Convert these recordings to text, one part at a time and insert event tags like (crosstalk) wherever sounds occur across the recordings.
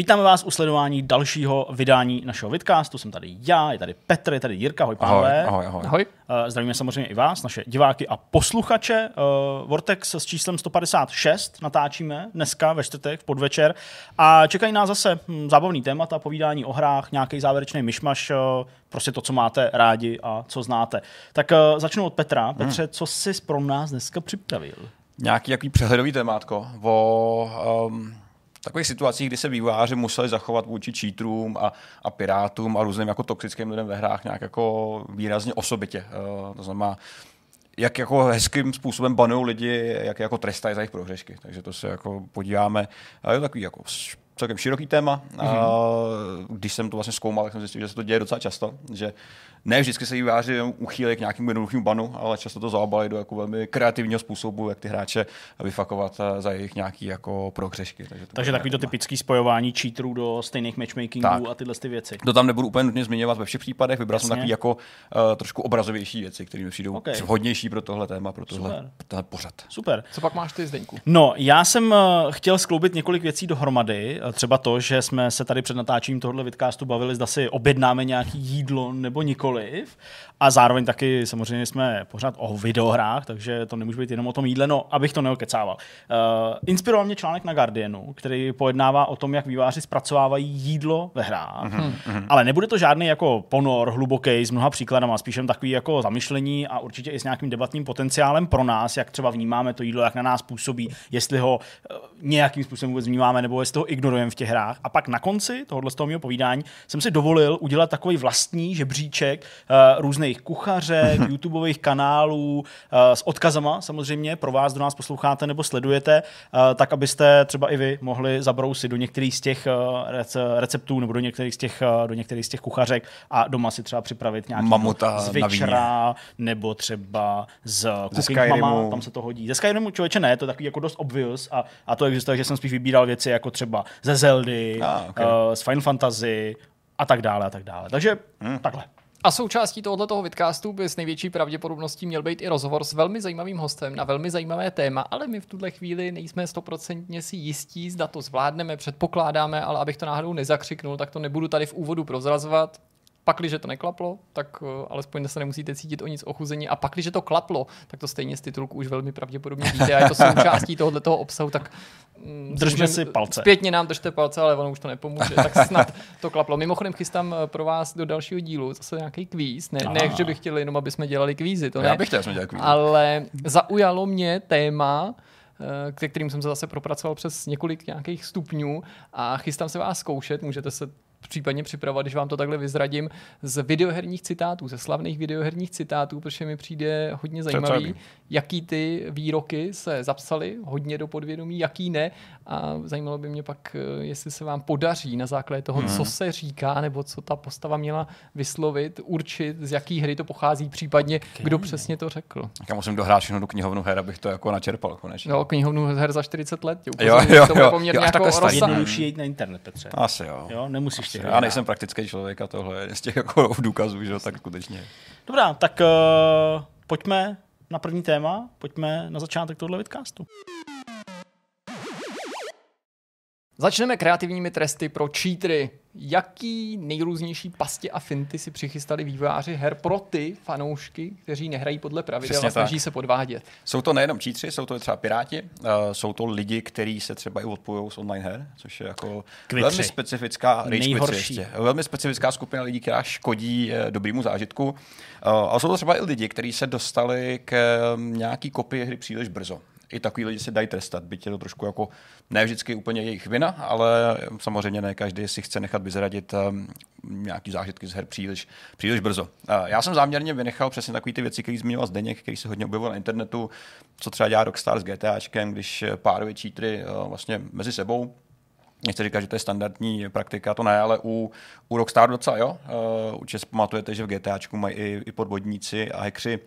Vítáme vás u sledování dalšího vydání našeho vidcastu. Jsem tady já, je tady Petr, je tady Jirka, ahoj pánové. Ahoj, ahoj. Ahoj. Uh, Zdravíme samozřejmě i vás, naše diváky a posluchače. Uh, Vortex s číslem 156 natáčíme dneska ve čtvrtek v podvečer a čekají nás zase hm, zábavný témata, povídání o hrách, nějaký závěrečný myšmaš, uh, prostě to, co máte rádi a co znáte. Tak začnu od Petra. Petře, co jsi pro nás dneska připravil? Nějaký jaký přehledový témátko o um, takových situacích, kdy se vývojáři museli zachovat vůči cheaterům a, a pirátům a různým jako toxickým lidem ve hrách nějak jako výrazně osobitě. Uh, to znamená, jak jako hezkým způsobem banují lidi, jak jako trestají za jejich prohřešky. Takže to se jako podíváme. A je to takový jako celkem široký téma. Mm-hmm. A když jsem to vlastně zkoumal, tak jsem zjistil, že se to děje docela často, že ne vždycky se výváři uchýlí k nějakému jednoduchému banu, ale často to zaobali do jako velmi kreativního způsobu, jak ty hráče vyfakovat eh, za jejich nějaký jako prohřešky. Takže, to Takže takový to typický spojování cheaterů do stejných matchmakingů tak. a tyhle ty věci. To tam nebudu úplně nutně zmiňovat ve všech případech, vybral Jasně. jsem takový jako uh, trošku obrazovější věci, které mi přijdou okay. vhodnější pro tohle téma, pro tohle, tohle pořad. Super. Co pak máš ty, Zdeňku? No, já jsem uh, chtěl skloubit několik věcí dohromady. Třeba to, že jsme se tady před natáčením tohohle vidcastu bavili, zda si objednáme nějaký jídlo nebo nikoliv. A zároveň taky samozřejmě jsme pořád o videohrách, takže to nemůže být jenom o tom jídle, no abych to neokecával. Uh, inspiroval mě článek na Guardianu, který pojednává o tom, jak výváři zpracovávají jídlo ve hrách. Mm-hmm. Ale nebude to žádný jako ponor hluboký s mnoha příkladama, spíš takový jako zamyšlení a určitě i s nějakým debatním potenciálem pro nás, jak třeba vnímáme to jídlo, jak na nás působí, jestli ho uh, nějakým způsobem vůbec vnímáme, nebo jestli ho ignorujeme v těch hrách. A pak na konci tohohle z toho mého povídání jsem si dovolil udělat takový vlastní žebříček uh, různých kuchařek, YouTubeových kanálů uh, s odkazama samozřejmě pro vás, kdo nás posloucháte nebo sledujete, uh, tak abyste třeba i vy mohli zabrousit do některých z těch uh, receptů nebo do některých z těch, uh, do některých z těch kuchařek a doma si třeba připravit nějaký Mamuta z Witchera, nebo třeba z Cooking Mama, tam se to hodí. Ze Skyrimu člověče ne, to je takový jako dost obvious a, a to existuje, že jsem spíš vybíral věci jako třeba ze Zeldy, ah, okay. uh, z Final Fantasy, a tak dále a tak dále. Takže hmm. takhle. A součástí tohoto vidcastu by s největší pravděpodobností měl být i rozhovor s velmi zajímavým hostem na velmi zajímavé téma, ale my v tuhle chvíli nejsme stoprocentně si jistí, zda to zvládneme, předpokládáme, ale abych to náhodou nezakřiknul, tak to nebudu tady v úvodu prozrazovat. Pak, když to neklaplo, tak uh, alespoň se nemusíte cítit o nic ochuzení. A pak, když to klaplo, tak to stejně z titulku už velmi pravděpodobně víte. A je to součástí tohoto obsahu, tak mm, držme si palce. Zpětně nám držte palce, ale ono už to nepomůže. Tak snad to klaplo. Mimochodem chystám eh, pro vás do dalšího dílu zase nějaký kvíz. Ne, ne že bych chtěl jenom, aby jsme dělali kvízy. To ne. Já bych chtěl, jsme dělali kvízy. Ale zaujalo mě téma, eh, ke kterým jsem se zase propracoval přes několik nějakých stupňů a chystám se vás zkoušet. Můžete se případně připravovat, když vám to takhle vyzradím, z videoherních citátů, ze slavných videoherních citátů, protože mi přijde hodně zajímavý, jaký ty výroky se zapsaly hodně do podvědomí, jaký ne. A zajímalo by mě pak, eh, jestli se vám podaří na základě toho, hmm. co se říká, nebo co ta postava měla vyslovit, určit, z jaký hry to pochází, případně okay. kdo přesně to řekl. Já musím dohrát všechno do knihovnu her, abych to jako načerpal konečně. No, knihovnu her za 40 let. Jo, jo, jo. To jo, poměrně jo, jako Jednodušší jít na internet, Petře. Asi jo. jo nemusíš Asi, Já nejsem praktický člověk a tohle je z těch jako (laughs) důkazů, že tak skutečně. Dobrá, tak uh, pojďme na první téma, pojďme na začátek tohle vidcastu. Začneme kreativními tresty pro cheatery. Jaký nejrůznější pastě a finty si přichystali vývojáři her pro ty fanoušky, kteří nehrají podle pravidel Přesně a snaží tak. se podvádět? Jsou to nejenom cheatery, jsou to třeba piráti, uh, jsou to lidi, kteří se třeba i odpojují z online her, což je jako Kvitři. velmi specifická, ještě, velmi specifická skupina lidí, která škodí uh, dobrýmu zážitku. Uh, a jsou to třeba i lidi, kteří se dostali k um, nějaký kopii hry příliš brzo i takový lidi se dají trestat, byť je to trošku jako ne vždycky úplně jejich vina, ale samozřejmě ne každý si chce nechat vyzradit um, nějaký zážitky z her příliš, příliš brzo. Já jsem záměrně vynechal přesně takové ty věci, které zmiňoval Zdeněk, který se hodně objevil na internetu, co třeba dělá Rockstar s GTAčkem, když páruje cheatery uh, vlastně mezi sebou, Nechci říkat, že to je standardní praktika, to ne, ale u, u Rockstar docela jo. Uh, určitě si pamatujete, že v GTAčku mají i, i podvodníci a hekři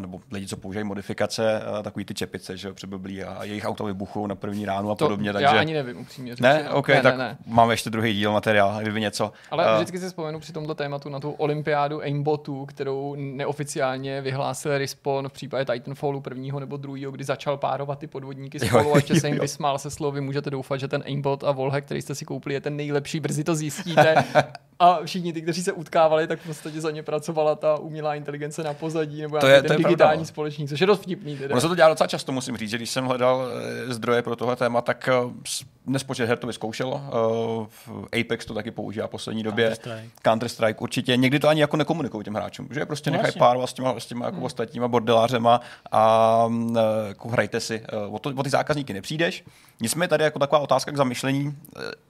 nebo lidi, co používají modifikace, takový ty čepice, že jo, přeblblí a jejich auta vybuchou na první ránu a to podobně. Takže... Já ani nevím, upřímně Ne, OK, ne, tak ne, ne. máme ještě druhý díl materiál, kdyby něco. Ale uh, vždycky si vzpomenu při tomto tématu na tu olympiádu aimbotu, kterou neoficiálně vyhlásil Respawn v případě Titanfallu prvního nebo druhého, kdy začal párovat ty podvodníky spolu a ještě se jim vysmál se slovy, můžete doufat, že ten aimbot a Volhack, který jste si koupili, je ten nejlepší, brzy to zjistíte. (laughs) a všichni ty, kteří se utkávali, tak v podstatě za ně pracovala ta umělá inteligence na pozadí nebo to je, to je digitální pravda. No. společník, což je dost vtipný. Ono se to dělá docela často, musím říct, že když jsem hledal eh, zdroje pro tohle téma, tak eh, nespočet her to vyzkoušelo. Uh, Apex to taky používá v poslední době. Counter-Strike. Counter-Strike určitě. Někdy to ani jako nekomunikují těm hráčům, že prostě no, nechají párovat s těma, s těma jako hmm. ostatníma bordelářema a jako hrajte si. O, to, o ty zákazníky nepřijdeš. Nicméně tady jako taková otázka k zamyšlení.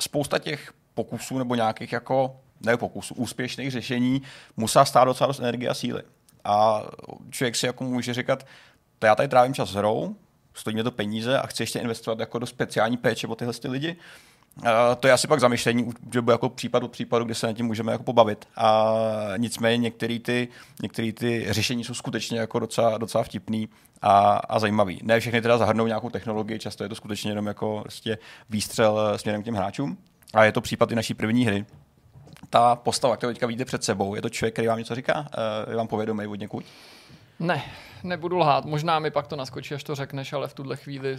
Spousta těch pokusů nebo nějakých jako ne pokusů, úspěšných řešení musí stát docela dost energie a síly. A člověk si jako může říkat, to já tady trávím čas hrou, stojí mě to peníze a chci ještě investovat jako do speciální péče o tyhle ty lidi. To je asi pak zamyšlení, že bude jako případ od případu, kde se na tím můžeme jako pobavit. A nicméně některé ty, některé ty řešení jsou skutečně jako docela, docela vtipný a, a zajímavý. Ne všechny teda zahrnou nějakou technologii, často je to skutečně jenom jako prostě výstřel eh, směrem k těm hráčům. A je to případ i naší první hry. Ta postava, kterou teďka vidíte před sebou, je to člověk, který vám něco říká? Uh, je vám povědomý od někud? Ne, nebudu lhát. Možná mi pak to naskočí, až to řekneš, ale v tuhle chvíli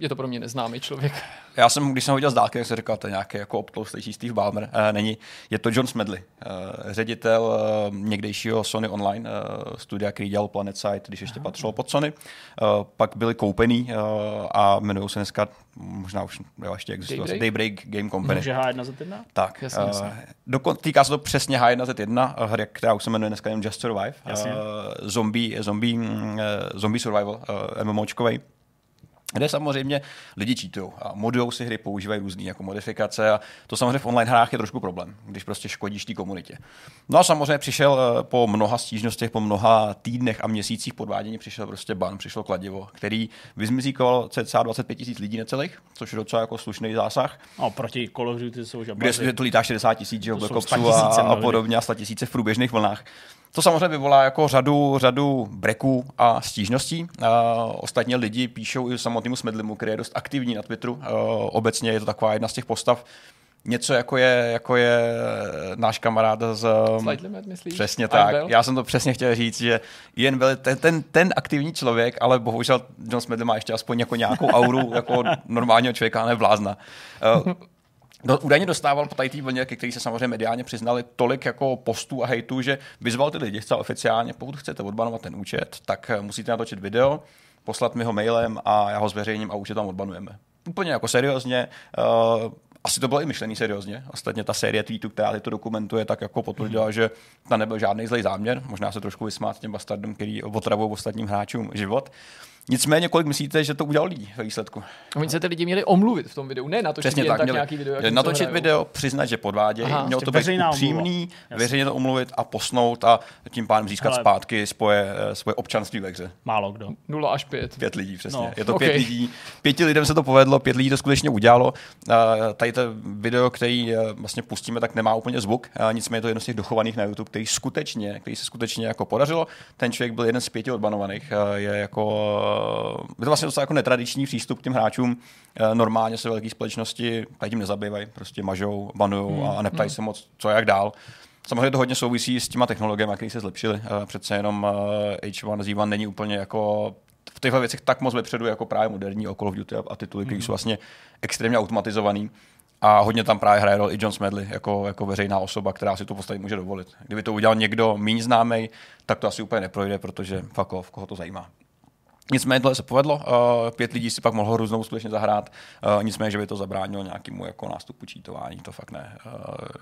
je to pro mě neznámý člověk. Já jsem, když jsem ho viděl z dálky, jak jsem říkal, to je nějaký jako obtloustlejší Steve Ballmer. Uh, není, je to John Smedley, uh, ředitel uh, někdejšího Sony Online uh, studia, který dělal Planet Side, když ještě Aha. patřilo pod Sony. Uh, pak byli koupený uh, a jmenují se dneska, možná už jo, ještě existuje, Daybreak? Daybreak Game Company. Takže H1Z1? Tak. Jasně, uh, dokon, týká se to přesně H1Z1, hra, která už se jmenuje dneska jen Just Survive. Uh, zombie, zombie, uh, zombie survival, uh, MMOčkovej kde samozřejmě lidi čítují a modujou si hry, používají různé jako modifikace a to samozřejmě v online hrách je trošku problém, když prostě škodíš té komunitě. No a samozřejmě přišel eh, po mnoha stížnostech, po mnoha týdnech a měsících podvádění přišel prostě ban, přišlo kladivo, který vyzmizíkoval cca 25 tisíc lidí necelých, což je docela jako slušný zásah. A proti Call of Duty jsou žabaři. Kde to lítá 60 tisíc, že a, a podobně a 100 tisíce v průběžných vlnách. To samozřejmě vyvolá jako řadu, řadu breků a stížností. A ostatně lidi píšou i samotnému Smedlimu, který je dost aktivní na Twitteru. A obecně je to taková jedna z těch postav, něco jako je, jako je náš kamarád z... Flight Limit, myslíš? Přesně tak. Já jsem to přesně chtěl říct, že jen byl ten, ten, ten aktivní člověk, ale bohužel John Smedley má ještě aspoň jako nějakou auru (laughs) jako normálního člověka, ne blázna. Do, údajně dostával po té vlně, ke který se samozřejmě mediálně přiznali, tolik jako postů a hejtů, že vyzval ty lidi zcela oficiálně, pokud chcete odbanovat ten účet, tak eh, musíte natočit video, poslat mi ho mailem a já ho zveřejním a účet tam odbanujeme. Úplně jako seriózně. Uh, asi to bylo i myšlený seriózně. Ostatně ta série tweetů, která to dokumentuje, tak jako potvrdila, mm. že tam nebyl žádný zlej záměr. Možná se trošku vysmát těm bastardům, který otravují ostatním hráčům život. Nicméně, kolik myslíte, že to udělal lidí ve výsledku? Oni se ty lidi měli omluvit v tom videu, ne natočit Přesně tak, tak měli, nějaký video. Jak natočit video, přiznat, že podvádějí, mělo to být upřímný, veřejně to omluvit a posnout a tím pádem získat Ale... zpátky svoje, eh, svoje občanství ve hře. Málo kdo. 0 až 5. Pět lidí, přesně. No. Je to okay. pět lidí. Pěti lidem se to povedlo, pět lidí to skutečně udělalo. Tady to video, který eh, vlastně pustíme, tak nemá úplně zvuk, nicméně je to jedno z těch dochovaných na YouTube, který skutečně, který se skutečně jako podařilo. Ten člověk byl jeden z pěti odbanovaných. Je jako je to vlastně docela jako netradiční přístup k těm hráčům. Eh, normálně se velké společnosti tady tím nezabývají, prostě mažou, banují hmm. a neptají hmm. se moc, co jak dál. Samozřejmě to hodně souvisí s těma technologiemi, které se zlepšily. Eh, přece jenom H1 z 1 není úplně jako v těchto věcech tak moc vepředu jako právě moderní Call of Duty a tituly, které hmm. jsou vlastně extrémně automatizovaný. A hodně tam právě hraje roli i John Smedley jako, jako veřejná osoba, která si to postavit může dovolit. Kdyby to udělal někdo méně známý, tak to asi úplně neprojde, protože off, koho to zajímá. Nicméně tohle se povedlo, uh, pět lidí si pak mohlo hroznou skutečně zahrát, uh, nicméně, že by to zabránilo nějakému jako nástupu čítování, to fakt ne. Uh,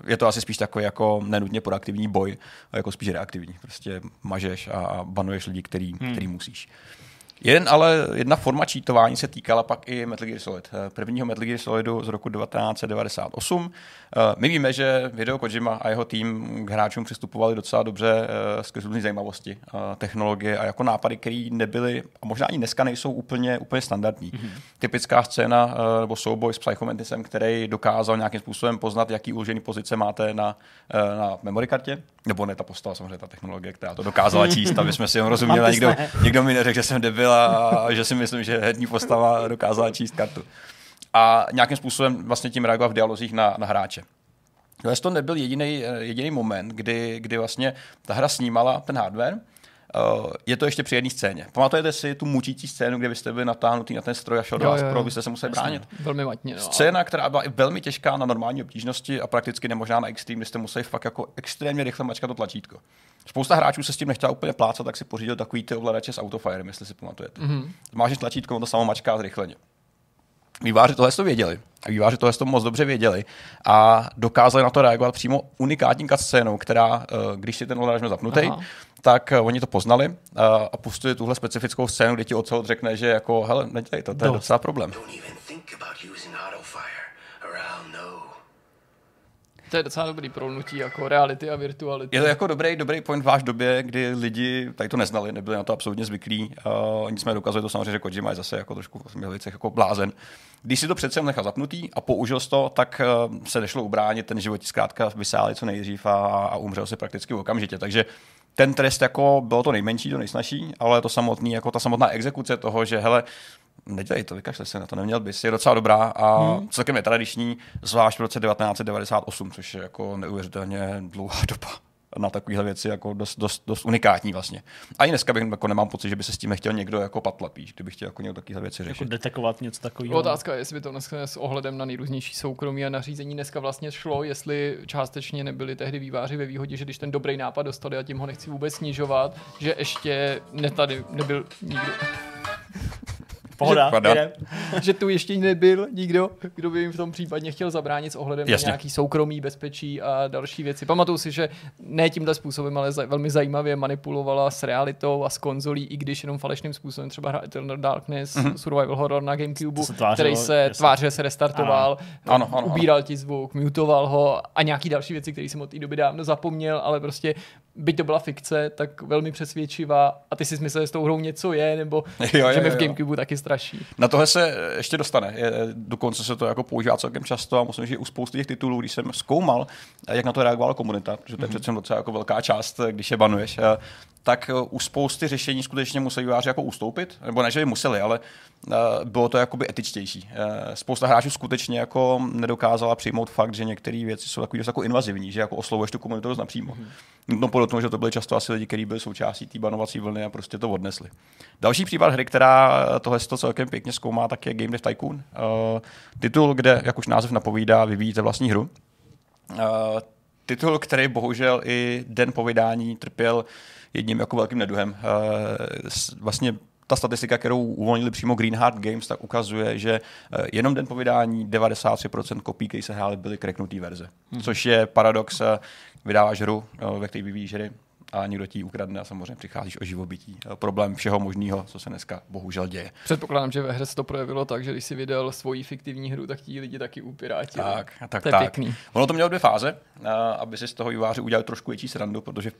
je to asi spíš takový jako nenutně podaktivní boj, jako spíš reaktivní. Prostě mažeš a banuješ lidi, který, hmm. který musíš. Jeden, ale jedna forma čítování se týkala pak i Metal Gear Solid. Eh, prvního Metal Gear Solidu z roku 1998. Eh, my víme, že Video Kojima a jeho tým k hráčům přistupovali docela dobře eh, skrz různé zajímavosti, technologie a jako nápady, které nebyly, a možná ani dneska nejsou úplně, úplně standardní. Mm-hmm. Typická scéna nebo souboj s Psychomantisem, který dokázal nějakým způsobem poznat, jaký uložený pozice máte na, na memory kartě. Nebo ne ta postava, samozřejmě ta technologie, která to dokázala (laughs) číst, aby jsme si jenom rozuměli. A někdo, někdo mi neřekl, že jsem debil a, že si myslím, že herní postava dokázala číst kartu. A nějakým způsobem vlastně tím reagoval v dialozích na, na hráče. to nebyl jediný, jediný moment, kdy, kdy vlastně ta hra snímala ten hardware, je to ještě při jedné scéně. Pamatujete si tu mučící scénu, kde byste byli natáhnutý na ten stroj a šel do vás pro, byste se museli bránit? Velmi matně. No. Scéna, která byla i velmi těžká na normální obtížnosti a prakticky nemožná na extreme, kde jste museli fakt jako extrémně rychle mačkat to tlačítko. Spousta hráčů se s tím nechtěla úplně plácat, tak si pořídil takový ty ovladače s autofire, jestli si pamatujete. Mm-hmm. Máš tlačítko, on to samo mačká zrychleně. Výváři tohle to věděli. A výváři tohle to moc dobře věděli a dokázali na to reagovat přímo unikátní scénou, která, eh, když si ten ovladač měl zapnutý, Aha. Tak eh, oni to poznali eh, a pustili tuhle specifickou scénu, kde ti ocel řekne, že jako, hele, nedělej to, to je docela problém. To je docela dobrý prolnutí jako reality a virtuality. Je to jako dobrý, dobrý point váš době, kdy lidi tady to neznali, nebyli na to absolutně zvyklí. Uh, nicméně dokazuje to samozřejmě, že Kojima je zase jako trošku měl jako blázen. Když si to přece nechal zapnutý a použil to, tak uh, se nešlo ubránit, ten život zkrátka vysáli co nejdřív a, a umřel se prakticky okamžitě. Takže ten trest jako bylo to nejmenší, to nejsnažší, ale to samotný, jako ta samotná exekuce toho, že hele, nedělej to, vykašle se na to, neměl bys, je docela dobrá a hmm. celkem je tradiční, zvlášť v roce 1998, což je jako neuvěřitelně dlouhá doba na takovéhle věci jako dost, dost, dost, unikátní vlastně. A i dneska bych jako nemám pocit, že by se s tím nechtěl někdo jako patlepí, kdyby chtěl jako někdo takovéhle věci jako řešit. Jako detekovat něco takového. Otázka je, jestli by to dneska s ohledem na nejrůznější soukromí a nařízení dneska vlastně šlo, jestli částečně nebyli tehdy výváři ve výhodě, že když ten dobrý nápad dostali a tím ho nechci vůbec snižovat, že ještě ne tady nebyl nikdo. Pohoda, že, že tu ještě nebyl nikdo, kdo by jim v tom případně chtěl zabránit s ohledem Jasně. na nějaký soukromý bezpečí a další věci. Pamatuju si, že ne tímhle způsobem, ale za, velmi zajímavě manipulovala s realitou a s konzolí, i když jenom falešným způsobem třeba hra Eternal Darkness, mm-hmm. Survival Horror na Gamecube, se tvářilo, který se jasný. tváře se restartoval, ano. Ano, ano, ubíral ano. ti zvuk, mutoval ho a nějaký další věci, které jsem od té doby dávno zapomněl, ale prostě byť to byla fikce, tak velmi přesvědčivá a ty si myslel, že s tou hrou něco je, nebo jo, jo, že mi v Gamecube taky straší. Na tohle se ještě dostane. Je, dokonce se to jako používá celkem často a musím říct, že u spousty těch titulů, když jsem zkoumal, jak na to reagovala komunita, protože to je mm-hmm. přece docela jako velká část, když je banuješ, tak u spousty řešení skutečně museli výváři jako ustoupit, nebo ne, že by museli, ale uh, bylo to jakoby etičtější. Uh, spousta hráčů skutečně jako nedokázala přijmout fakt, že některé věci jsou takový jako invazivní, že jako oslovuješ tu komunitu napřímo. Mm-hmm. No podotknu, že to byly často asi lidi, kteří byli součástí té banovací vlny a prostě to odnesli. Další případ hry, která tohle to celkem pěkně zkoumá, tak je Game Dev Tycoon. Uh, titul, kde, jak už název napovídá, vyvíjíte vlastní hru. Uh, titul, který bohužel i den po vydání trpěl jedním jako velkým neduhem. Uh, vlastně ta statistika, kterou uvolnili přímo Greenheart Games, tak ukazuje, že jenom den po vydání 93% kopí, které se hrály, byly kreknutý verze. Hmm. Což je paradox, vydáváš hru, ve které vyvíjíš hry, a někdo ti ukradne a samozřejmě přicházíš o živobytí. Problém všeho možného, co se dneska bohužel děje. Předpokládám, že ve hře se to projevilo tak, že když si vydal svoji fiktivní hru, tak ti lidi taky upirátili. Tak, tak, to je tak. Pěkný. Ono to mělo dvě fáze, aby si z toho výváři udělal trošku větší srandu, protože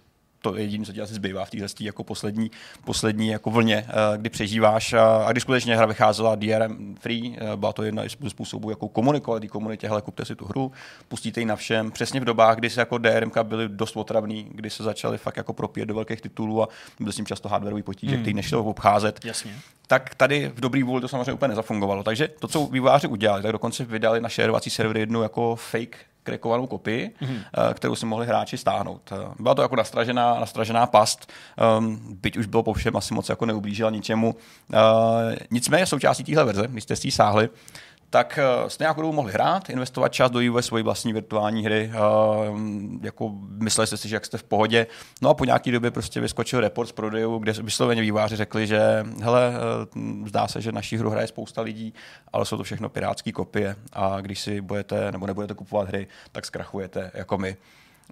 to je jediné, co ti asi zbývá v téhle jako poslední, poslední jako vlně, eh, kdy přežíváš. A když skutečně hra vycházela DRM free, eh, byla to jedna z způsobů, jako komunikovat té komunitě, hele, kupte si tu hru, pustíte ji na všem. Přesně v dobách, kdy se jako DRM byly dost otravný, kdy se začaly fakt jako propít do velkých titulů a byly s tím často hardwareový potíže, hmm. který nešlo obcházet. Jasně. Tak tady v dobrý vůli to samozřejmě úplně nezafungovalo. Takže to, co výváři udělali, tak dokonce vydali na šerovací servery jednu jako fake krekovanou kopii, mm-hmm. kterou si mohli hráči stáhnout. Eh, byla to jako nastražená, nastražená past, um, byť už bylo po všem asi moc jako neublížila ničemu. Uh, nicméně součástí téhle verze, když jste si sáhli, tak uh, jste nějakou dobu mohli hrát, investovat čas do vývoje svojí vlastní virtuální hry, uh, jako mysleli jste si, že jak jste v pohodě. No a po nějaké době prostě vyskočil report z prodejů, kde vysloveně výváři řekli, že hele, uh, zdá se, že naší hru hraje spousta lidí, ale jsou to všechno pirátské kopie a když si budete nebo nebudete kupovat hry, tak zkrachujete jako my.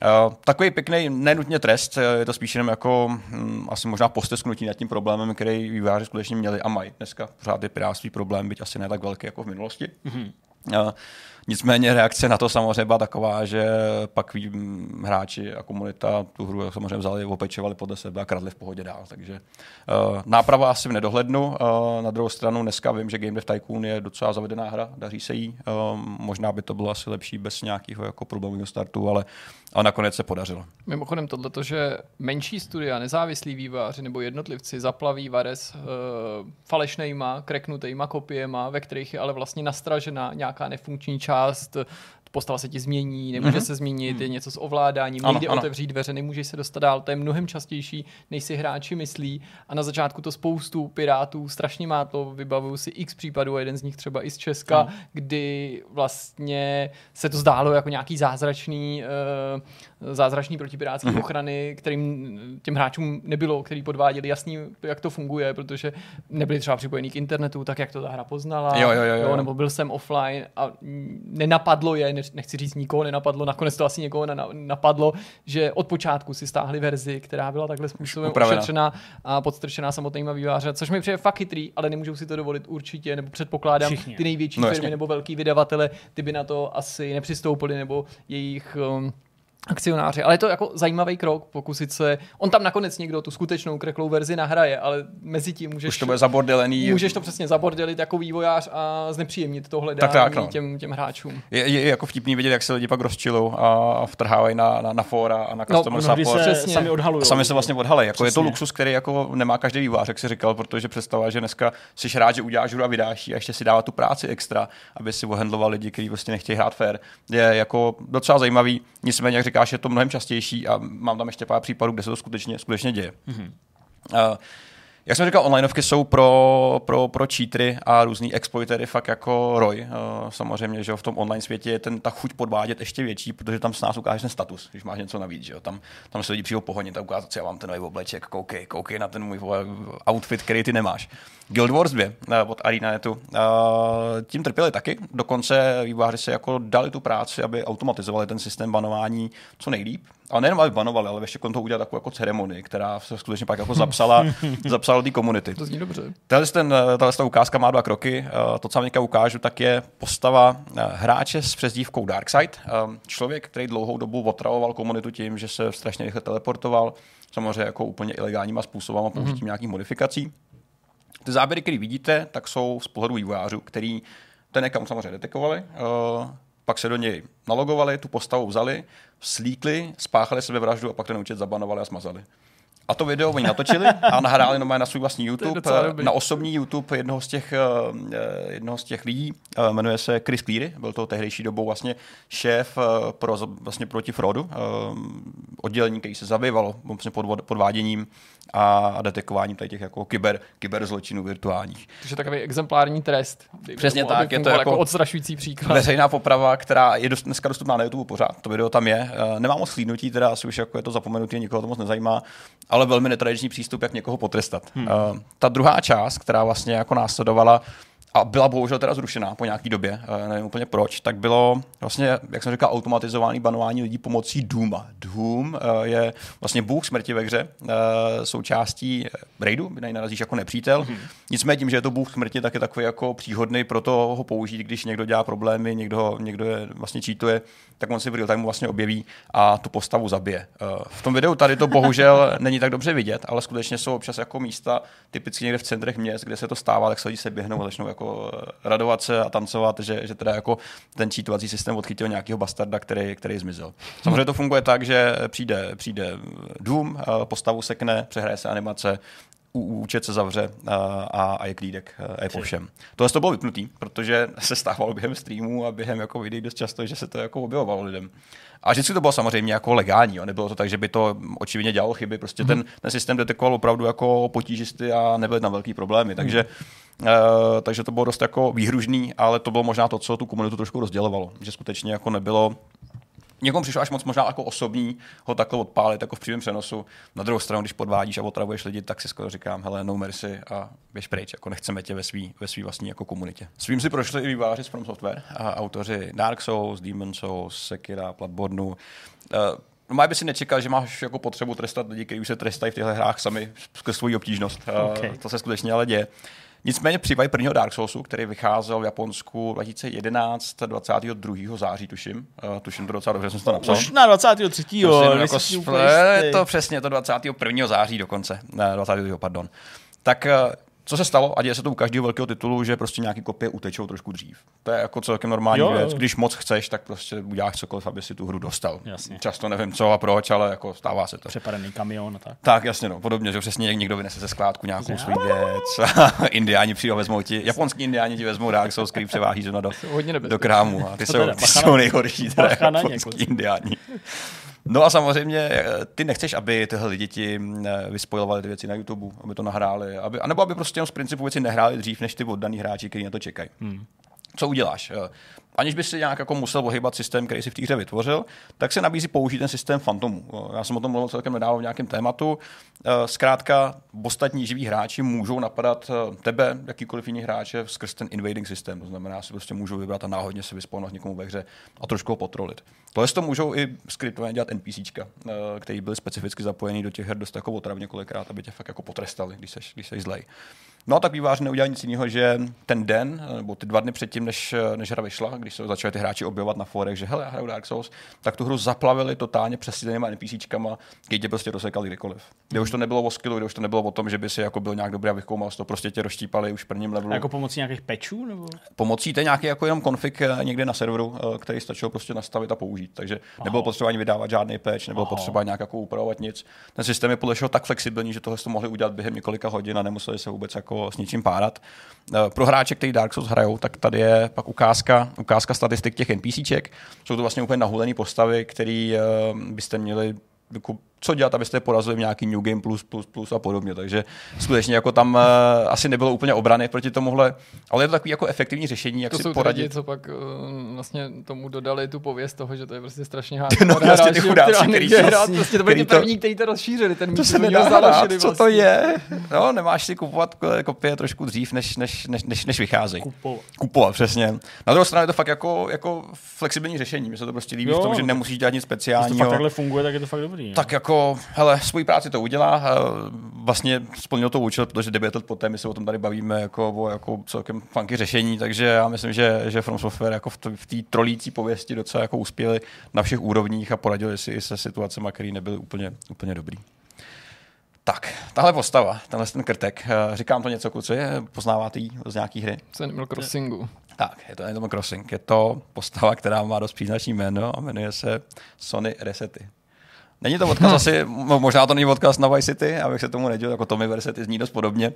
Uh, takový pěkný, nenutně trest, je to spíš jenom jako hm, asi možná postesknutí nad tím problémem, který výváři skutečně měli a mají. Dneska pořád je problém, byť asi ne tak velký jako v minulosti. Mm-hmm. Nicméně reakce na to samozřejmě byla taková, že pak hráči a komunita tu hru samozřejmě vzali, opečovali podle sebe a kradli v pohodě dál. Takže uh, náprava asi v nedohlednu. Uh, na druhou stranu dneska vím, že Game Dev Tycoon je docela zavedená hra, daří se jí. Uh, možná by to bylo asi lepší bez nějakého jako problémového startu, ale a nakonec se podařilo. Mimochodem tohle, že menší studia, nezávislí výváři nebo jednotlivci zaplaví Vares uh, falešnejma, kreknutejma kopiema, ve kterých je ale vlastně nastražena nějaká nefunkční část postava se ti změní, nemůže mm-hmm. se změnit, je něco s ovládáním, ano, nejde ano. otevřít dveře, nemůžeš se dostat dál. To je mnohem častější, než si hráči myslí. A na začátku to spoustu pirátů strašně má to. Vybavuju si x případů, a jeden z nich třeba i z Česka, ano. kdy vlastně se to zdálo jako nějaký zázračný, uh, zázračný protipirátský mm-hmm. ochrany, kterým těm hráčům nebylo, který podváděli jasný, jak to funguje, protože nebyli třeba připojení k internetu, tak jak to ta hra poznala, jo, jo, jo, jo. Jo, nebo byl jsem offline a nenapadlo je, nechci říct nikoho nenapadlo, nakonec to asi někoho napadlo, že od počátku si stáhli verzi, která byla takhle způsobem Upravena. ošetřená a podstrčená samotnýma výváře, což mi přijde fakt chytrý, ale nemůžou si to dovolit určitě, nebo předpokládám, Všichni. ty největší no, firmy nebo velký vydavatele, ty by na to asi nepřistoupili, nebo jejich um, akcionáři. Ale je to jako zajímavý krok, pokusit se. On tam nakonec někdo tu skutečnou kreklou verzi nahraje, ale mezi tím můžeš. Už to bude zabordelený. Můžeš to přesně zabordelit jako vývojář a znepříjemnit to hledání tak, tak, no. těm, těm hráčům. Je, je, jako vtipný vidět, jak se lidi pak rozčilou a vtrhávají na, na, na fora a na no, customer no, support. Se přesně. sami odhalují. Sami se vlastně odhalí. Jako je to luxus, který jako nemá každý vývář, jak si říkal, protože představa, že dneska si rád, že uděláš hru a vydáš a ještě si dává tu práci extra, aby si ohendloval lidi, kteří vlastně nechtějí hrát fair, je jako docela zajímavý. Nicméně, jak říkáš, je to mnohem častější a mám tam ještě pár případů, kde se to skutečně, skutečně děje. Mm-hmm. Jak jsem říkal, onlineovky jsou pro, pro, pro cheatery a různý exploitery fakt jako roj. Uh, samozřejmě, že v tom online světě je ten, ta chuť podvádět ještě větší, protože tam s nás ukážeš ten status, když máš něco navíc. Že jo? Tam, tam se lidi přijdou pohodně a ukázat, co já mám ten nový obleček, koukej, koukej na ten můj outfit, který ty nemáš. Guild Wars 2 uh, od ArenaNetu. Uh, tím trpěli taky, dokonce výváři se jako dali tu práci, aby automatizovali ten systém banování co nejlíp. A nejenom, aby banovali, ale ještě to udělat takovou jako ceremonii, která se skutečně pak jako zapsala, (laughs) zapsala do té komunity. To zní dobře. Tahle, ten, tahle ta ukázka má dva kroky. Uh, to, co vám ukážu, tak je postava uh, hráče s přezdívkou Darkseid. Uh, člověk, který dlouhou dobu otravoval komunitu tím, že se strašně rychle teleportoval, samozřejmě jako úplně ilegálníma způsobem a použitím mm-hmm. nějakých modifikací. Ty záběry, které vidíte, tak jsou z pohledu vývojářů, který ten account samozřejmě detekovali, pak se do něj nalogovali, tu postavu vzali, slíkli, spáchali sebevraždu a pak ten účet zabanovali a smazali. A to video oni natočili a nahráli na svůj vlastní YouTube, na osobní YouTube jednoho z těch, eh, jednoho z těch lidí, eh, jmenuje se Chris Cleary, byl to tehdejší dobou vlastně šéf eh, pro, vlastně proti fraudu, oddělení, který se zabývalo vlastně podváděním a detekováním tady těch jako kyber, kyberzločinů virtuálních. Takže takový exemplární trest. Přesně tak, je to jako, jako odstrašující příklad. Veřejná poprava, která je dost, dneska dostupná na YouTube pořád, to video tam je. Nemám moc slídnutí, teda asi už jako je to zapomenutý, nikoho to moc nezajímá, ale velmi netradiční přístup, jak někoho potrestat. Hmm. Uh, ta druhá část, která vlastně jako následovala, a byla bohužel teda zrušená po nějaký době, uh, nevím úplně proč, tak bylo vlastně, jak jsem říkal, automatizovaný banování lidí pomocí Dooma. Doom uh, je vlastně bůh smrti ve hře, uh, součástí raidu, kdy narazíš jako nepřítel. Hmm. Nicméně tím, že je to bůh smrti, tak je takový jako příhodný pro to ho použít, když někdo dělá problémy, někdo, někdo je vlastně cheatuje, tak on si v real time vlastně objeví a tu postavu zabije. V tom videu tady to bohužel (laughs) není tak dobře vidět, ale skutečně jsou občas jako místa, typicky někde v centrech měst, kde se to stává, tak se lidi se běhnou a začnou jako eh, radovat se a tancovat, že, že teda jako ten čítovací systém odchytil nějakého bastarda, který, který zmizel. Samozřejmě to funguje tak, že přijde, přijde Doom, eh, postavu sekne, přehraje se animace, účet se zavře a, a je klídek a je po všem. Tohle to bylo vypnutý, protože (laughs) se stávalo během streamů a během jako videí dost často, že se to jako objevovalo lidem. A vždycky to bylo samozřejmě jako legální, jo. nebylo to tak, že by to očividně dělalo chyby, prostě mm-hmm. ten, ten systém detekoval opravdu jako potížisty a nebyly tam velký problémy, takže Uh, takže to bylo dost jako výhružný, ale to bylo možná to, co tu komunitu trošku rozdělovalo, že skutečně jako nebylo někomu přišlo až moc možná jako osobní ho takhle odpálit jako v přímém přenosu. Na druhou stranu, když podvádíš a otravuješ lidi, tak si skoro říkám, hele, no mercy a běž pryč, jako nechceme tě ve svý, ve svý vlastní jako komunitě. Svým si prošli i výváři z From Software, a autoři Dark Souls, Demon Souls, Sekira, Bloodborne. Uh, No by si nečekal, že máš jako potřebu trestat lidi, kteří už se trestají v těchto hrách sami skrz svou obtížnost. Okay. Uh, to se skutečně ale děje. Nicméně případ prvního Dark Soulsu, který vycházel v Japonsku 2011, 22. září, tuším. Uh, tuším to docela dobře, jsem to napsal. Už na 23. Jo, jako sple, to přesně, to 21. září dokonce. Ne, 22. pardon. Tak uh, co se stalo, a děje se to u každého velkého titulu, že prostě nějaký kopie utečou trošku dřív. To je jako celkem normální jo, věc. Když moc chceš, tak prostě uděláš cokoliv, aby si tu hru dostal. Jasně. Často nevím co a proč, ale jako stává se to. Přepadený kamion a tak. Tak, jasně, no, podobně, že přesně někdo vynese ze skládku nějakou svůj věc. (laughs) indiáni přijde vezmou ti, japonský indiáni ti vezmou Dark Souls, který převáží do, do, do krámu. A ty, jsou, ty jsou nejhorší, teda japonský indiáni. No a samozřejmě eh, ty nechceš, aby tyhle lidi ti eh, vyspojovali ty věci na YouTube, aby to nahráli, aby, anebo aby prostě z principu věci nehráli dřív, než ty oddaný hráči, kteří na to čekají. Hmm co uděláš? Eh, aniž by si nějak jako musel ohybat systém, který si v té hře vytvořil, tak se nabízí použít ten systém Fantomu. Já jsem o tom mluvil celkem nedávno v nějakém tématu. Zkrátka, ostatní živí hráči můžou napadat tebe, jakýkoliv jiný hráče, skrz ten invading systém. To znamená, si prostě můžou vybrat a náhodně se vysponovat někomu ve hře a trošku ho potrolit. Tohle to můžou i skrytovaně dělat NPCčka, eh, který byl specificky zapojený do těch her dost jako otrav několikrát, aby tě fakt jako potrestali, když jsi, když jsi zlej. No a tak vývář neudělal nic jiného, že ten den, eh, nebo ty dva dny předtím, než, eh, než hra vyšla, když se začali ty hráči objevovat na forech, že hele, já hraju Dark Souls, tak tu hru zaplavili totálně přesídlenýma NPCčkama, kdy tě prostě rozsekali kdykoliv. Kde už to nebylo o skillu, kde už to nebylo o tom, že by si jako byl nějak dobrý a vychoumal to, prostě tě rozštípali už v prvním levelu. A jako pomocí nějakých pečů? Nebo? Pomocí to nějaký jako jenom konfig někde na serveru, který stačilo prostě nastavit a použít. Takže nebylo potřeba ani vydávat žádný patch, nebylo Aha. potřeba nějak jako upravovat nic. Ten systém je podle tak flexibilní, že tohle to mohli udělat během několika hodin a nemuseli se vůbec jako s ničím párat. Eh, pro hráče, kteří Dark Souls hrajou, tak tady je pak ukázka, ukázka statistik těch NPCček. Jsou to vlastně úplně nahulené postavy, které uh, byste měli jako co dělat, abyste porazili v nějaký New Game Plus, plus, plus a podobně. Takže skutečně jako tam uh, asi nebylo úplně obrany proti tomuhle, ale je to takový jako efektivní řešení, jak to si jsou poradit. Lidi, co pak uh, vlastně tomu dodali tu pověst toho, že to je prostě strašně (laughs) hádka. No, vlastně ty chudáci, který hrát, prostě to byli první, kteří to rozšířili, ten to se nedá hrát, co to vlastně. je? No, nemáš si kupovat kopie trošku dřív, než, než, než, než, než vycházejí. Kupovat. Kupovat, přesně. Na druhou stranu je to fakt jako, jako flexibilní řešení. Mně se to prostě líbí jo, v tom, že nemusíš dělat nic speciálního. Když to fakt takhle funguje, tak je to fakt dobrý. Tak jako, hele, svůj práci to udělá. Vlastně splnil to účel, protože devět let poté my se o tom tady bavíme jako o jako celkem funky řešení, takže já myslím, že, že From Software jako v té trolící pověsti docela jako uspěli na všech úrovních a poradili si i se situacemi, které nebyly úplně, úplně dobrý. Tak, tahle postava, tenhle ten krtek, eh, říkám to něco, kluci, poznáváte ji z nějaký hry? Z Animal Crossingu. Tak, je to Animal Crossing. Je to postava, která má dost příznačný jméno a jmenuje se Sony Resety. Není to odkaz asi, možná to není odkaz na Vice City, abych se tomu nedělal, jako Tommy Versetti zní dost podobně.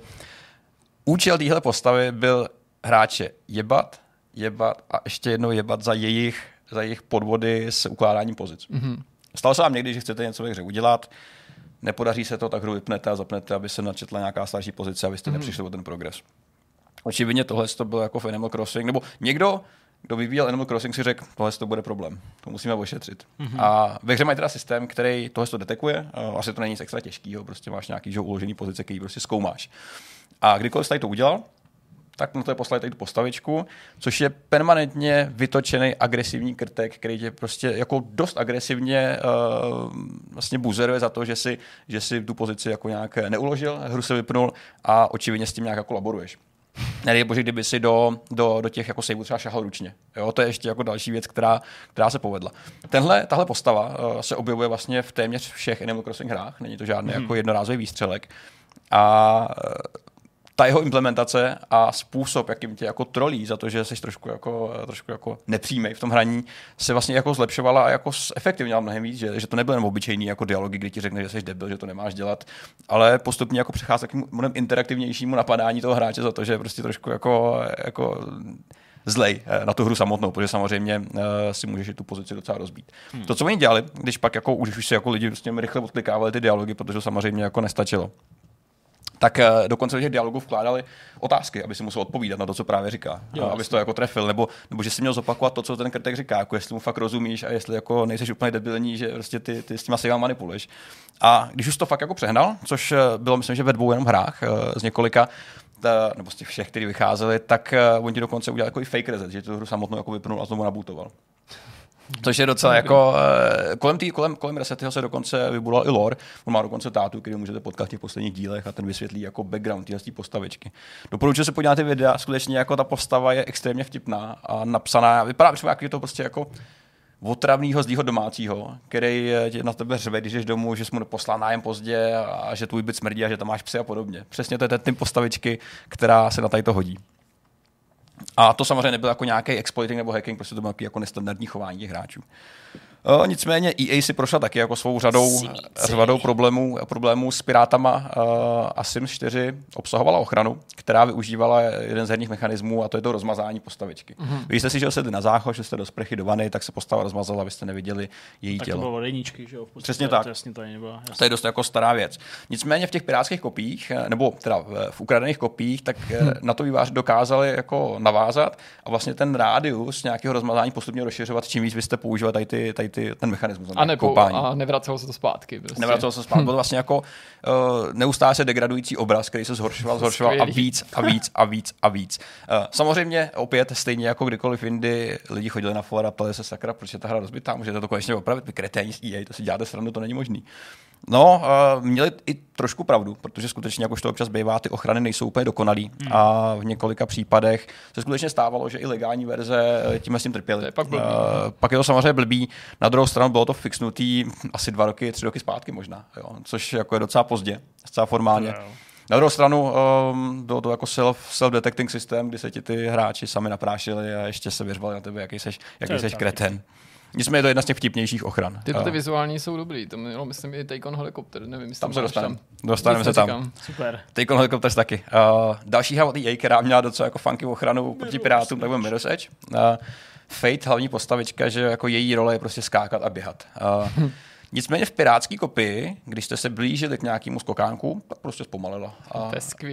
Účel téhle postavy byl hráče jebat, jebat a ještě jednou jebat za jejich, za jejich podvody s ukládáním pozic. Mm-hmm. Stalo se vám někdy, že chcete něco ve hře udělat, nepodaří se to, tak hru vypnete a zapnete, aby se načetla nějaká starší pozice, abyste mm-hmm. nepřišli o ten progres. Očividně tohle to bylo jako v Animal Crossing, nebo někdo kdo vyvíjel Animal Crossing, si řekl, tohle to bude problém, to musíme ošetřit. Mm-hmm. A ve hře mají teda systém, který tohle to detekuje, asi to není nic extra těžkého, prostě máš nějaký že, uložený pozice, který prostě zkoumáš. A kdykoliv tady to udělal, tak mu to je poslali tady tu postavičku, což je permanentně vytočený agresivní krtek, který tě prostě jako dost agresivně uh, vlastně buzeruje za to, že si, že si tu pozici jako nějak neuložil, hru se vypnul a očividně s tím nějak jako laboruješ. Nedej bože, kdyby si do, do, do těch jako saveů třeba šahal ručně. Jo, to je ještě jako další věc, která, která se povedla. Tenhle, tahle postava uh, se objevuje vlastně v téměř všech Animal Crossing hrách, není to žádný hmm. jako jednorázový výstřelek. A uh, ta jeho implementace a způsob, jakým tě jako trolí za to, že jsi trošku jako, trošku jako nepřímej v tom hraní, se vlastně jako zlepšovala a jako efektivně mnohem víc, že, že to nebyl jenom obyčejný jako dialogy, kdy ti řekne, že jsi debil, že to nemáš dělat, ale postupně jako přechází k mnohem interaktivnějšímu napadání toho hráče za to, že je prostě trošku jako, jako zlej eh, na tu hru samotnou, protože samozřejmě uh, si můžeš tu pozici docela rozbít. Hmm. To, co oni dělali, když pak jako už, už si jako lidi s tím rychle odklikávali ty dialogy, protože to samozřejmě jako nestačilo, tak uh, dokonce do těch dialogů vkládali otázky, aby si musel odpovídat na to, co právě říká. Jo, aby to jako trefil, nebo, nebo že si měl zopakovat to, co ten krtek říká, jako jestli mu fakt rozumíš a jestli jako nejseš úplně debilní, že prostě ty, ty s tím asi manipuluješ. A když už to fakt jako přehnal, což eh, bylo myslím, že ve dvou jenom hrách uh, z několika, nebo z těch všech, kteří vycházeli, tak oni ti dokonce udělali jako i fake reset, že tu hru samotnou jako vypnul a znovu nabutoval. Což je docela jako, uh, kolem, tý, kolem, kolem Resetyho se dokonce vybudoval i lore, on má dokonce tátu, který můžete potkat v těch posledních dílech a ten vysvětlí jako background téhle postavičky. Doporučuji se podívat ty videa, skutečně jako ta postava je extrémně vtipná a napsaná, vypadá třeba jako je to prostě jako otravného zlýho domácího, který na tebe řve, když jdeš domů, že jsi mu poslal nájem pozdě a že tvůj byt smrdí a že tam máš psy a podobně. Přesně to je ten typ postavičky, která se na tady to hodí. A to samozřejmě nebyl jako nějaký exploiting nebo hacking, prostě to bylo jako nestandardní chování těch hráčů. O, nicméně EA si prošla taky jako svou řadou, řadou problémů, problémů s pirátama uh, a Sims 4 obsahovala ochranu, která využívala jeden z herních mechanismů a to je to rozmazání postavičky. Mm-hmm. Když jste si, že jste na záchod, že jste do sprchy do vany, tak se postava rozmazala, abyste neviděli její tak tělo. to bylo jedničky, že jo? V Přesně tak. To, to, nebylo, to je dost jako stará věc. Nicméně v těch pirátských kopiích, eh, nebo teda v ukradených kopiích, tak hmm. na to výváři dokázali jako navázat a vlastně ten rádius nějakého rozmazání postupně rozšiřovat, čím víc byste používali tady, ty, tady ty, ten mechanismus. A, nebo, koupání. a nevracelo se to zpátky. Prostě. Nevracelo se to zpátky. Hmm. Bylo vlastně jako uh, neustále se degradující obraz, který se zhoršoval, zhoršoval a víc a víc a víc a víc. Uh, samozřejmě opět stejně jako kdykoliv jindy lidi chodili na fora a ptali se sakra, proč je ta hra rozbitá, můžete to konečně opravit, vy kreténi EA, to si děláte srandu, to není možný. No, uh, měli i trošku pravdu, protože skutečně, jakož to občas bývá, ty ochrany nejsou úplně dokonalý hmm. a v několika případech se skutečně stávalo, že i legální verze eh, tím s tím trpěly. Je pak, blbý, uh, pak je to samozřejmě blbý. Na druhou stranu bylo to fixnutý (laughs) asi dva roky, tři roky zpátky možná, jo, což jako je docela pozdě, docela formálně. No. Na druhou stranu um, bylo to jako self, self-detecting systém, kdy se ti ty hráči sami naprášili a ještě se vyřvali na tebe, jaký seš, jaký seš kreten. Tak. Nicméně je to jedna z těch vtipnějších ochran. Ty ty vizuální jsou dobrý, to mělo, myslím, i Take on Helicopter, nevím, tam se dostaneme. Dostaneme se tam. Super. Take on Helicopter taky. Uh, další hra od EA, která měla docela jako funky ochranu proti pirátům, tak byl Mirror's Edge. Uh, Fate, hlavní postavička, že jako její role je prostě skákat a běhat. Uh, (laughs) Nicméně v pirátské kopii, když jste se blížili k nějakému skokánku, tak prostě zpomalila. A,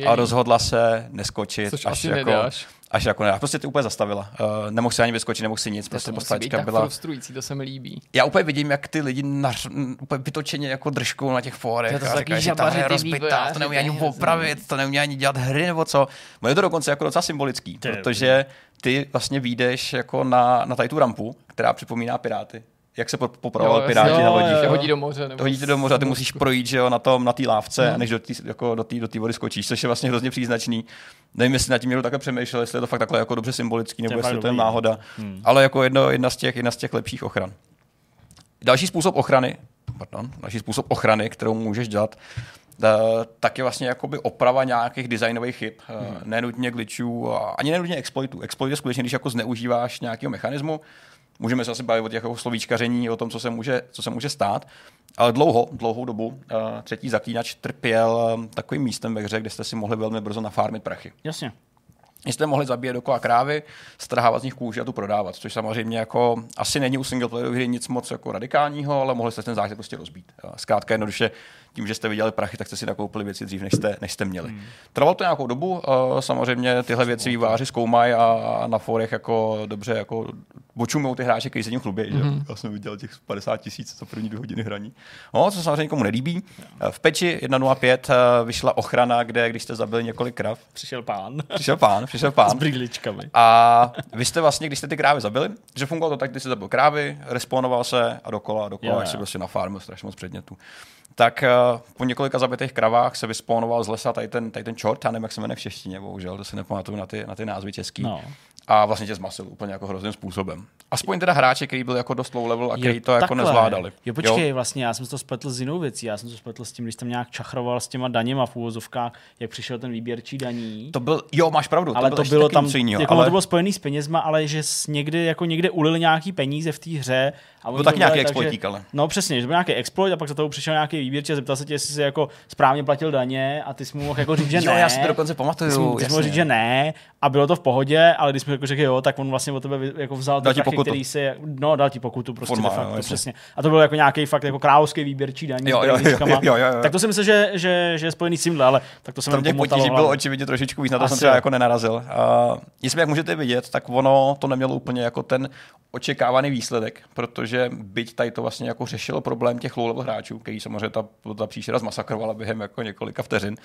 a rozhodla se neskočit. Což až asi jako, nedáš. Až jako ne, prostě ty úplně zastavila. Uh, nemohl si ani vyskočit, nemohl si nic, to prostě postavička byla. frustrující, to se mi líbí. Já úplně vidím, jak ty lidi nař, úplně vytočeně jako držkou na těch fórech. To a říkají, že ta hra je rozbitá, to neumí ani opravit, to neumí ani dělat hry nebo co. je to dokonce jako docela symbolický, protože ty vlastně vyjdeš jako na, na tady tu rampu, která připomíná Piráty jak se popravovali piráti jo, na lodích. Jo, hodí do moře. Nebo hodí do moře a ty musíš projít že jo, na tom, na té lávce, hmm. než do té jako do tý, do tý vody skočíš, což je vlastně hrozně příznačný. Nevím, jestli nad tím někdo takhle přemýšlel, jestli je to fakt takhle jako dobře symbolický, nebo jestli to je náhoda. Hmm. Ale jako jedno, jedna, z těch, jedna z těch lepších ochran. Další způsob ochrany, pardon, další způsob ochrany, kterou můžeš dělat, Uh, tak je vlastně jakoby oprava nějakých designových chyb, uh, hmm. nenutně glitchů, ani nenutně exploitů. Exploit je skutečně, když jako zneužíváš nějakého mechanismu, můžeme se asi bavit o těch jako slovíčkaření, o tom, co se může, co se může stát. Ale dlouho, dlouhou dobu uh, třetí zaklínač trpěl um, takovým místem ve hře, kde jste si mohli velmi brzo nafarmit prachy. Jasně. Jste mohli zabíjet dokola krávy, strhávat z nich kůži a tu prodávat, což samozřejmě jako asi není u single hry nic moc jako radikálního, ale mohli jste ten zážitek prostě rozbít. Zkrátka jednoduše tím, že jste viděli prachy, tak jste si nakoupili věci dřív, než jste, než jste měli. Hmm. Trvalo to nějakou dobu, samozřejmě tyhle věci výváři zkoumají a na forech jako dobře jako očumou ty hráče, kteří se tím chlubí. Mm-hmm. Já jsem viděl těch 50 tisíc za první dvě hodiny hraní. No, co samozřejmě nikomu nelíbí. V peči 1.05 eh, vyšla ochrana, kde když jste zabili několik krav. Přišel pán. Přišel pán, přišel pán. (laughs) S brýličkami. A vy jste vlastně, když jste ty krávy zabili, že fungovalo to tak, když jste zabil krávy, respawnoval se a dokola, a dokola, až si prostě nafarmil strašně moc předmětů tak uh, po několika zabitých kravách se vyspawnoval z lesa tady ten, tady ten čort, já nevím, jak se jmenuje v češtině, bohužel, to si nepamatuju na ty, na ty názvy český. No. A vlastně tě zmasil úplně jako hrozným způsobem. Aspoň teda hráče, který byl jako dost low level a který to jako nezvládali. Jo, počkej, jo? vlastně já jsem to spletl s jinou věcí. Já jsem to spletl s tím, když jsem nějak čachroval s těma daněma v úvozovkách, jak přišel ten výběrčí daní. To byl, jo, máš pravdu, ale to, to bylo tam, jinýho, jako ale... to bylo spojený s penězma, ale že někdy, jako někde ulili nějaký peníze v té hře. A byl tak nějaký exploitík, ale. No přesně, že byl nějaký exploit a pak za toho přišel nějaký výběrčí a zeptal se tě, jestli jsi jako správně platil daně a ty jsi mu mohl jako říct, že ne. (laughs) jo, já si to dokonce pamatuju. Ty jsi mohl říct, že ne a bylo to v pohodě, ale když jsme jako řekli jo, tak on vlastně od tebe jako vzal dal ti pokutu. který si, no dal ti pokutu prostě Forma, fakt, jo, to přesně. A to byl jako nějaký fakt jako královský výběrčí daní jo, jo, jo, jo, jo, jo. Tak to si myslím, že, že, že je spojený s tímhle, ale tak to jsem Tam těch potíží bylo očividně trošičku víc, na to Asi jsem třeba jako nenarazil. Uh, nicméně, jak můžete vidět, tak ono to nemělo úplně jako ten očekávaný výsledek, protože byť tady to vlastně jako řešilo problém těch low hráčů, který samozřejmě ta, ta příšera zmasakrovala během jako několika vteřin,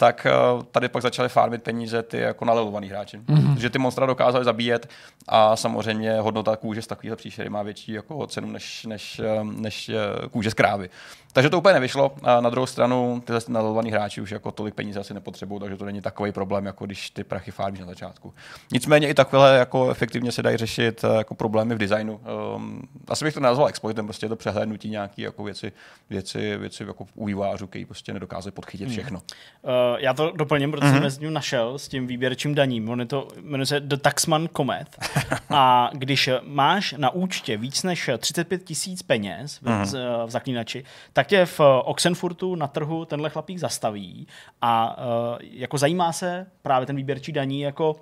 tak uh, tady pak začaly farmit peníze ty jako nalelovaný hráči. Mm-hmm. Že ty monstra dokázali zabíjet a samozřejmě hodnota kůže z takového příšery má větší jako cenu než, než, než kůže z krávy. Takže to úplně nevyšlo. A na druhou stranu tyhle nadolovaný hráči už jako tolik peníze asi nepotřebují, takže to není takový problém, jako když ty prachy farbíš na začátku. Nicméně i takhle jako efektivně se dají řešit eh, jako problémy v designu. Um, asi bych to nazval exploitem, prostě je to přehlédnutí nějaký jako věci, věci, věci jako u vývářů, který prostě nedokázali podchytit hmm. všechno. Hmm. Uh, já to doplním, protože hmm. jsem mezi našel s tím výběrčím daním. On je to, jmenuje se The Taxman Comet. a když máš na účtě víc než 35 tisíc peněz v, hmm. v zaklínači, tak tě v Oxenfurtu na trhu tenhle chlapík zastaví a uh, jako zajímá se právě ten výběrčí daní jako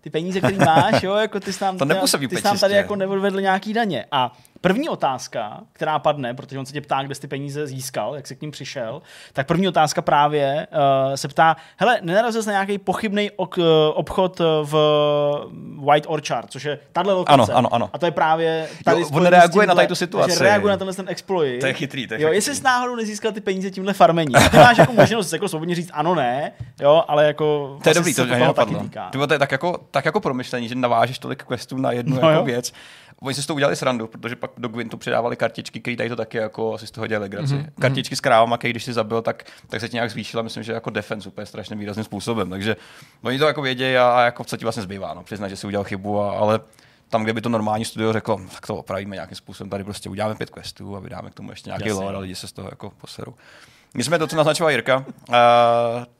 ty peníze, které máš, jo, jako ty jsi nám, to ty, ty jsi nám tady jako neodvedl nějaký daně. A První otázka, která padne, protože on se tě ptá, kde jsi ty peníze získal, jak se k ním přišel, tak první otázka právě uh, se ptá, hele, nenarazil jsi na nějaký pochybný ok, uh, obchod v White Orchard, což je tahle lokace. Ano, ano, ano. A to je právě tady jo, On reaguje na tu situaci. Takže reaguje na tenhle ten exploit. To je chytrý, to je Jo, chytrý. jestli jsi náhodou nezískal ty peníze tímhle farmení. Ty máš jako možnost jako svobodně říct ano, ne, jo, ale jako to je dobrý, to, to, taky týká. to je tak jako, tak jako promyšlení, že navážeš tolik questů na jednu no jako věc Oni si z toho udělali srandu, protože pak do Gwintu přidávali kartičky, které tady to taky jako asi z toho dělali legraci. Mm-hmm. Kartičky s krávama, který když si zabil, tak, tak se ti nějak zvýšila, myslím, že jako defense úplně strašně výrazným způsobem. Takže oni to jako vědějí a, a jako co ti vlastně zbývá, no, přiznat, že si udělal chybu, a, ale tam, kde by to normální studio řeklo, tak to opravíme nějakým způsobem, tady prostě uděláme pět questů a vydáme k tomu ještě nějaký Jasně. lore a lidi se z toho jako poserou. My jsme to, co naznačoval Jirka, uh,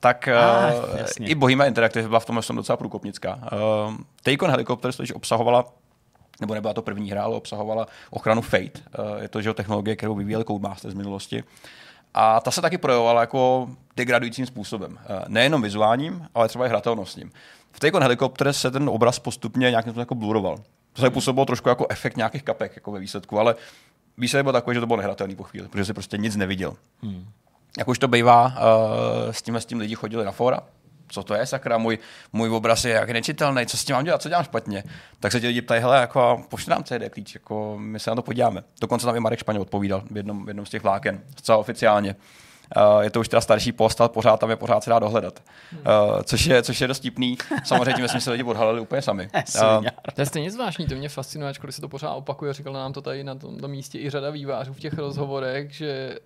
tak uh, ah, i Bohemia Interactive byla v tomhle docela průkopnická. Uh, Take on Helicopters totiž obsahovala nebo nebyla to první hra, ale obsahovala ochranu Fate. Eh, je to že technologie, kterou vyvíjel Codemaster z minulosti. A ta se taky projevovala jako degradujícím způsobem. Eh, nejenom vizuálním, ale třeba i hratelnostním. V Take Helikopter se ten obraz postupně nějakým způsobem jako bluroval. To se působilo trošku jako efekt nějakých kapek jako ve výsledku, ale výsledek byl takový, že to bylo nehratelný po chvíli, protože si prostě nic neviděl. Hmm. Jak už to bývá, uh, s tím s tím lidi chodili na fora, co to je, sakra, můj, můj obraz je jak nečitelný, co s tím mám dělat, co dělám špatně. Tak se ti lidi ptají, hele, jako, pošli nám CD klíč, jako, my se na to podíváme. Dokonce tam i Marek Španěl odpovídal v jednom, v jednom z těch vláken, zcela oficiálně. Uh, je to už teda starší post, ale pořád tam je pořád se dá dohledat. Uh, což, je, což je dost tipný. Samozřejmě jsme se lidi odhalili úplně sami. (laughs) Uh, to je stejně zvláštní, to mě fascinuje, ačkoliv se to pořád opakuje. Říkal nám to tady na tom, tom místě i řada vývářů v těch rozhovorech, že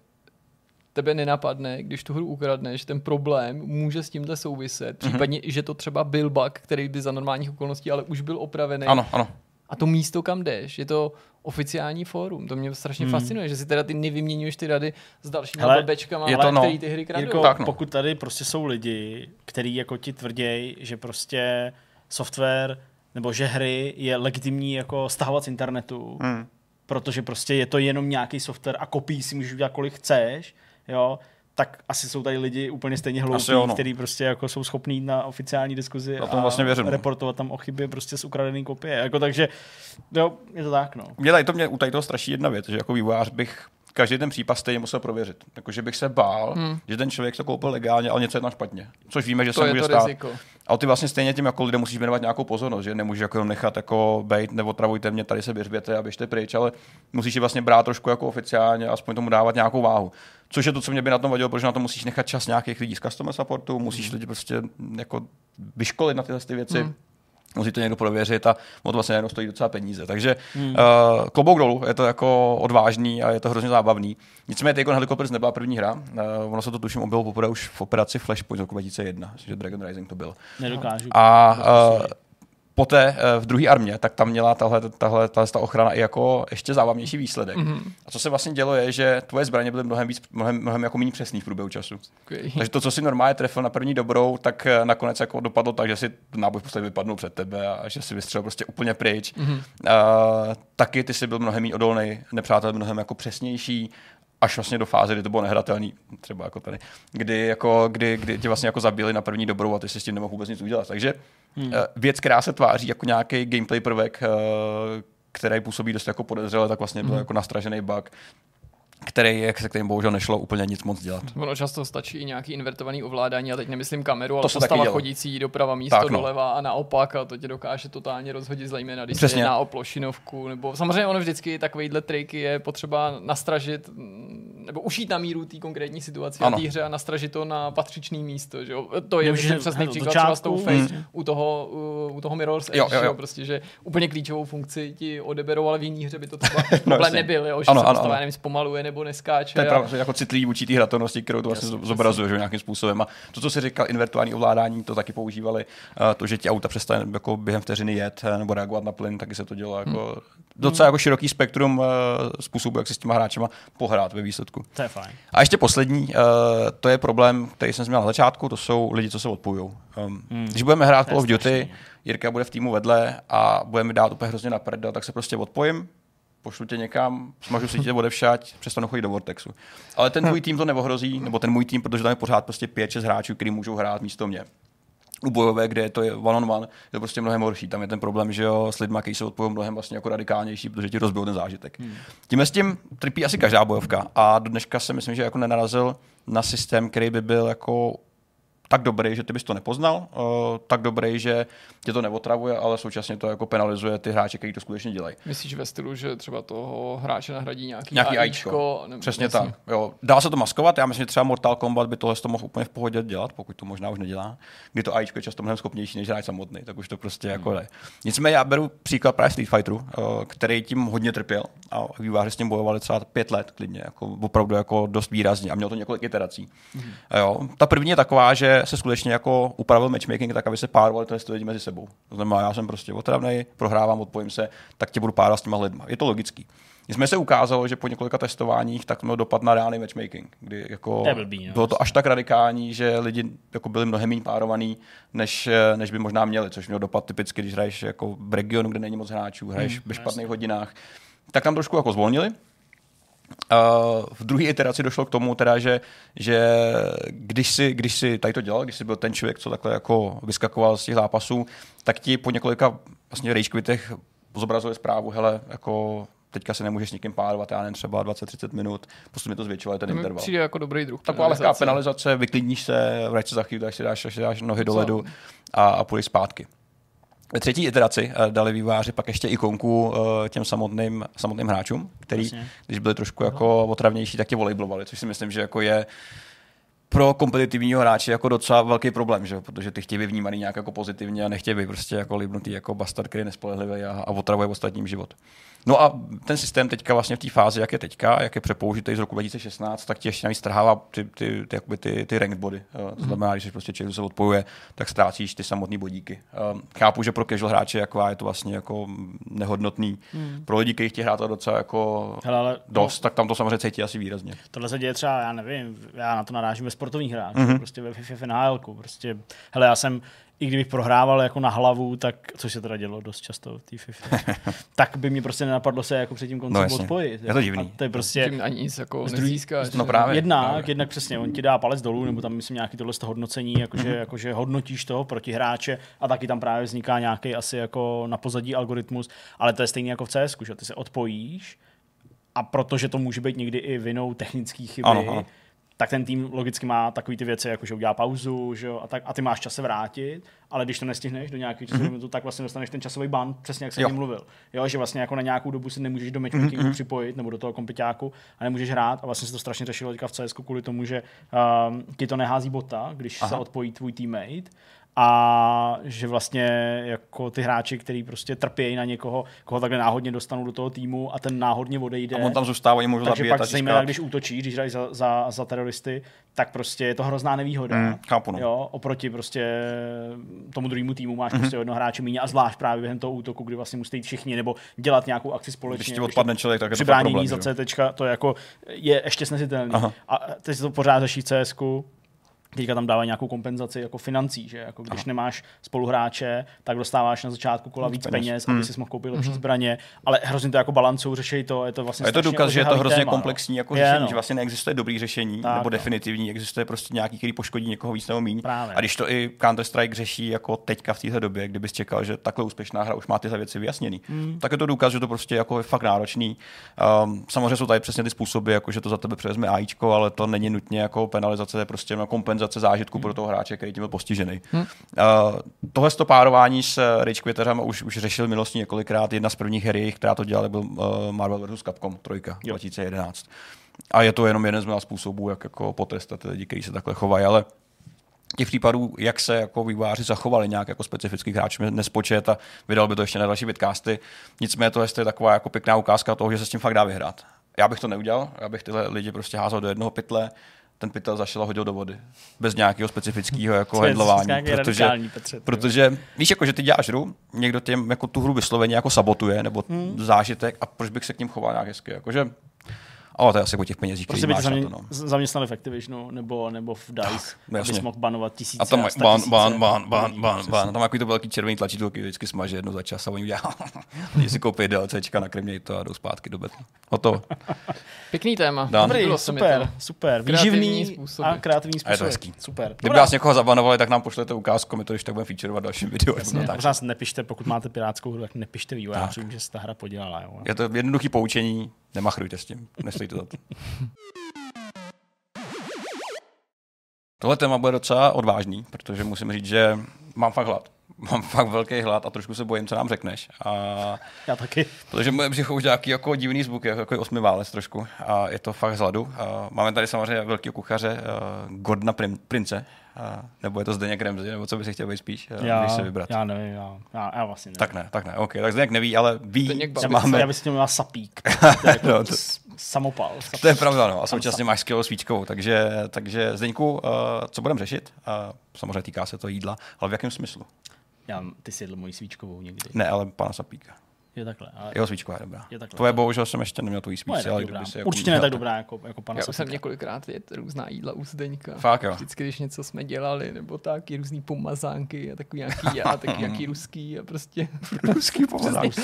tebe nenapadne, když tu hru ukradneš, ten problém může s tímhle souviset. Mhm. Případně, mm-hmm. že to třeba byl bug, který by za normálních okolností, ale už byl opravený. Ano, ano. A to místo, kam jdeš, je to oficiální fórum. To mě strašně hmm. fascinuje, že si teda ty nevyměňuješ ty rady s dalšími bečkama, je to no. který ty hry kradou. Jirko, tak no. Pokud tady prostě jsou lidi, kteří jako ti tvrdí, že prostě software nebo že hry je legitimní jako stahovat z internetu, hmm. protože prostě je to jenom nějaký software a kopí si můžeš udělat kolik chceš, jo, tak asi jsou tady lidi úplně stejně hloupí, no. kteří prostě jako jsou schopní na oficiální diskuzi a vlastně věřím, no. reportovat tam o chyby prostě z ukradený kopie. Jako, takže jo, je to tak. No. Mě tady to mě u tady toho straší jedna věc, že jako vývojář bych každý ten případ stejně musel prověřit. Jakože bych se bál, hmm. že ten člověk to koupil legálně, ale něco je tam špatně. Což víme, že to se může stát. Riziko. Ale ty vlastně stejně tím jako lidem musíš věnovat nějakou pozornost, že nemůžeš jako nechat jako bejt, nebo travujte mě, tady se vyřběte a běžte pryč, ale musíš ji vlastně brát trošku jako oficiálně, aspoň tomu dávat nějakou váhu. Což je to, co mě by na tom vadilo, protože na to musíš nechat čas nějakých lidí z customer supportu, musíš hmm. lidi prostě jako vyškolit na tyhle ty věci. Hmm musí to někdo prověřit a to vlastně jenom stojí docela peníze. Takže hmm. uh, klobouk dolů, je to jako odvážný a je to hrozně zábavný. Nicméně Take on Helicopters nebyla první hra, uh, ono se to tuším objevilo poprvé už v operaci Flashpoint z roku 2001, že Dragon Rising to byl. Nedokážu. A uh, poté eh, v druhé armě, tak tam měla tahle, tahle, tahle ta ochrana i jako ještě zábavnější výsledek. Mm-hmm. A co se vlastně dělo je, že tvoje zbraně byly mnohem, víc, mnohem, mnohem jako méně přesný v průběhu času. Okay. Takže to, co si normálně trefil na první dobrou, tak eh, nakonec jako dopadlo tak, že si náboj prostě vypadnul před tebe a že si vystřelil prostě úplně pryč. Mm-hmm. Uh, taky ty si byl mnohem méně odolný, nepřátel mnohem jako přesnější až vlastně do fáze, kdy to bylo nehratelný, třeba jako tady, kdy, jako, kdy, kdy tě vlastně jako zabili na první dobrou a ty si s tím nemohl vůbec nic udělat. Takže hmm. Eh, věc, která se tváří jako nějaký gameplay prvek, eh, který působí dost jako podezřele, tak vlastně byl hmm. jako nastražený bug který, jak se kterým bohužel nešlo úplně nic moc dělat. Ono často stačí i nějaký invertovaný ovládání, a teď nemyslím kameru, ale to postava chodící doprava místo tak, no. doleva a naopak a to tě dokáže totálně rozhodit zejména, když Přesně. se jedná o plošinovku. Nebo samozřejmě ono vždycky takovýhle triky je potřeba nastražit nebo ušít na míru té konkrétní situaci a té hře a nastražit to na patřičný místo. Že jo? To je myslím, přesný příklad třeba s tou Face mm. u toho, u, u toho Mirror's Edge, jo, jo, jo. Prostě, že úplně klíčovou funkci ti odeberou, ale v jiný hře by to třeba (laughs) no, problém nebyl, jo? že ano, se ano, postava, ano. nevím, zpomaluje nebo neskáče. To je pravda, jako citlivý vůči té hratelnosti, kterou to vlastně zobrazuje že, nějakým způsobem. A to, co si říkal, invertuální ovládání, to taky používali. Uh, to, že ti auta přestane jako během vteřiny jet eh, nebo reagovat na plyn, taky se to dělo jako hmm. docela jako široký spektrum uh, způsobů, jak si s těma hráčema pohrát ve výsledku. To je fajn. A ještě poslední, to je problém, který jsem měl na začátku, to jsou lidi, co se odpojují. Um, hmm. Když budeme hrát Call of Duty, Jirka bude v týmu vedle a budeme dát úplně hrozně na prdel, tak se prostě odpojím, pošlu tě někam, smažu si tě odevšať, přestanu chodit do Vortexu. Ale ten můj tým to neohrozí, nebo ten můj tým, protože tam je pořád prostě 5-6 hráčů, kteří můžou hrát místo mě u bojové, kde to je one on one, je to prostě mnohem horší. Tam je ten problém, že jo, s lidmi, kteří se odpojují mnohem vlastně jako radikálnější, protože ti rozbijou ten zážitek. Hmm. Tím s tím trpí asi každá bojovka a do dneška si myslím, že jako nenarazil na systém, který by byl jako tak dobrý, že ty bys to nepoznal, uh, tak dobrý, že tě to neotravuje, ale současně to jako penalizuje ty hráče, kteří to skutečně dělají. Myslíš ve stylu, že třeba toho hráče nahradí nějaký, nějaký AIčko? Nebo Přesně jasný. tak. Jo. Dá se to maskovat, já myslím, že třeba Mortal Kombat by tohle to mohl úplně v pohodě dělat, pokud to možná už nedělá, kdy to AIčko je často mnohem schopnější než hráč samotný, tak už to prostě jako hmm. jako jde. Nicméně já beru příklad právě Street Fighteru, uh, který tím hodně trpěl a výváři s tím bojovali třeba pět let klidně, jako opravdu jako dost výrazně a měl to několik iterací. Hmm. Jo. Ta první je taková, že se skutečně jako upravil matchmaking tak, aby se párovali ty lidi mezi sebou. To znamená, já jsem prostě otravný, prohrávám, odpojím se, tak tě budu párovat s těma lidmi. Je to logický. Nicméně se ukázalo, že po několika testováních tak měl dopad na reálný matchmaking, kdy jako to blbý, no. bylo to až tak radikální, že lidi jako byli mnohem méně párovaný, než, než by možná měli, což mělo dopad typicky, když hraješ jako v regionu, kde není moc hráčů, hraješ hmm, ve špatných hodinách, tak tam trošku jako zvolnili, Uh, v druhé iteraci došlo k tomu, teda, že, že když, si, když si tady to dělal, když si byl ten člověk, co takhle jako vyskakoval z těch zápasů, tak ti po několika vlastně rage quitech zobrazuje zprávu, hele, jako teďka se nemůžeš s někým párovat, já nevím, třeba 20-30 minut, postupně to zvětšovat ten interval. Přijde jako dobrý druh. Taková lehká penalizace, vyklidníš se, vrať se za chvíli, tak si dáš, si dáš nohy do ledu a, a půjdeš zpátky. Ve třetí iteraci dali výváři pak ještě ikonku uh, těm samotným, samotným hráčům, který, Jasně. když byli trošku jako otravnější, tak tě volejblovali, což si myslím, že jako je pro kompetitivního hráče jako docela velký problém, že? protože ty chtějí být vnímaný nějak jako pozitivně a nechtějí být prostě jako líbnutý jako bastard, který je nespolehlivý a, a otravuje ostatním život. No a ten systém teďka vlastně v té fázi, jak je teďka, jak je přepoužitý z roku 2016, tak ti ještě navíc strhává ty, ty, ty, ty, ty, ty ranked body. To mhm. znamená, když prostě člověk se odpojuje, tak ztrácíš ty samotné bodíky. Chápu, že pro casual hráče jako je to vlastně jako nehodnotný. Mm. Pro lidi, kteří chtějí hrát to docela jako Hele, ale dost, to, tak tam to samozřejmě cítí asi výrazně. Tohle se děje třeba, já nevím, já na to narážím sportovních hrách, mm-hmm. prostě ve FIFA NHL. Prostě, hele, já jsem i kdybych prohrával jako na hlavu, tak, což se teda dělo dost často v té FIFA, (laughs) tak by mi prostě nenapadlo se jako před tím koncem no, odpojit. Je to divný. A to je prostě... Tím ani nic jako nezískáš. No právě. Jednak, právě. jednak přesně, on ti dá palec dolů, nebo tam myslím nějaký tohle hodnocení, jakože, mm-hmm. jakože hodnotíš toho protihráče a taky tam právě vzniká nějaký asi jako na pozadí algoritmus, ale to je stejný jako v CS, že ty se odpojíš a protože to může být někdy i vinou technické chyby, ano, ano tak ten tým logicky má takové ty věci, jako že udělá pauzu, že jo, a, tak, a ty máš čas se vrátit, ale když to nestihneš do nějakého časového mm-hmm. tak vlastně dostaneš ten časový ban, přesně jak jsem mluvil. Jo, že vlastně jako na nějakou dobu si nemůžeš do matchmakingu mm-hmm. připojit nebo do toho kompitáku a nemůžeš hrát a vlastně se to strašně řešilo teďka v CS kvůli tomu, že um, ti to nehází bota, když Aha. se odpojí tvůj teammate a že vlastně jako ty hráči, kteří prostě trpějí na někoho, koho takhle náhodně dostanou do toho týmu a ten náhodně odejde. A on tam zůstává, můžu Takže zabíjet. pak zejména, když útočí, když hrají za, za, za, teroristy, tak prostě je to hrozná nevýhoda. Mm, chápu, no. jo, oproti prostě tomu druhému týmu máš mm-hmm. prostě jedno hráče méně a zvlášť právě během toho útoku, kdy vlastně musí jít všichni nebo dělat nějakou akci společně. Když ti odpadne člověk, tak je to problém, za CT, to jako je ještě snesitelné. A teď se to pořád řeší cs teďka tam dávají nějakou kompenzaci jako financí, že jako když Aha. nemáš spoluhráče, tak dostáváš na začátku kola víc peněz, peněz hmm. aby si mohl koupit lepší hmm. zbraně, ale hrozně to jako balancou řeší to, je to vlastně a je to důkaz, že je to hrozně téma, no. komplexní jako je, řešení, no. že vlastně neexistuje dobrý řešení tak, nebo no. definitivní, existuje prostě nějaký, který poškodí někoho víc nebo méně. A když to i Counter-Strike řeší jako teďka v této době, kdybys čekal, že takhle úspěšná hra už má tyhle věci vyjasněný, hmm. tak je to důkaz, že to prostě jako je fakt náročný. Um, samozřejmě jsou tady přesně ty způsoby, jako že to za tebe převezme AIčko, ale to není nutně jako penalizace, to je prostě kompenzace zážitku hmm. pro toho hráče, který tím byl postižený. Hmm. Uh, tohle párování s Rage Quitterem už, už řešil milostní několikrát. Jedna z prvních her, která to dělala, byl uh, Marvel vs. Capcom 3 jo. 2011. A je to jenom jeden z mnoha způsobů, jak jako potrestat lidi, kteří se takhle chovají, ale těch případů, jak se jako výváři zachovali nějak jako specifický hráč, nespočet a vydal by to ještě na další vidcasty. Nicméně to je taková jako pěkná ukázka toho, že se s tím fakt dá vyhrát. Já bych to neudělal, já bych tyhle lidi prostě házel do jednoho pytle, ten pytel zašel a hodil do vody. Bez nějakého specifického jako handlování. Protože, Petře, protože víš, jako, že ty děláš hru, někdo těm jako tu hru vysloveně jako sabotuje, nebo hmm. zážitek a proč bych se k ním choval nějak hezky. Jakože ale to je asi o těch penězích, prostě by zamě, to, no. zaměstnali v Activisionu nebo, nebo v DICE, no, abys mohl banovat tisíce a tam a ban, ban, ban, ban, ban, ban, tam jako to velký červený tlačítko, který vždycky smaže jedno za čas a oni udělá, (laughs) oni si koupí DLCčka, nakrmějí to a jdou zpátky do betlu. Hotovo. (laughs) Pěkný téma. Dan. Dobrý, super, super. Výživný a kreativní způsob. A je to hezký. Super. Kdyby nás někoho zabanovali, tak nám pošlete ukázku, my to když tak budeme featurovat dalším videu. Jasně, nás nepište, pokud máte pirátskou hru, tak nepište vývojářům, že se ta hra podělala. Jo. Je to jednoduché poučení, nemachrujte s tím, nestojí to za to. Tohle téma bude docela odvážný, protože musím říct, že mám fakt hlad. Mám fakt velký hlad a trošku se bojím, co nám řekneš. A Já taky. Protože moje břicho už nějaký jako divný zvuk, jako osmi válec trošku. A je to fakt z hladu. A máme tady samozřejmě velkého kuchaře, uh, Gordona Prince, a, nebo je to Zdeněk Remzi, nebo co by si chtěl být spíš, já, když se vybrat? Já nevím, já, já, já vlastně nevím. Tak ne, tak ne, OK, tak Zdeněk neví, ale ví, že máme... Já bych si měl sapík. (laughs) to jako no, to... Samopal. Sapík. To je pravda, no. A současně máš skvělou svíčkovou. Takže, takže Zdeňku, uh, co budeme řešit? Uh, samozřejmě týká se to jídla, ale v jakém smyslu? Já, ty jsi jedl moji svíčkovou někdy. Ne, ale pana Sapíka. Je takhle. Ale... Jeho svíčka je dobrá. Je takhle, Tvoje bohužel jsem ještě neměl tu svíčku. ale dobrá. Se jako Určitě ne tak dobrá jako, jako pana Já už jsem několikrát jet různá jídla u Zdeňka. Fakt jo. Vždycky, když něco jsme dělali, nebo taky různý pomazánky a takový nějaký já, (laughs) taky nějaký ruský a prostě. ruský pomazánky.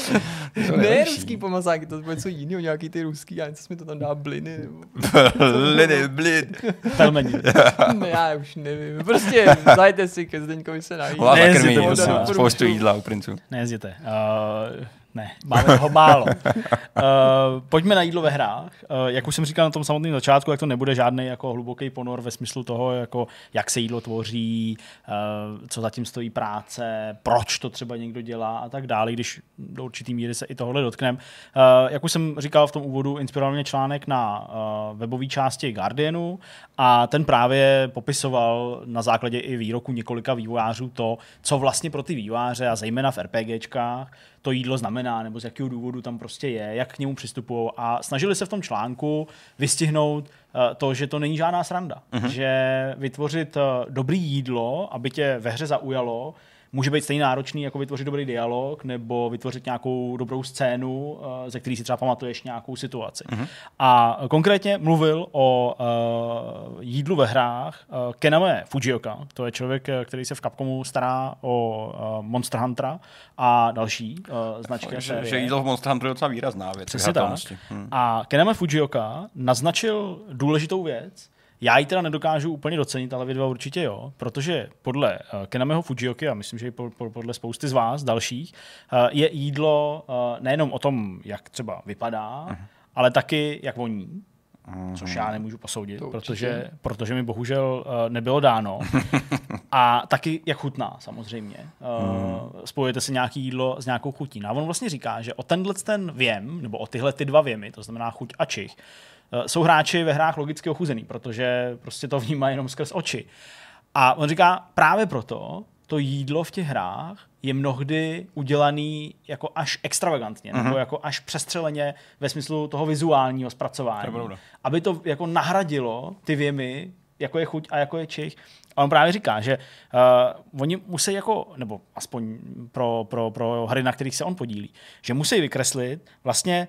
(laughs) ne ruský pomazánky, to bylo něco jiného, nějaký ty ruský a něco jsme to tam dá bliny. Nebo... (laughs) bliny, blin. Pelmeni. ne, já už nevím. Prostě zajte si ke Zdeňkovi se najít. Ne, spoustu jídla u princu. Nejezděte. Uh, ne, máme ho málo. uh, (laughs) pojďme na jídlo ve hrách. Uh, jak už jsem říkal na tom samotném začátku, jak to nebude žádný jako hluboký ponor ve smyslu toho, jako jak se jídlo tvoří, uh, co zatím stojí práce, proč to třeba někdo dělá a tak dále, když do určitý míry se i tohle dotkneme. Uh, jak už jsem říkal v tom úvodu, inspiroval mě článek na uh, webové části Guardianu a ten právě popisoval na základě i výroku několika vývojářů to, co vlastně pro ty vývojáře a zejména v RPGčkách to jídlo znamená, nebo z jakého důvodu tam prostě je, jak k němu přistupují. A snažili se v tom článku vystihnout uh, to, že to není žádná sranda. Uh-huh. Že vytvořit uh, dobrý jídlo, aby tě ve hře zaujalo, může být stejně náročný, jako vytvořit dobrý dialog nebo vytvořit nějakou dobrou scénu, eh, ze který si třeba pamatuješ nějakou situaci. Uh-huh. A konkrétně mluvil o uh, jídlu ve hrách uh, Kename Fujioka, to je člověk, který se v Capcomu stará o uh, Monster Huntera a další uh, značky. Že, že jídlo v Monster Hunteru je docela výrazná věc. Přesně tak. Hmm. A Kename Fujioka naznačil důležitou věc, já ji teda nedokážu úplně docenit, ale vy dva určitě jo, protože podle uh, Kenameho Fujioky, a myslím, že i po, po, podle spousty z vás dalších, uh, je jídlo uh, nejenom o tom, jak třeba vypadá, uh-huh. ale taky jak voní. Uh-huh. Což já nemůžu posoudit, protože, protože mi bohužel uh, nebylo dáno. (laughs) a taky jak chutná, samozřejmě. Uh. Spojujete si nějaký jídlo s nějakou chutí. No a on vlastně říká, že o tenhle ten věm, nebo o tyhle ty dva věmy, to znamená chuť a čich, Eh, jsou hráči ve hrách logicky ochuzený, protože prostě to vnímají jenom skrz oči. A on říká, právě proto to jídlo v těch hrách je mnohdy udělaný jako až extravagantně, uh-huh. nebo mhm. jako až přestřeleně ve smyslu toho vizuálního zpracování. To aby to jako nahradilo ty věmy, jako je chuť a jako je čich. A on právě říká, že uh, oni musí jako, nebo aspoň pro, pro, pro hry, na kterých se on podílí, že musí vykreslit vlastně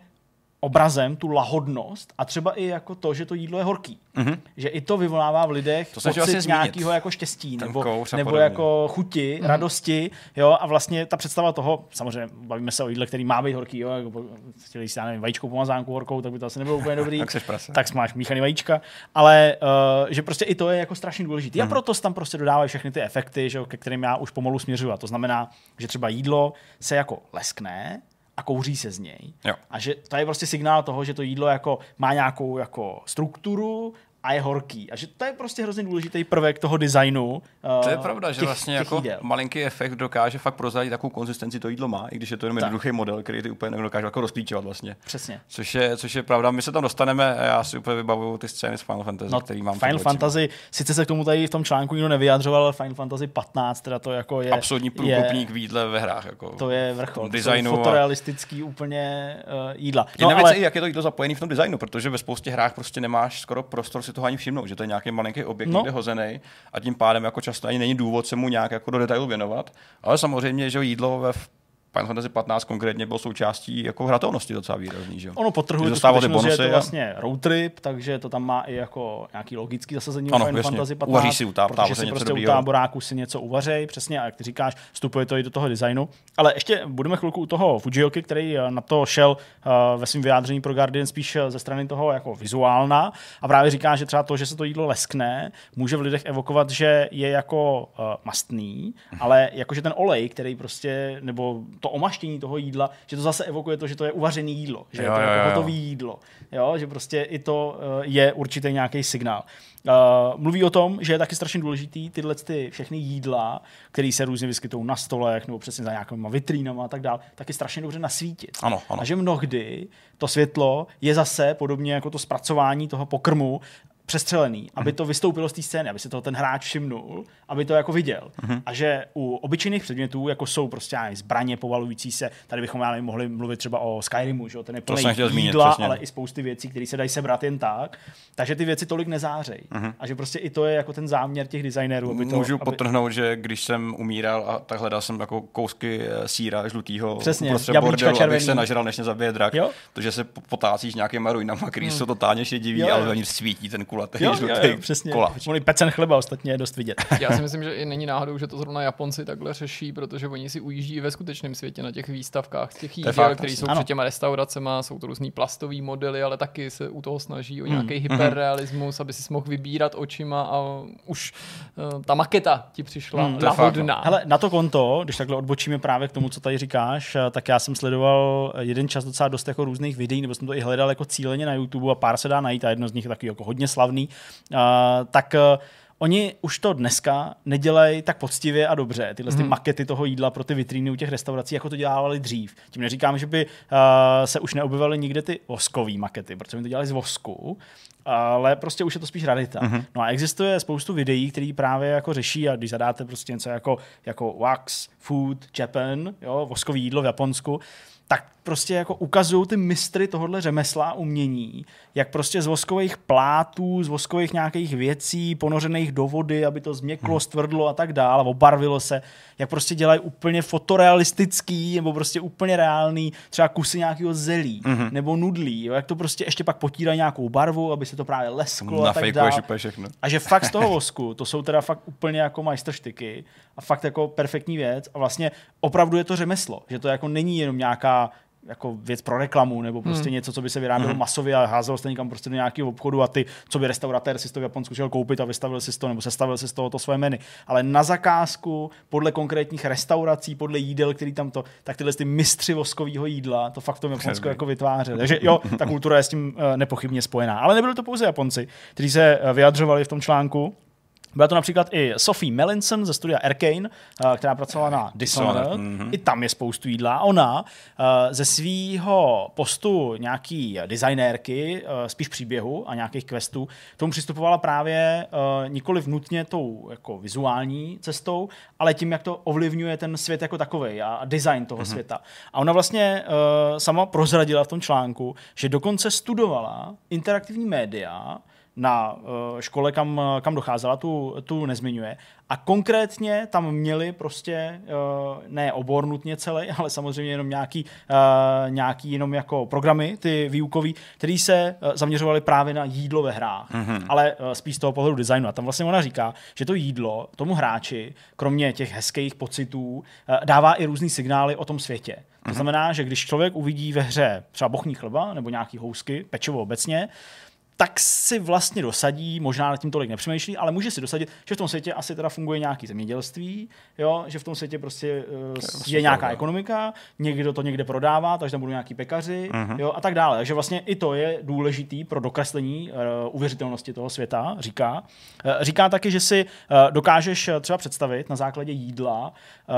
obrazem tu lahodnost a třeba i jako to, že to jídlo je horký. Mm-hmm. Že i to vyvolává v lidech to pocit vlastně nějakého jako štěstí Ten nebo, nebo jako chuti, mm-hmm. radosti. Jo? A vlastně ta představa toho, samozřejmě bavíme se o jídle, který má být horký, jo? Jako, chtěli si, já nevím, vajíčkou pomazánku horkou, tak by to asi nebylo úplně dobrý. (laughs) tak, tak máš míchaný vajíčka. Ale uh, že prostě i to je jako strašně důležité. Mm-hmm. A mhm. proto tam prostě dodávají všechny ty efekty, že, ke kterým já už pomalu směřuju. A to znamená, že třeba jídlo se jako leskne, a kouří se z něj. Jo. A že to je prostě signál toho, že to jídlo jako má nějakou jako strukturu a je horký. A že to je prostě hrozně důležitý prvek toho designu. Uh, to je pravda, těch, že vlastně jako jídel. malinký efekt dokáže fakt prozradit, takovou konzistenci to jídlo má, i když je to jenom jednoduchý model, který ty úplně nedokáže jako rozklíčovat vlastně. Přesně. Což je, což je pravda, my se tam dostaneme, já si úplně vybavuju ty scény z Final Fantasy, no, který mám. Final Fantasy, sice se k tomu tady v tom článku nikdo nevyjadřoval, ale Final Fantasy 15, teda to jako je... Absolutní průkopník v jídle ve hrách. Jako to je vrchol. Designu to fotorealistický a... úplně uh, jídla. No, Jedna ale... věc je, jak je to jídlo zapojené v tom designu, protože ve spoustě hrách prostě nemáš skoro prostor si toho ani všimnout, že to je nějaký malinký objekt no. někde hozený a tím pádem jako často ani není důvod se mu nějak jako do detailu věnovat. Ale samozřejmě, že jídlo ve Final Fantasy 15 konkrétně byl součástí jako hratelnosti docela výrazný. Že? Ono potrhuje tu skutečnost, že je to vlastně a... road trip, takže to tam má i jako nějaký logický zasazení ano, Final jasně. Fantasy 15. Uvaří si u táb, protože si prostě u táboráku si něco uvařej, přesně, a jak ty říkáš, vstupuje to i do toho designu. Ale ještě budeme chvilku u toho Fujioky, který eh, na to šel uh, ve svém vyjádření pro Guardian spíš eh, ze strany toho jako vizuálna a právě říká, že třeba to, že se to jídlo leskne, může v lidech evokovat, že je jako uh, mastný, ale jakože ten olej, který prostě, nebo to omaštění toho jídla, že to zase evokuje to, že to je uvařené jídlo, že jo, je to jako hotové jídlo, jo, že prostě i to uh, je určitý nějaký signál. Uh, mluví o tom, že je taky strašně důležitý tyhle ty všechny jídla, které se různě vyskytují na stolech nebo přesně za nějakými vitrínama a tak dále, taky strašně dobře nasvítit. Ano, ano. A že mnohdy to světlo je zase podobně jako to zpracování toho pokrmu přestřelený, aby mhm. to vystoupilo z té scény, aby se toho ten hráč všimnul, aby to jako viděl. Uh-huh. A že u obyčejných předmětů, jako jsou prostě zbraně povalující se, tady bychom já nevím, mohli mluvit třeba o Skyrimu, že? ten je plný jídla, zmínit, ale i spousty věcí, které se dají sebrat jen tak, takže ty věci tolik nezářejí. Uh-huh. A že prostě i to je jako ten záměr těch designérů. Aby to, Můžu aby... potrhnout, že když jsem umíral a tak hledal jsem jako kousky eh, síra žlutýho Přesně, bordelu, abych se nažral, než mě zabije drak, jo? protože se potácíš nějakýma ruinama, který hmm. jsou totálně šedivý, jo, ale oni svítí ten kulatý jo, žlutý jo, jo, přesně. koláč. Oni pecen chleba ostatně je dost vidět. Já si myslím, že i není náhodou, že to zrovna Japonci takhle řeší, protože oni si ujíždí ve skutečném světě na těch výstavkách těch jídel, které jsou ano. před těma restauracemi, jsou to různý plastový modely, ale taky se u toho snaží o nějaký hmm. hyperrealismus, aby si mohl vybírat očima a už uh, ta maketa ti přišla hmm, lahodná. Hele, na to konto, když takhle odbočíme právě k tomu, co tady říkáš, eh, tak já jsem sledoval jeden čas docela dost jako různých videí, nebo jsem to i hledal jako cíleně na YouTube a pár se dá najít a jedno z nich je taky jako hodně slavný. Uh, tak uh, Oni už to dneska nedělají tak poctivě a dobře, tyhle mm. ty mhm. makety toho jídla pro ty vitríny u těch restaurací, jako to dělávali dřív. Tím neříkám, že by uh, se už neobjevaly nikde ty voskové makety, protože mi to dělali z vosku, ale prostě už je to spíš rarita. Mm-hmm. No a existuje spoustu videí, které právě jako řeší a když zadáte prostě něco jako, jako wax, food, Japan, jo, voskový jídlo v Japonsku, tak prostě jako ukazují ty mistry tohohle řemesla umění, jak prostě z voskových plátů, z voskových nějakých věcí, ponořených do vody, aby to změklo, hmm. stvrdlo a tak dále, obarvilo se, jak prostě dělají úplně fotorealistický nebo prostě úplně reálný třeba kusy nějakého zelí hmm. nebo nudlí, jo, jak to prostě ještě pak potírají nějakou barvu, aby se to právě lesklo Na a tak dále. A že fakt z toho (laughs) vosku, to jsou teda fakt úplně jako majstrštyky a fakt jako perfektní věc a vlastně opravdu je to řemeslo, že to jako není jenom nějaká jako věc pro reklamu nebo prostě hmm. něco, co by se vyrábělo hmm. masově a házelo se někam prostě do nějakého obchodu a ty, co by restauratér si to v Japonsku šel koupit a vystavil si to nebo sestavil si z toho to své menu. Ale na zakázku, podle konkrétních restaurací, podle jídel, který tam to, tak tyhle ty mistři voskového jídla, to fakt v tom Japonsku jako vytvářeli. Takže jo, ta kultura je s tím uh, nepochybně spojená. Ale nebyly to pouze Japonci, kteří se uh, vyjadřovali v tom článku. Byla to například i Sophie Melanson ze studia Arcane, eh, která pracovala na Dishonored. Mm-hmm. I tam je spoustu jídla. Ona eh, ze svého postu nějaký designérky, eh, spíš příběhu a nějakých questů, tomu přistupovala právě nikoli vnutně tou jako vizuální cestou, ale tím, jak to ovlivňuje ten svět jako takový a design toho mm-hmm. světa. A ona vlastně sama prozradila v tom článku, že dokonce studovala interaktivní média, na uh, škole, kam, kam docházela, tu, tu nezmiňuje. A konkrétně tam měli prostě uh, ne obor nutně celý, (laughs) ale samozřejmě jenom nějaký, uh, nějaký jenom jako programy, ty výukový, který se zaměřovaly právě na jídlo ve hrách, mm-hmm. ale spíš z toho pohledu designu. A tam vlastně ona říká, že to jídlo tomu hráči, kromě těch hezkých pocitů, dává i různý signály o tom světě. To mm-hmm. znamená, že když člověk uvidí ve hře třeba bochní chleba nebo nějaký housky, pečivo obecně, tak si vlastně dosadí, možná nad tím tolik nepřemýšlí, ale může si dosadit, že v tom světě asi teda funguje nějaký zemědělství, jo, že v tom světě prostě uh, je, nějaká ekonomika, někdo to někde prodává, takže tam budou nějaký pekaři, uh-huh. jo, a tak dále. Takže vlastně i to je důležitý pro dokreslení uh, uvěřitelnosti toho světa, říká. Uh, říká taky, že si uh, dokážeš třeba představit na základě jídla, uh,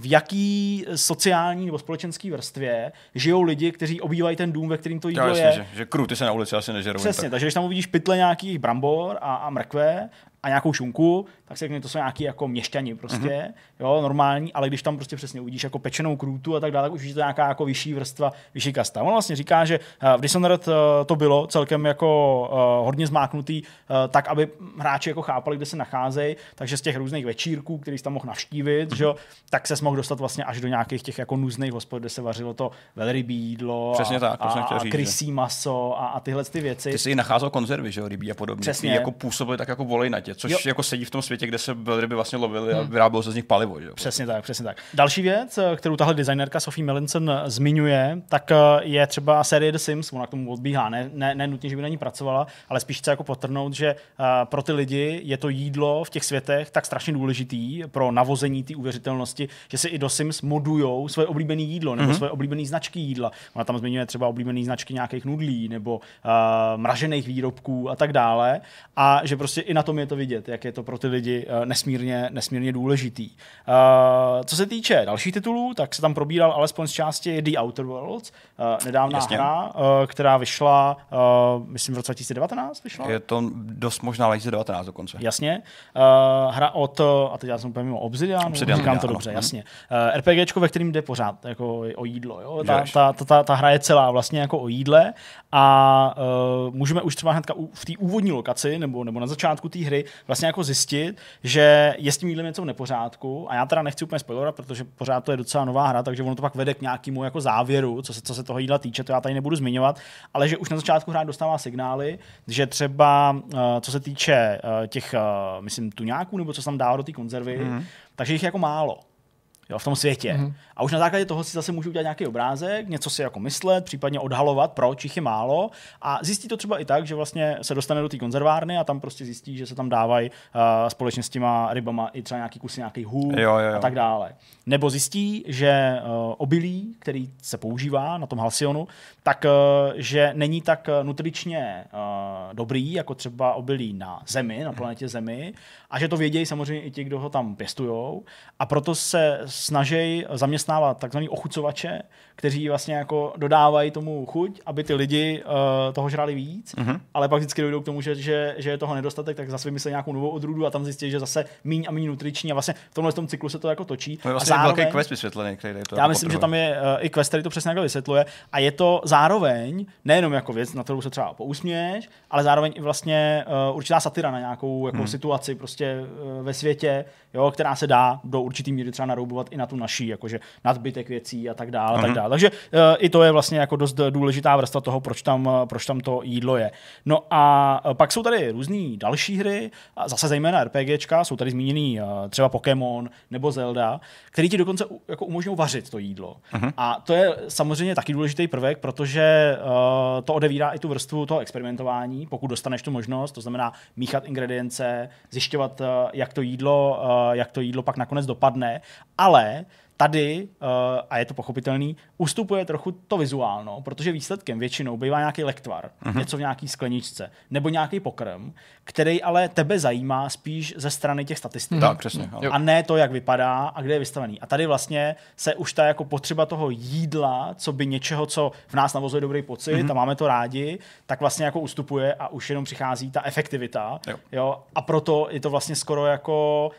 v jaký sociální nebo společenské vrstvě žijou lidi, kteří obývají ten dům, ve kterým to jídlo jasně, je. Že, že kruty se na ulici asi nežerou. Přesně, tak. takže když tam uvidíš pytle nějakých brambor a, a mrkve a nějakou šunku, tak řekne, to jsou nějaký jako měšťani prostě, mm-hmm. jo, normální, ale když tam prostě přesně uvidíš jako pečenou krůtu a tak dále, tak už je to nějaká jako vyšší vrstva, vyšší kasta. On vlastně říká, že eh, v Dishonored eh, to bylo celkem jako uh, hodně zmáknutý, tak, aby hráči jako chápali, kde se nacházejí, takže z těch různých večírků, který jsi tam mohl navštívit, mm-hmm. že, tak se mohl dostat vlastně až do nějakých těch jako nuzných hospod, kde se vařilo to velrybí jídlo Přesně a, tak, to a, a říct, krysí maso a, a tyhle ty věci. Ty jsi i nacházel konzervy, že jo, rybí a podobně. Přesně. Ty jako působily tak jako volejnatě, což jo. jako sedí v tom světě, kde se velryby vlastně lovili hmm. a vyrábělo se z nich palivo. Že? Přesně tak, přesně tak. Další věc, kterou tahle designerka Sophie Melinson zmiňuje, tak eh, je třeba série The Sims, ona k tomu odbíhá, ne, ne, ne nutně, že by na ní pracovala, ale spíš chce jako potrhnout, že pro ty lidi je to jídlo v těch světech tak strašně důležitý pro navození té uvěřitelnosti, že si i do Sims modujou svoje oblíbené jídlo nebo mm-hmm. svoje oblíbené značky jídla. Ona tam zmiňuje třeba oblíbené značky nějakých nudlí nebo uh, mražených výrobků a tak dále. A že prostě i na tom je to vidět, jak je to pro ty lidi uh, nesmírně, nesmírně důležitý. Uh, co se týče dalších titulů, tak se tam probíral alespoň z části The Outer Worlds, uh, nedávná Jasně. hra, která vyšla, myslím, v roce 2019 vyšla. Je to dost možná 2019 dokonce. Jasně. Hra od, a teď já jsem úplně mimo Obsidian, Obsidian říkám to ano. dobře, jasně. RPGčko, ve kterým jde pořád jako o jídlo. Jo? Ta, ta, ta, ta, ta hra je celá vlastně jako o jídle a uh, můžeme už třeba hnedka v té úvodní lokaci nebo, nebo na začátku té hry vlastně jako zjistit, že je s tím jídlem něco v nepořádku. A já teda nechci úplně spoilerovat, protože pořád to je docela nová hra, takže ono to pak vede k nějakému jako závěru, co se, co se toho jídla týče, to já tady nebudu zmiňovat, ale že už na začátku hra dostává signály, že třeba uh, co se týče uh, těch, uh, myslím, tuňáků, nebo co se tam dává do té konzervy, mm-hmm. takže jich je jako málo jo, v tom světě. Mm-hmm. A už na základě toho si zase můžu udělat nějaký obrázek, něco si jako myslet, případně odhalovat, proč jich je málo. A zjistí to třeba i tak, že vlastně se dostane do té konzervárny a tam prostě zjistí, že se tam dávají uh, společně s těma rybama i třeba nějaký kusy nějakých hů jo, jo, jo. a tak dále. Nebo zjistí, že uh, obilí, který se používá na tom halsionu, tak uh, že není tak nutričně uh, dobrý, jako třeba obilí na Zemi, na planetě Zemi, a že to vědějí samozřejmě i ti, kdo ho tam pěstujou. A proto se snaží zaměstnávat takzvaný ochucovače, kteří vlastně jako dodávají tomu chuť, aby ty lidi uh, toho žrali víc, uh-huh. ale pak vždycky dojdou k tomu, že, že, že je toho nedostatek, tak zase vymyslí nějakou novou odrůdu a tam zjistí, že zase míň a míň nutriční a vlastně v tomhle tom cyklu se to jako točí. To je vlastně a zároveň, velký quest vysvětlený, který to Já jako myslím, potrvá. že tam je uh, i quest, který to přesně jako vysvětluje a je to zároveň nejenom jako věc, na kterou se třeba pousměješ, ale zároveň i vlastně uh, určitá satira na nějakou jako hmm. situaci prostě uh, ve světě, jo, která se dá do určitý míry třeba naroubovat i na tu naší, jakože nadbytek věcí a tak dále. tak dále. Takže uh, i to je vlastně jako dost důležitá vrstva toho, proč tam, proč tam to jídlo je. No a pak jsou tady různé další hry, a zase zejména RPGčka, jsou tady zmíněný třeba Pokémon nebo Zelda, který ti dokonce jako umožňují vařit to jídlo. Uh-huh. A to je samozřejmě taky důležitý prvek, protože to odevírá i tu vrstvu toho experimentování, pokud dostaneš tu možnost, to znamená míchat ingredience, zjišťovat, jak to jídlo, jak to jídlo pak nakonec dopadne, ale tady, uh, a je to pochopitelný, ustupuje trochu to vizuálno, protože výsledkem většinou bývá nějaký lektvar, uh-huh. něco v nějaký skleničce, nebo nějaký pokrm, který ale tebe zajímá spíš ze strany těch statistik. Tak, přesně. A ne to, jak vypadá a kde je vystavený. A tady vlastně se už ta jako potřeba toho jídla, co by něčeho, co v nás navozuje dobrý pocit uh-huh. a máme to rádi, tak vlastně jako ustupuje a už jenom přichází ta efektivita. Jo. Jo? A proto je to vlastně skoro jako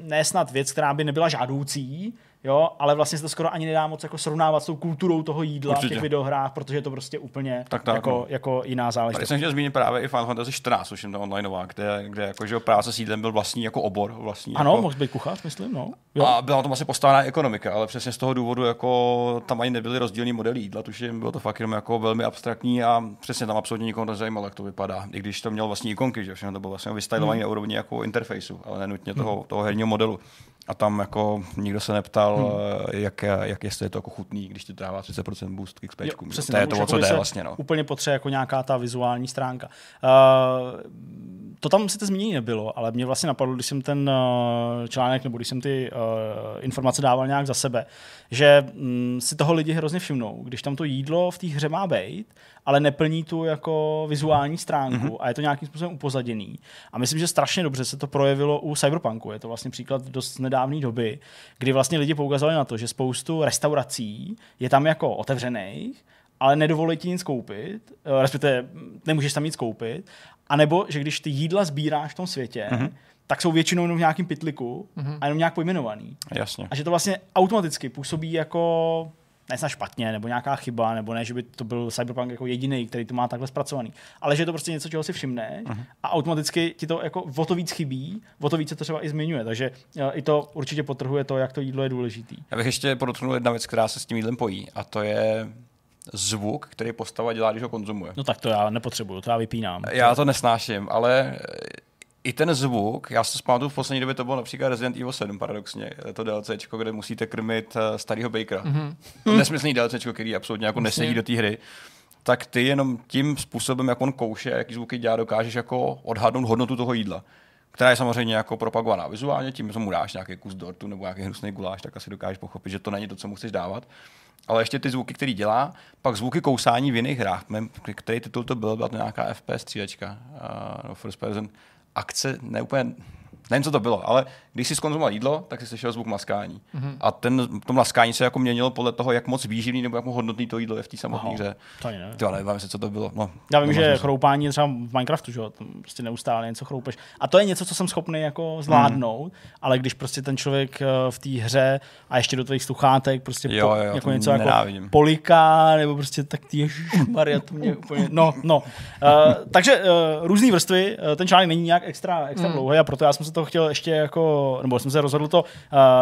ne snad věc, která by nebyla žádoucí, jo, ale vlastně se to skoro ani nedá moc jako srovnávat s tou kulturou toho jídla Určitě. v těch videohrách, protože je to prostě úplně tak, tak, jako, no. jako jiná záležitost. Tady jsem chtěl zmínit právě i Final Fantasy 14, což je to onlineová, kde, kde jako, že práce s jídlem byl vlastní jako obor. Vlastní, ano, jako... mohl být kuchař, myslím, no. Jo. A byla tam asi postavená ekonomika, ale přesně z toho důvodu jako tam ani nebyly rozdílný modely jídla, tuším, bylo to fakt jenom jako velmi abstraktní a přesně tam absolutně nikoho nezajímalo, jak to vypadá. I když to měl vlastní ikonky, že všechno to bylo vlastně vystylované hmm. na úrovni jako interfejsu, ale nenutně toho, hmm. toho herního modelu. A tam jako nikdo se neptal, hmm. jak, jak jestli je to jako chutný, když ti dává 30% boost k XP. Přesně, to je to, o co jde vlastně. No. Úplně potřebuje jako nějaká ta vizuální stránka. Uh, to tam sice zmínění nebylo, ale mě vlastně napadlo, když jsem ten uh, článek nebo když jsem ty uh, informace dával nějak za sebe, že um, si toho lidi hrozně všimnou, když tam to jídlo v té hře má být, ale neplní tu jako vizuální stránku mm-hmm. a je to nějakým způsobem upozaděný. A myslím, že strašně dobře se to projevilo u Cyberpunku. Je to vlastně příklad dost nedávné doby, kdy vlastně lidi poukazovali na to, že spoustu restaurací je tam jako otevřených, ale nedovolí ti nic koupit, eh, respektive nemůžeš tam nic koupit, a nebo, že když ty jídla sbíráš v tom světě, mm-hmm. tak jsou většinou jenom v nějakém pytliku mm-hmm. a jenom nějak pojmenovaný. Jasně. A že to vlastně automaticky působí jako ne špatně, nebo nějaká chyba, nebo ne, že by to byl Cyberpunk jako jediný, který to má takhle zpracovaný, ale že je to prostě něco, čeho si všimne uh-huh. a automaticky ti to jako o to víc chybí, o to víc se to třeba i zmiňuje, takže eh, i to určitě potrhuje to, jak to jídlo je důležitý. Já bych ještě podotknul jedna věc, která se s tím jídlem pojí, a to je zvuk, který postava dělá, když ho konzumuje. No tak to já nepotřebuju, to já vypínám. Já to nesnáším, ale i ten zvuk, já si pamatuju v poslední době to bylo například Resident Evil 7 paradoxně, to DLCčko, kde musíte krmit eh, starého Bakera. Mm-hmm. Nesmyslný DLCčko, který absolutně jako nesedí do té hry tak ty jenom tím způsobem, jak on kouše, jaký zvuky dělá, dokážeš jako odhadnout hodnotu toho jídla která je samozřejmě jako propagovaná vizuálně, tím, že mu dáš nějaký kus dortu nebo nějaký hnusný guláš, tak asi dokážeš pochopit, že to není to, co mu chceš dávat. Ale ještě ty zvuky, který dělá, pak zvuky kousání v jiných hrách. Který titul to byl? Byla to nějaká FPS střílečka, uh, first person akce, ne úplně, nevím, co to bylo, ale když jsi skonzumoval jídlo, tak jsi slyšel zvuk maskání. Mm-hmm. A ten, to maskání se jako měnilo podle toho, jak moc výživný nebo jak moc hodnotný to jídlo je v té samotné hře. To ne. To nevím, co to bylo. No, Já vím, že chroupání je třeba v Minecraftu, že jo, prostě neustále něco chroupeš. A to je něco, co jsem schopný jako zvládnout, mm. ale když prostě ten člověk eh, v té hře a ještě do těch sluchátek prostě jo, jo, jako něco jako poliká, nebo prostě tak ty Maria, to mě (laughs) úplně, no, no. Uh, takže uh, různé vrstvy, uh, ten článek není nějak extra, extra mm. dlouhý a proto já jsem se to chtěl ještě jako, nebo jsem se rozhodl to uh,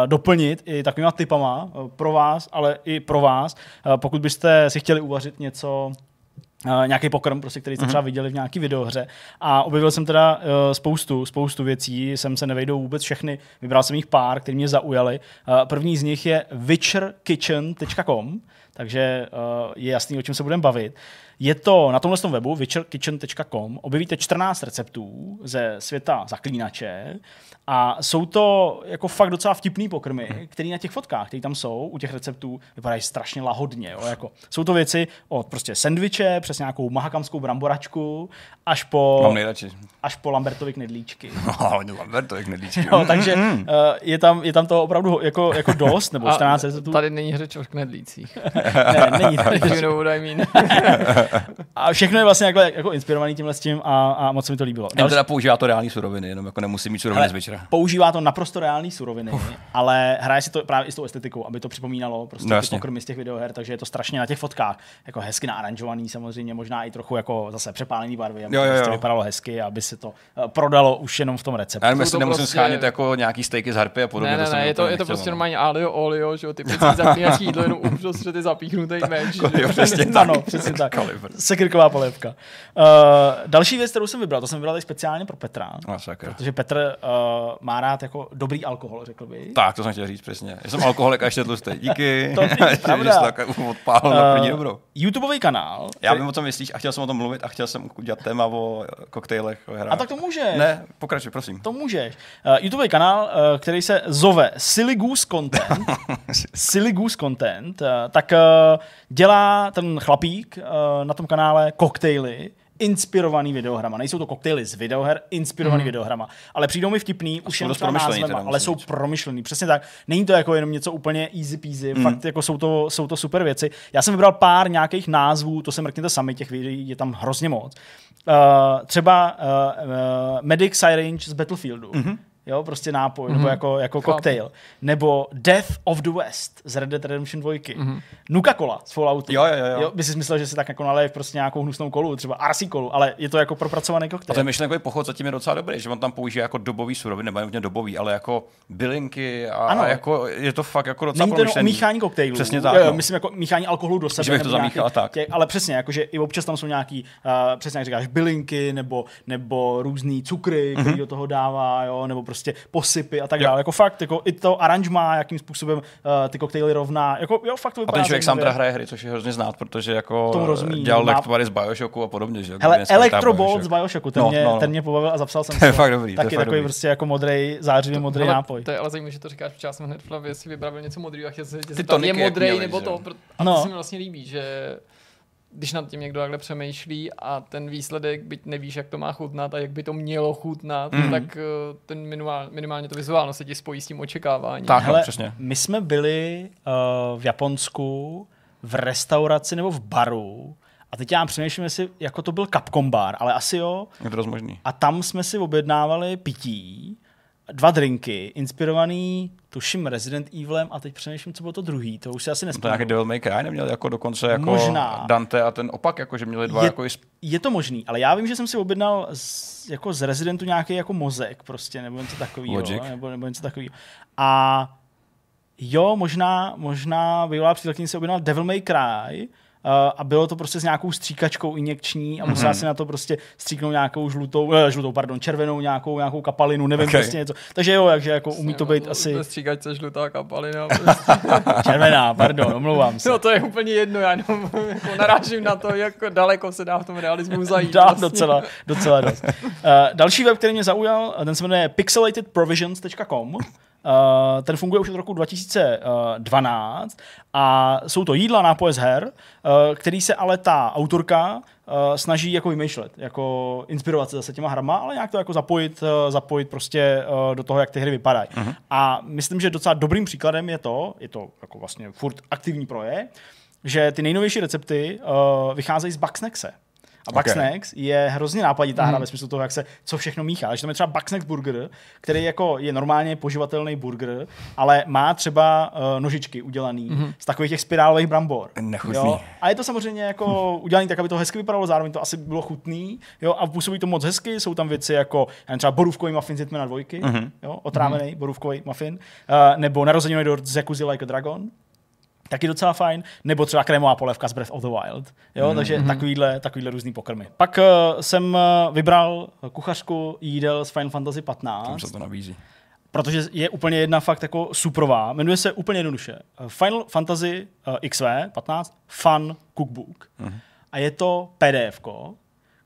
doplnit i takovýma typama uh, pro vás, ale i pro vás, uh, pokud byste si chtěli uvařit něco Uh, nějaký pokrm, prostě, který jste mm-hmm. třeba viděli v nějaký videohře. A objevil jsem teda uh, spoustu, spoustu věcí, jsem se nevejdou vůbec všechny, vybral jsem jich pár, které mě zaujaly. Uh, první z nich je witcherkitchen.com, takže uh, je jasný, o čem se budeme bavit. Je to na tomhle webu witcherkitchen.com, objevíte 14 receptů ze světa zaklínače a jsou to jako fakt docela vtipný pokrmy, hmm. které na těch fotkách, které tam jsou, u těch receptů, vypadají strašně lahodně. Jo? Jako, jsou to věci od prostě sendviče přes nějakou mahakamskou bramboračku až po, Mám nejradši. až po Lambertovy knedlíčky. No, Lambertovy knedlíčky. jo, takže uh, je, tam, je tam to opravdu jako, jako dost, nebo 14 receptů. Tady není řeč o knedlících. (laughs) ne, není tady. you know what I mean. (laughs) a všechno je vlastně jako, jako inspirovaný tímhle s tím a, a moc se mi to líbilo. Další... teda používá to reální suroviny, jenom jako nemusí mít suroviny z večera. Používá to naprosto reální suroviny, Uf. ale hraje si to právě i s tou estetikou, aby to připomínalo prostě no, ty pokrmy z těch videoher, takže je to strašně na těch fotkách jako hezky naaranžovaný, samozřejmě možná i trochu jako zase přepálený barvy, aby jo, jo, jo. to vypadalo hezky, aby se to uh, prodalo už jenom v tom receptu. Já si nemusím prostě... schánět jako nějaký stejky z harpy a podobně. Ne, ne, ne, je to, je to prostě no. normálně alio, olio, že jo, typický zaklínací jídlo, jenom uprostřed ty zapíchnutý (laughs) meč. Jo, (laughs) přesně tak. Ano, přesně (laughs) tak. Sekirková polévka. Uh, další věc, kterou jsem vybral, to jsem vybral speciálně pro Petra. No, protože Petr uh, má rád jako dobrý alkohol, řekl bych. Tak, to jsem chtěl říct přesně. Já jsem alkoholik a ještě tlustý. Díky. to je pravda. odpálil uh, na první dobro. YouTubeový kanál. Já vím, o tom myslíš a chtěl jsem o tom mluvit a chtěl jsem udělat téma o koktejlech. O a tak to můžeš. Ne, pokračuj, prosím. To můžeš. Uh, YouTubeový kanál, uh, který se zove Silly Goose Content. (laughs) Silly Goose Content. Uh, tak uh, dělá ten chlapík uh, na tom kanále koktejly inspirovaný videohrama. Nejsou to koktejly z videoher, inspirovaný mm. videohrama. Ale přijdou mi vtipný, už jen názvema, ale jsou promyšlený. Přesně tak. Není to jako jenom něco úplně easy peasy, mm. fakt jako jsou to, jsou to super věci. Já jsem vybral pár nějakých názvů, to se mrkněte sami, těch videí je tam hrozně moc. Uh, třeba uh, uh, Medic Syringe z Battlefieldu. Mm-hmm jo, prostě nápoj, mm-hmm. nebo mhm. jako, jako koktejl. Nebo Death of the West z Red Dead Redemption 2. Mm-hmm. Nuka Cola z Falloutu. Jo, jo, jo. jo by si myslel, že si tak jako naleje prostě nějakou hnusnou kolu, třeba RC kolu, ale je to jako propracovaný koktejl. A ten myšlenkový pochod zatím je docela dobrý, že on tam použije jako dobový suroviny, nebo jen dobový, ale jako bylinky a, ano. a jako je to fakt jako docela Není to míchání koktejlů. Přesně tak. Jo, no. myslím jako míchání alkoholu do sebe. Že bych to zamíchal tak. Tě, ale přesně, jakože i občas tam jsou nějaký, uh, přesně jak říkáš, bylinky nebo, nebo různý cukry, mm-hmm. který do toho dává, jo, nebo prostě prostě posypy a tak dále. Jako fakt, jako i to aranžma, jakým způsobem uh, ty koktejly rovná, jako jo, fakt to vypadá. A ten člověk sám teda hraje hry, což je hrozně znát, protože jako tomu rozumí, dělal má... lektvary z Bioshocku a podobně. Že? Hele, Electrobolt z Bioshocku, ten, no, mě, no. ten mě pobavil a zapsal jsem si. To je fakt dobrý. Taky takový prostě jako modrý, zářivě modrý nápoj. To je ale zajímavé, že to říkáš, protože já jsem hned v hlavě si vybral něco modrého a chtěl se, že je modrý nebo to. A to se mi vlastně líbí, že když nad tím někdo takhle přemýšlí a ten výsledek, byť nevíš, jak to má chutnat a jak by to mělo chutnat, mm. tak eh, ten minimál, minimálně to vizuálno se ti spojí s tím očekáváním. Tak, Hele, přesně. My jsme byli uh, v Japonsku v restauraci nebo v baru a teď já přemýšlím, jestli jako to byl Capcom bar, ale asi jo. Je to možný. A tam jsme si objednávali pití dva drinky, inspirovaný, tuším, Resident Evilem a teď přemýšlím, co bylo to druhý, to už si asi nespomínám. To nějaký Devil May Cry neměl jako dokonce jako Možná. Dante a ten opak, jako že měli dva je, jako... Je to možný, ale já vím, že jsem si objednal z, jako z Residentu nějaký jako mozek prostě, nebo něco takového. Nebo, nebo něco takového. A jo, možná, možná bývalá přítelkyně si objednal Devil May Cry, a bylo to prostě s nějakou stříkačkou injekční a musela mm-hmm. si na to prostě stříknout nějakou žlutou, eh, žlutou, pardon, červenou nějakou, nějakou kapalinu, nevím okay. prostě něco. Takže jo, takže jako umí to být asi... Stříkačce žlutá kapalina. (laughs) Červená, pardon, omlouvám se. No to je úplně jedno, já jenom jako narážím na to, jak daleko se dá v tom realismu (laughs) zajít. Dá vlastně. docela, docela dost. Uh, další web, který mě zaujal, ten se jmenuje pixelatedprovisions.com Uh, ten funguje už od roku 2012 a jsou to jídla, nápoje z her, uh, který se ale ta autorka uh, snaží jako vymýšlet, jako inspirovat se zase těma hrama, ale nějak to jako zapojit, uh, zapojit prostě uh, do toho, jak ty hry vypadají. Uh-huh. A myslím, že docela dobrým příkladem je to, je to jako vlastně furt aktivní projekt, že ty nejnovější recepty uh, vycházejí z Bugsnaxe. A Bugsnax okay. je hrozně nápaditá mm. hra ve smyslu toho, jak se co všechno míchá. Takže tam je třeba Bugsnax burger, který jako je normálně poživatelný burger, ale má třeba uh, nožičky udělaný mm. z takových těch spirálových brambor. Jo? A je to samozřejmě jako udělaný tak, aby to hezky vypadalo, zároveň to asi bylo chutný. Jo? A působí to moc hezky. Jsou tam věci jako třeba borůvkový muffin z Hitmana dvojky, mm. jo? otrávený mm. borůvkový muffin, uh, nebo narozený do Zekuzi Like a Dragon taky docela fajn, nebo třeba krémová polévka z Breath of the Wild. Jo, mm-hmm. takže takovýhle, takovýhle různý pokrmy. Pak uh, jsem uh, vybral kuchařku jídel z Final Fantasy 15. Tím se to nabízí. Protože je úplně jedna fakt jako suprová. Jmenuje se úplně jednoduše. Final Fantasy uh, XV 15 Fun Cookbook. Mm-hmm. A je to PDF,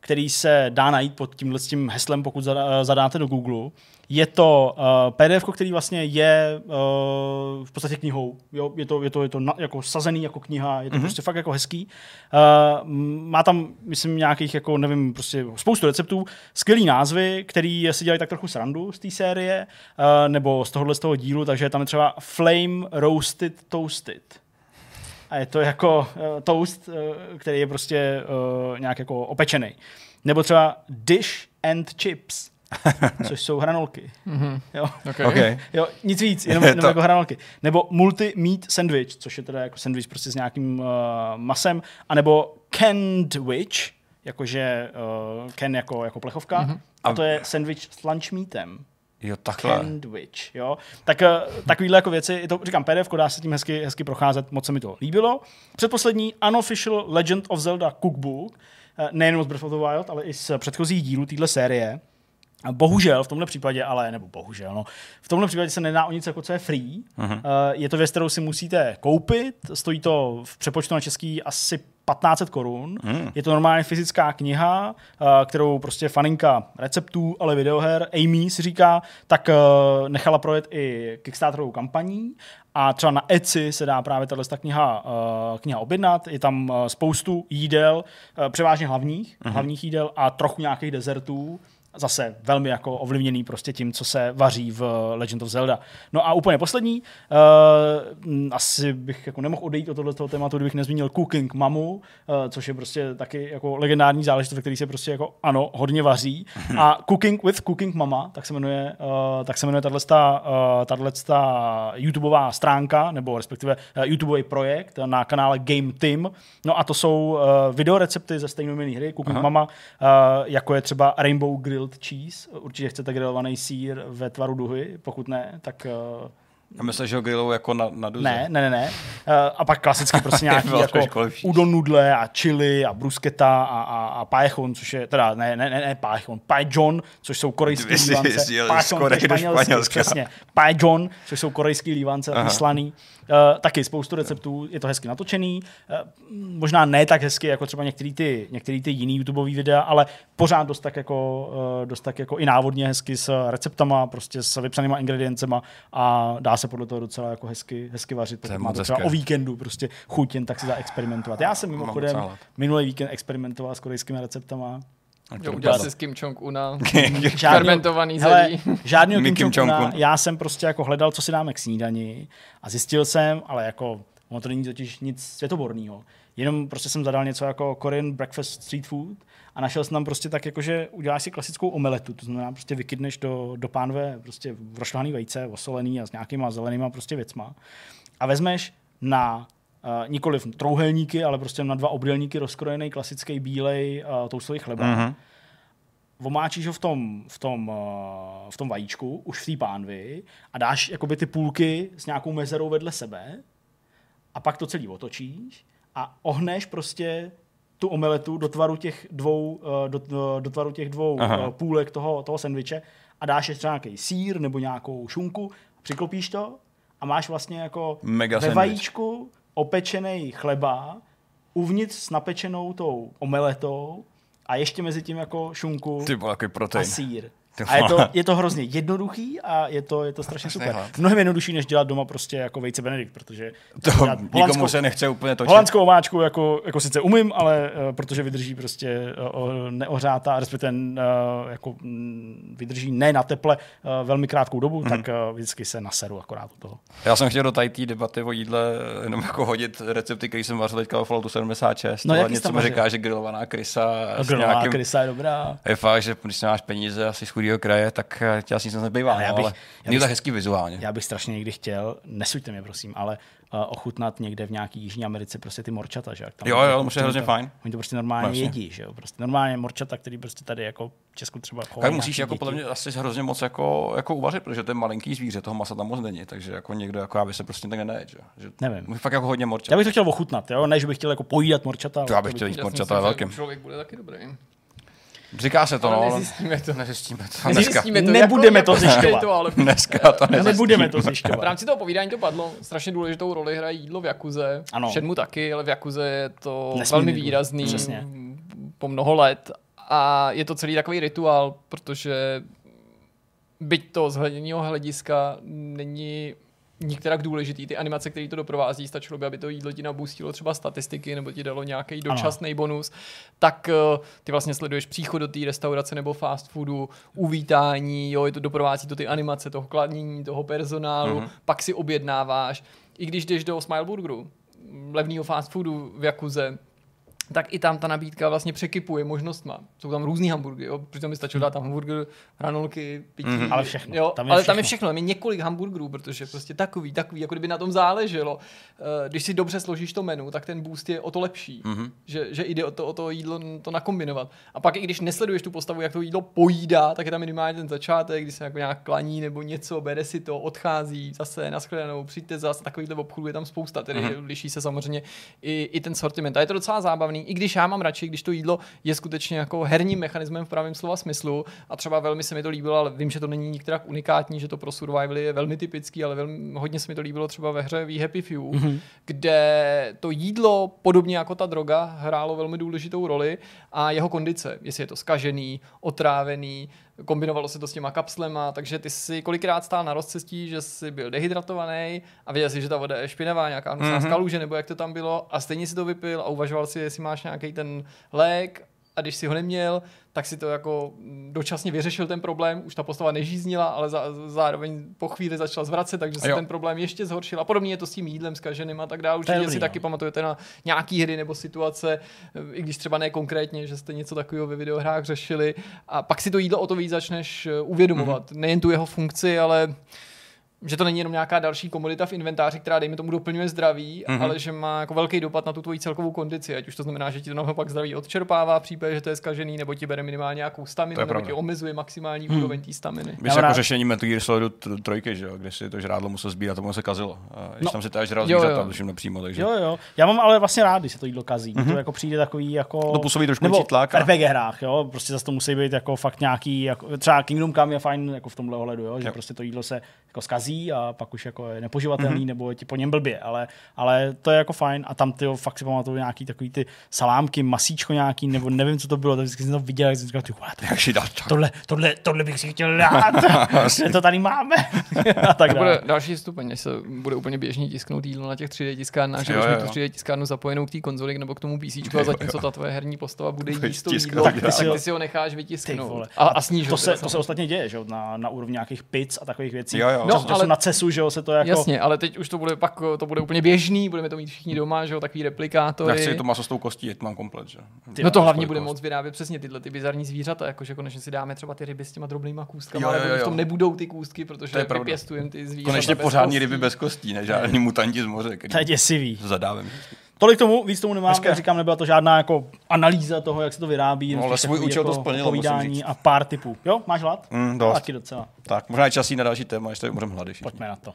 který se dá najít pod tímhle tím heslem, pokud zadáte do Google. Je to uh, PDF, který vlastně je uh, v podstatě knihou. Jo? Je to, je to, je to na, jako sazený jako kniha, je to mm-hmm. prostě fakt jako hezký. Uh, má tam, myslím, nějakých, jako nevím, prostě spoustu receptů, skvělý názvy, který si dělají tak trochu srandu z té série, uh, nebo z tohohle z toho dílu, takže tam je třeba Flame Roasted Toasted. A je to jako uh, toast, uh, který je prostě uh, nějak jako opečený. Nebo třeba Dish and Chips (laughs) což jsou hranolky. Mm-hmm. Jo. Okay. Okay. jo, nic víc, jenom, (laughs) jenom jako hranolky. Nebo multi-meat sandwich, což je teda jako sandwich prostě s nějakým uh, masem, anebo canned witch, jakože uh, can jako, jako plechovka, mm-hmm. a to je sandwich s lunch meatem. Jo, takhle. Sandwich, jo. Tak uh, takovýhle jako věci, to říkám PDF, dá se tím hezky, hezky procházet, moc se mi to líbilo. Předposlední Unofficial Legend of Zelda Cookbook, uh, nejen z Breath of the Wild, ale i z předchozích dílů téhle série, Bohužel v tomhle případě, ale nebo bohužel, no, v tomhle případě se nedá o nic jako co je free. Uh-huh. Je to věc, kterou si musíte koupit, stojí to v přepočtu na český asi 1500 korun. Uh-huh. Je to normálně fyzická kniha, eh, kterou prostě faninka receptů, ale videoher, Amy si říká, tak eh, nechala projet i Kickstarterovou kampaní a třeba na Etsy se dá právě tato kniha, kniha objednat. Je tam spoustu jídel, převážně hlavních, uh-huh. hlavních jídel a trochu nějakých dezertů zase velmi jako ovlivněný prostě tím, co se vaří v Legend of Zelda. No a úplně poslední, uh, asi bych jako nemohl odejít od tohoto tématu, kdybych nezmínil Cooking Mamu, uh, což je prostě taky jako legendární záležitost, ve který se prostě jako ano, hodně vaří. A (laughs) Cooking with Cooking Mama, tak se jmenuje, uh, tak se jmenuje tato, uh, YouTubeová stránka, nebo respektive uh, YouTubeový projekt na kanále Game Team. No a to jsou uh, videorecepty ze stejnojmenné hry Cooking Aha. Mama, uh, jako je třeba Rainbow Grill grilled cheese. Určitě chcete grillovaný sír ve tvaru duhy, pokud ne, tak uh, A myslíš, že ho grillou jako na, na duze? Ne, ne, ne, ne. Uh, a pak klasicky prostě (laughs) nějaký jako udon nudle a chili a brusketa a, a, a pajechon, což je, teda ne, ne, ne, ne pajechon, paejon, což jsou korejský lívance. Pajechon, španělský, přesně. Paejon, což jsou korejský lívance, vyslaný. Uh, taky spoustu receptů, je to hezky natočený, uh, možná ne tak hezky jako třeba některý ty, některý ty jiný YouTubeový videa, ale pořád dost tak, jako, uh, dost tak jako i návodně hezky s receptama, prostě s vypsanýma ingrediencema a dá se podle toho docela jako hezky, hezky vařit. Pokud máte třeba o víkendu prostě chuť jen tak si zaexperimentovat. Já jsem mimochodem minulý víkend experimentoval s korejskými receptama. Jo, udělal jsi s Kim Jong-una (laughs) (laughs) fermentovaný zelí. Žádný Kim, Kim Jong-una. Já jsem prostě jako hledal, co si dáme k snídani a zjistil jsem, ale jako ono to není totiž nic světoborného. Jenom prostě jsem zadal něco jako Korean breakfast street food a našel jsem tam prostě tak, jako, že uděláš si klasickou omeletu, to znamená prostě vykydneš do, do pánve prostě rošlaný vejce, osolený a s nějakýma zelenýma prostě věcma a vezmeš na uh, nikoli trouhelníky, ale prostě na dva obdélníky rozkrojený klasický bílej uh, toustový chleba. Mm-hmm. Vomáčíš ho v tom, v tom, uh, v tom vajíčku, už v té pánvi a dáš jakoby ty půlky s nějakou mezerou vedle sebe a pak to celý otočíš a ohneš prostě tu omeletu do tvaru těch dvou, uh, do, do tvaru těch dvou uh, půlek toho, toho sendviče a dáš ještě nějaký sír nebo nějakou šunku, přiklopíš to a máš vlastně jako Mega ve vajíčku opečený chleba, uvnitř s napečenou tou omeletou a ještě mezi tím jako šunku Ty a sír. A je to, je to hrozně jednoduchý a je to, je to strašně super. Mnohem jednodušší, než dělat doma prostě jako vejce Benedikt, protože to nikomu se nechce úplně točit. Holandskou omáčku jako, jako sice umím, ale uh, protože vydrží prostě uh, neohřátá, respektive uh, jako um, vydrží ne na teple uh, velmi krátkou dobu, mm. tak uh, vždycky se naseru akorát u toho. Já jsem chtěl do té debaty o jídle jenom jako hodit recepty, který jsem vařil teďka o Falloutu 76. No, něco mi říká, že grillovaná krysa. Grillovaná nějakým... krysa je dobrá. Je fakt, že když máš peníze asi chudého kraje, tak eh, tě asi nic nezbývá. Ale, já bych, ale já bych, tak hezký vizuálně. Já bych strašně někdy chtěl, nesuďte mě prosím, ale uh, ochutnat někde v nějaký Jižní Americe prostě ty morčata, že? Tam jo, jo, to musí hrozně fajn. Oni to prostě normálně vlastně. jedí, že jo? Prostě normálně morčata, který prostě tady jako v Česku třeba Tak musíš jako podle mě asi hrozně moc jako, jako uvařit, protože to je malinký zvíře, toho masa tam moc není, takže jako někdo jako aby se prostě tak nenajet, že? že Nevím. Fakt jako hodně morčat. Já bych to chtěl ochutnat, jo? Ne, že bych chtěl jako pojídat morčata. To já bych chtěl jíst morčata velkým. Člověk bude taky dobrý. Říká se to, ale no. Nezjistíme to. Nezjistíme to. Nezjistíme to. Nebudeme to zjišťovat. To, ale... Dneska to nezjistíme. Nebudeme to zjišťovat. V rámci toho povídání to padlo. Strašně důležitou roli hraje jídlo v Jakuze. Ano. Všedmu taky, ale v Jakuze je to Nesmí velmi výrazný. Přesně. Po mnoho let. A je to celý takový rituál, protože byť to z hledního hlediska není některak důležitý. Ty animace, které to doprovází, stačilo by, aby to jídlo ti nabustilo třeba statistiky nebo ti dalo nějaký dočasný bonus, tak uh, ty vlastně sleduješ příchod do té restaurace nebo fast foodu, uvítání, jo, je to doprovází to ty animace, toho kladnění, toho personálu, mm-hmm. pak si objednáváš. I když jdeš do Smileburgeru, levného fast foodu v Jakuze, tak i tam ta nabídka vlastně překypuje možnostma. Jsou tam různý hamburgery, jo? přitom mi stačilo dát tam hamburger, hranolky, pití. Mm-hmm. Ale všechno. Jo? Tam je ale všechno. tam je všechno, tam je několik hamburgerů, protože prostě takový, takový, jako kdyby na tom záleželo. Eh, když si dobře složíš to menu, tak ten boost je o to lepší. Mm-hmm. Že, že jde o to, o to jídlo to nakombinovat. A pak i když nesleduješ tu postavu, jak to jídlo pojídá, tak je tam minimálně ten začátek, kdy se jako nějak klaní nebo něco, bere si to, odchází, zase naschledanou, přijďte zase, takovýhle obchodů je tam spousta, tedy mm-hmm. liší se samozřejmě i, i ten sortiment. A je to docela zábavný, i když já mám radši, když to jídlo je skutečně jako herním mechanismem v pravém slova smyslu a třeba velmi se mi to líbilo, ale vím, že to není nikterak unikátní, že to pro survival je velmi typický, ale velmi, hodně se mi to líbilo třeba ve hře We Happy Few, mm-hmm. kde to jídlo, podobně jako ta droga, hrálo velmi důležitou roli a jeho kondice, jestli je to skažený, otrávený, kombinovalo se to s těma kapslema, takže ty si kolikrát stál na rozcestí, že jsi byl dehydratovaný a věděl si, že ta voda je špinavá, nějaká hnusná mm-hmm. kaluže, nebo jak to tam bylo a stejně si to vypil a uvažoval si, jestli máš nějaký ten lék a když si ho neměl, tak si to jako dočasně vyřešil ten problém, už ta postava nežíznila, ale za, zároveň po chvíli začala zvracet, takže se ten problém ještě zhoršil. A podobně je to s tím jídlem skaženým a tak dále. Určitě si no. taky pamatujete na nějaký hry nebo situace, i když třeba ne konkrétně, že jste něco takového ve videohrách řešili. A pak si to jídlo o to víc začneš eh, uvědomovat. Mm-hmm. Nejen tu jeho funkci, ale že to není jenom nějaká další komodita v inventáři, která dejme tomu doplňuje zdraví, mm-hmm. ale že má jako velký dopad na tu tvoji celkovou kondici, ať už to znamená, že ti to naopak zdraví odčerpává v případě, že to je skažený, nebo ti bere minimálně nějakou staminu, nebo ti omezuje maximální hmm. úroveň té staminy. Víš, jako řešení Metal Gear Solidu trojky, že jo, kde si to žrádlo musel sbírat, tomu se kazilo. A když no. tam si to žral zvířata, tuším napřímo, takže. Jo, jo. Já mám ale vlastně rád, když se to jídlo kazí. Mm-hmm. To jako přijde takový jako. To působí trošku nebo tlak. V RPG hrách, jo. Prostě zase to musí být jako fakt nějaký, jako, třeba Kingdom Come je fajn jako v tomhle ohledu, jo, že jo. prostě to jídlo se jako skazí a pak už jako je nepoživatelný mm-hmm. nebo je ti po něm blbě, ale, ale to je jako fajn a tam ty fakt si pamatuju nějaký takový ty salámky, masíčko nějaký, nebo nevím, co to bylo, tak vždycky jsem to viděl, jak jsem říkal, ty vole, to, tohle, tohle, tohle, bych si chtěl dát, že (laughs) to tady máme. (laughs) a tak bude další stupeň, než se bude úplně běžně tisknout jídlo na těch 3D tiskárnách, že už tu 3D tiskárnu zapojenou k té konzoli nebo k tomu PC, a zatímco ta tvoje herní postava bude jíst to jídlo, tak ty, si ho, ty si ho necháš vytisknout. A, a sníž to se, to se ostatně děje, že na, na úrovni nějakých pic a takových věcí. Jo, jo. No, ale, na CESu, že jo, se to jako... Jasně, ale teď už to bude pak, to bude úplně běžný, budeme to mít všichni doma, že jo, takový replikátory. Já chci to maso s tou kostí, jet mám komplet, že? Ty no to hlavně bude moc vyrábět přesně tyhle ty bizarní zvířata, jakože konečně si dáme třeba ty ryby s těma drobnýma kůstkami, ale v tom nebudou ty kůstky, protože vypěstujeme ty zvířata. Konečně pořádní ryby bez kostí, ne žádný mutanti z moře. To je děsivý. Zadávem. Tolik tomu, víc tomu nemám, jak říkám, nebyla to žádná jako analýza toho, jak se to vyrábí. No, ale svůj účel jako to splnilo, musím říct. a pár typů. Jo, máš hlad? Mm, dost. Taky docela. Tak, možná je časí na další téma, ještě můžeme hlady. Pojďme na to.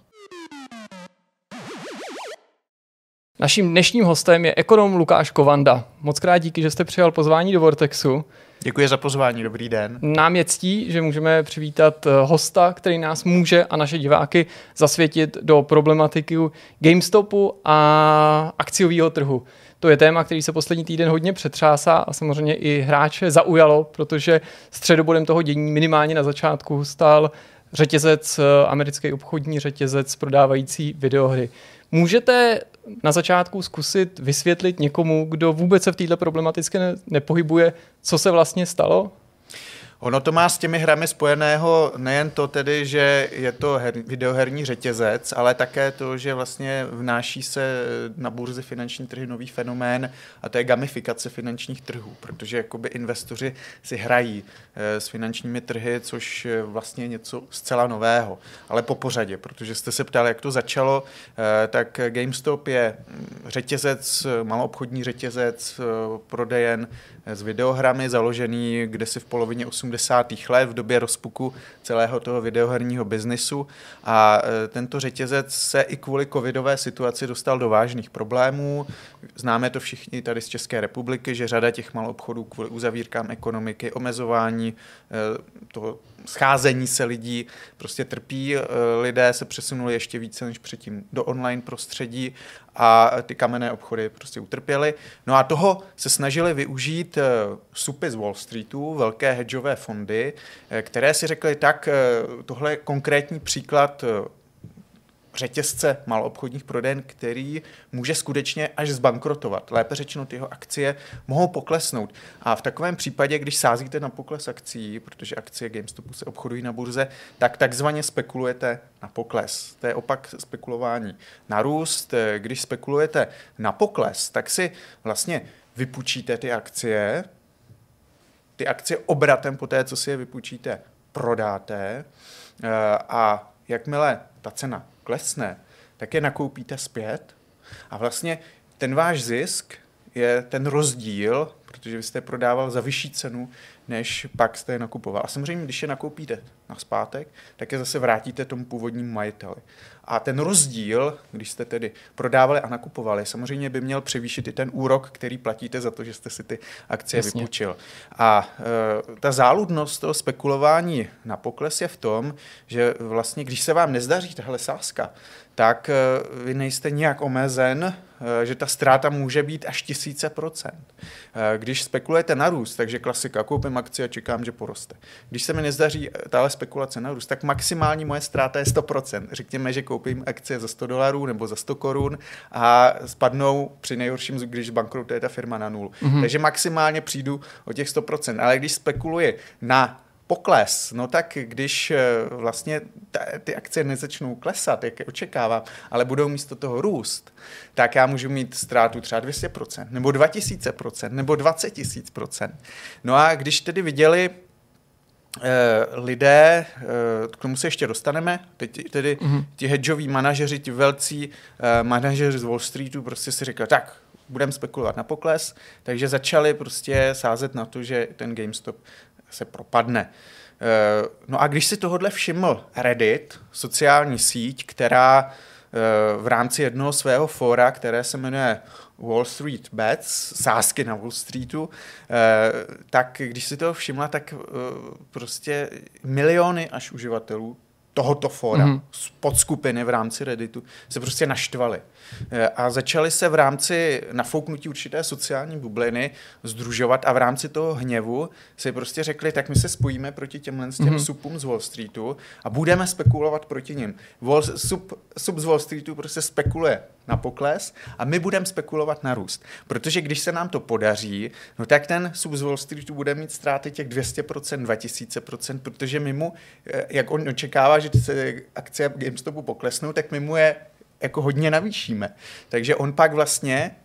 Naším dnešním hostem je ekonom Lukáš Kovanda. Moc krát díky, že jste přijal pozvání do Vortexu. Děkuji za pozvání, dobrý den. Nám je ctí, že můžeme přivítat eh, hosta, který nás může a naše diváky zasvětit do problematiky GameStopu a akciového trhu. To je téma, který se poslední týden hodně přetřásá a samozřejmě i hráče zaujalo, protože středobodem toho dění minimálně na začátku stál řetězec, eh, americký obchodní řetězec prodávající videohry. Můžete na začátku zkusit vysvětlit někomu, kdo vůbec se v této problematice nepohybuje, co se vlastně stalo? Ono to má s těmi hrami spojeného nejen to tedy, že je to her, videoherní řetězec, ale také to, že vlastně vnáší se na burzy finanční trhy nový fenomén a to je gamifikace finančních trhů, protože jakoby investoři si hrají e, s finančními trhy, což je vlastně něco zcela nového, ale po pořadě, protože jste se ptali, jak to začalo, e, tak GameStop je řetězec, maloobchodní řetězec, e, prodejen s videohrami, založený kde si v polovině 80. let, v době rozpuku celého toho videoherního biznisu. A e, tento řetězec se i kvůli covidové situaci dostal do vážných problémů. Známe to všichni tady z České republiky, že řada těch malou obchodů kvůli uzavírkám ekonomiky, omezování e, toho scházení se lidí prostě trpí. E, lidé se přesunuli ještě více než předtím do online prostředí a ty kamenné obchody prostě utrpěly. No a toho se snažili využít supy z Wall Streetu, velké hedžové fondy, které si řekli, tak tohle je konkrétní příklad řetězce malobchodních prodejen, který může skutečně až zbankrotovat. Lépe řečeno, ty jeho akcie mohou poklesnout. A v takovém případě, když sázíte na pokles akcí, protože akcie GameStopu se obchodují na burze, tak takzvaně spekulujete na pokles. To je opak spekulování na růst. Když spekulujete na pokles, tak si vlastně vypůjčíte ty akcie, ty akcie obratem po té, co si je vypůjčíte, prodáte eh, a jakmile ta cena klesne, tak je nakoupíte zpět. A vlastně ten váš zisk je ten rozdíl, protože vy jste je prodával za vyšší cenu, než pak jste je nakupoval. A samozřejmě, když je nakoupíte na zpátek, tak je zase vrátíte tomu původnímu majiteli. A ten rozdíl, když jste tedy prodávali a nakupovali, samozřejmě by měl převýšit i ten úrok, který platíte za to, že jste si ty akcie Jasně. vypůjčil. A e, ta záludnost toho spekulování na pokles je v tom, že vlastně, když se vám nezdaří tahle sázka, tak e, vy nejste nějak omezen, že ta ztráta může být až tisíce procent. E, když spekulujete na růst, takže klasika, koupím akci a čekám, že poroste. Když se mi nezdaří tahle spekulace na růst, tak maximální moje ztráta je 100%. Řekněme, že koupím akcie za 100 dolarů nebo za 100 korun a spadnou při nejhorším, když bankrotuje ta firma na nulu. Mm-hmm. Takže maximálně přijdu o těch 100%. Ale když spekuluji na pokles, no tak když eh, vlastně ty akcie nezačnou klesat, jak je očekávám, ale budou místo toho růst, tak já můžu mít ztrátu třeba 200%, nebo 2000%, nebo 20 000%. No a když tedy viděli lidé, k tomu se ještě dostaneme, teď tedy mm-hmm. ti hedžoví manažeři, ti velcí manažeři z Wall Streetu prostě si říkali, tak budeme spekulovat na pokles, takže začali prostě sázet na to, že ten GameStop se propadne. Eh, no a když si tohle všiml Reddit, sociální síť, která eh, v rámci jednoho svého fóra, které se jmenuje Wall Street Bets, sázky na Wall Streetu, eh, tak když si toho všimla, tak prostě miliony až uživatelů tohoto fóra, mm-hmm. podskupiny v rámci Redditu, se prostě naštvali. Eh, a začali se v rámci nafouknutí určité sociální bubliny združovat a v rámci toho hněvu si prostě řekli, tak my se spojíme proti těmhle těm mm-hmm. supům z Wall Streetu a budeme spekulovat proti nim. Wall, sup, sup z Wall Streetu prostě spekuluje na pokles a my budeme spekulovat na růst. Protože když se nám to podaří, no tak ten sub z Wall Streetu bude mít ztráty těch 200%, 2000%, protože my mu, eh, jak on očekává, že se akcie GameStopu poklesnou, tak my mu je jako hodně navýšíme. Takže on pak vlastně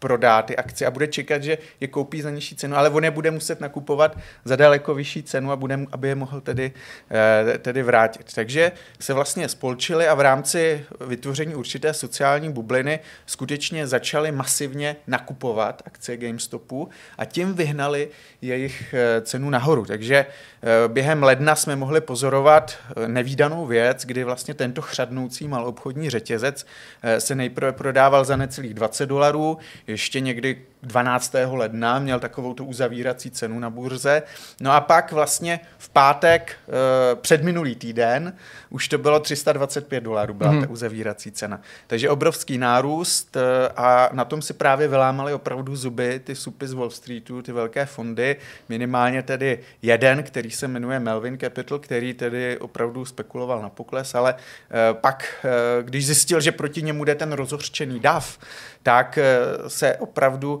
prodá ty akcie a bude čekat, že je koupí za nižší cenu, ale on je bude muset nakupovat za daleko vyšší cenu, a bude, aby je mohl tedy, eh, tedy vrátit. Takže se vlastně spolčili a v rámci vytvoření určité sociální bubliny skutečně začali masivně nakupovat akcie GameStopu a tím vyhnali jejich eh, cenu nahoru. Takže eh, během ledna jsme mohli pozorovat nevýdanou věc, kdy vlastně tento chřadnoucí malobchodní řetězec se nejprve prodával za necelých 20 dolarů, ještě někdy 12. ledna měl takovou tu uzavírací cenu na burze. No a pak vlastně v pátek e, před minulý týden už to bylo 325 dolarů, byla hmm. ta uzavírací cena. Takže obrovský nárůst e, a na tom si právě vylámali opravdu zuby ty supy z Wall Streetu, ty velké fondy, minimálně tedy jeden, který se jmenuje Melvin Capital, který tedy opravdu spekuloval na pokles, ale e, pak, e, když zjistil, že proti němu jde ten rozhořčený dav, tak e, se opravdu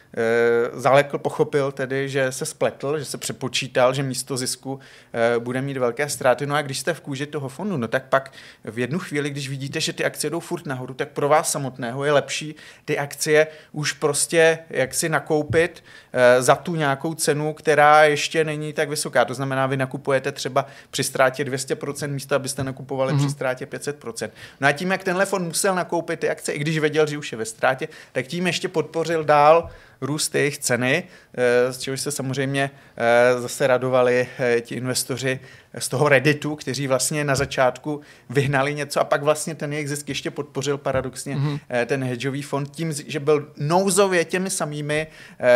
Zalekl pochopil tedy, že se spletl, že se přepočítal, že místo zisku eh, bude mít velké ztráty. No a když jste v kůži toho fondu, no tak pak v jednu chvíli, když vidíte, že ty akcie jdou furt nahoru, tak pro vás samotného je lepší ty akcie už prostě jak si nakoupit eh, za tu nějakou cenu, která ještě není tak vysoká. To znamená, vy nakupujete třeba při ztrátě 200% místo, abyste nakupovali mm-hmm. při mhm. ztrátě 500%. No a tím, jak tenhle fond musel nakoupit ty akcie, i když věděl, že už je ve ztrátě, tak tím ještě podpořil dál růst jejich ceny, eh, z čehož se samozřejmě eh, zase radovali eh, ti investoři z toho Redditu, kteří vlastně na začátku vyhnali něco a pak vlastně ten jejich zisk ještě podpořil paradoxně mm-hmm. ten hedžový fond tím, že byl nouzově těmi samými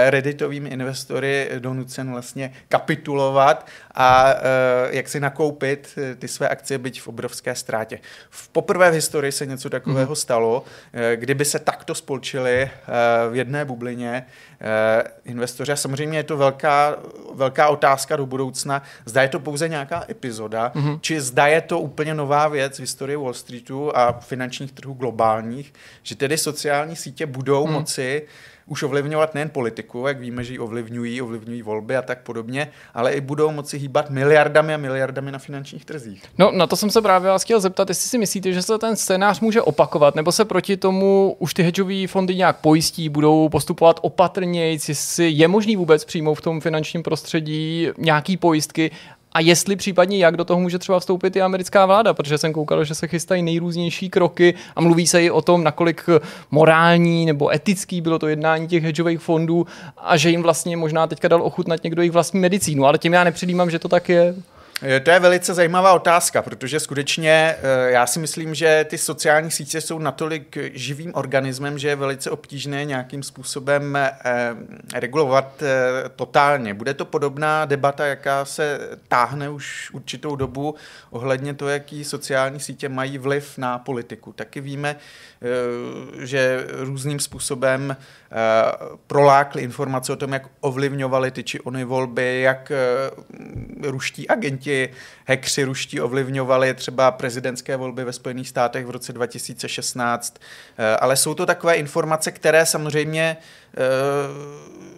Redditovými investory donucen vlastně kapitulovat a jak si nakoupit ty své akcie, byť v obrovské ztrátě. V poprvé v historii se něco takového mm-hmm. stalo, kdyby se takto spolčili v jedné bublině, Eh, investoři. A samozřejmě je to velká, velká otázka do budoucna. Zda je to pouze nějaká epizoda, mm-hmm. či zda je to úplně nová věc v historii Wall Streetu a finančních trhů globálních, že tedy sociální sítě budou mm. moci už ovlivňovat nejen politiku, jak víme, že ji ovlivňují, ovlivňují volby a tak podobně, ale i budou moci hýbat miliardami a miliardami na finančních trzích. No, na to jsem se právě vás chtěl zeptat, jestli si myslíte, že se ten scénář může opakovat, nebo se proti tomu už ty hedžové fondy nějak pojistí, budou postupovat opatrně, jestli je možný vůbec přijmout v tom finančním prostředí nějaký pojistky a jestli případně jak do toho může třeba vstoupit i americká vláda, protože jsem koukal, že se chystají nejrůznější kroky a mluví se i o tom, nakolik morální nebo etický bylo to jednání těch hedžových fondů a že jim vlastně možná teďka dal ochutnat někdo jejich vlastní medicínu, ale tím já nepředjímám, že to tak je. Eh, to je velice zajímavá otázka, protože skutečně eh, já si myslím, že ty sociální sítě jsou natolik živým organismem, že je velice obtížné nějakým způsobem eh, regulovat totálně. Bude to podobná debata, jaká se táhne už určitou dobu ohledně toho, jaký sociální sítě mají vliv na politiku. Taky víme, že různým způsobem prolákly informace o tom, jak ovlivňovali ty či ony volby, jak ruští agenti hackři ruští ovlivňovali třeba prezidentské volby ve Spojených státech v roce 2016, eh, ale jsou to takové informace, které samozřejmě eh,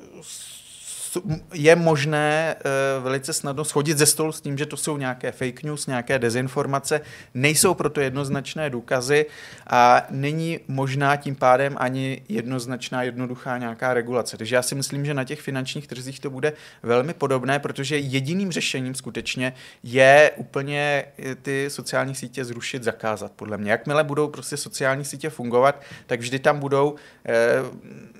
je možné uh, velice snadno schodit ze stolu s tím, že to jsou nějaké fake news, nějaké dezinformace, nejsou proto jednoznačné důkazy a není možná tím pádem ani jednoznačná, jednoduchá nějaká regulace. Takže já si myslím, že na těch finančních trzích to bude velmi podobné, protože jediným řešením skutečně je úplně eh, ty sociální sítě zrušit, zakázat, podle mě. Jakmile budou prostě sociální sítě fungovat, tak vždy tam budou eh,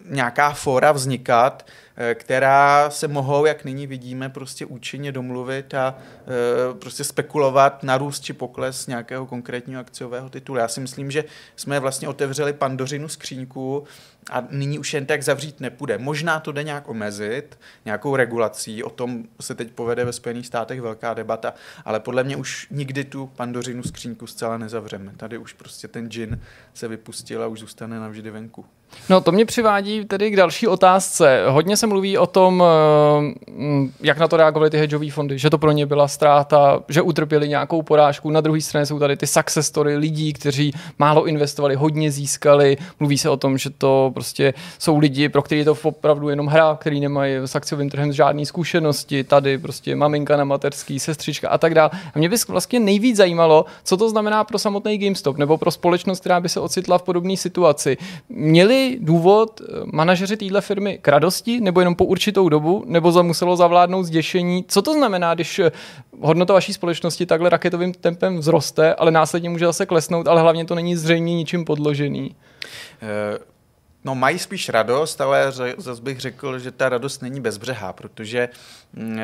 nějaká fora vznikat, Eh, která se mohou, jak nyní vidíme, prostě účinně domluvit a eh, prostě spekulovat na růst či pokles nějakého konkrétního akciového titulu. Já si myslím, že jsme vlastně otevřeli pandořinu skříňku a nyní už jen tak zavřít nepůjde. Možná to jde nějak omezit, nějakou regulací, o tom se teď povede ve Spojených státech velká debata, ale podle mě už nikdy tu pandořinu skříňku zcela nezavřeme. Tady už prostě ten džin se vypustil a už zůstane navždy venku. No to mě přivádí tedy k další otázce. Hodně se mluví o tom, eh, jak na to reagovaly ty hedžové fondy, že to pro ně byla ztráta, že utrpěli nějakou porážku. Na druhé straně jsou tady ty success story lidí, kteří málo investovali, hodně získali. Mluví se o tom, že to prostě jsou lidi, pro který je to opravdu jenom hra, který nemají s akciovým trhem žádné zkušenosti. Tady prostě maminka na materský, sestřička a tak dále. A mě by vlastně nejvíc zajímalo, co to znamená pro samotný GameStop nebo pro společnost, která by se ocitla v podobné situaci. Měli důvod eh, manažeři téhle firmy k radosti, nebo jenom po určitou dobu, nebo za muselo zavládnout zděšení? Co to znamená, když eh, hodnota vaší společnosti takhle raketovým tempem vzroste, ale následně může zase klesnout, ale hlavně to není zřejmě ničím podložený? Uh... No mají spíš radost, ale zase bych řekl, že ta radost není bezbřehá, protože mm,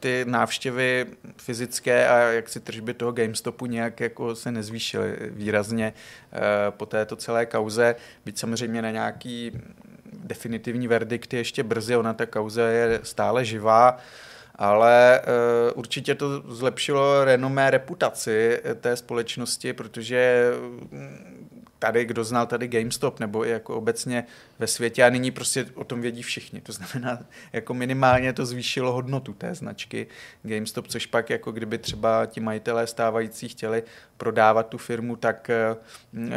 ty návštěvy fyzické a jak si tržby toho GameStopu nějak jako se nezvýšily výrazně eh, po této celé kauze, byť samozřejmě na nějaký definitivní verdikt je ještě brzy, ona ta kauze je stále živá, ale uh, určitě to zlepšilo renomé reputaci té společnosti, protože tady, kdo znal tady GameStop, nebo i jako obecně ve světě a nyní prostě o tom vědí všichni. To znamená, jako minimálně to zvýšilo hodnotu té značky GameStop, což pak jako kdyby třeba ti majitelé stávající chtěli prodávat tu firmu, tak eh, eh,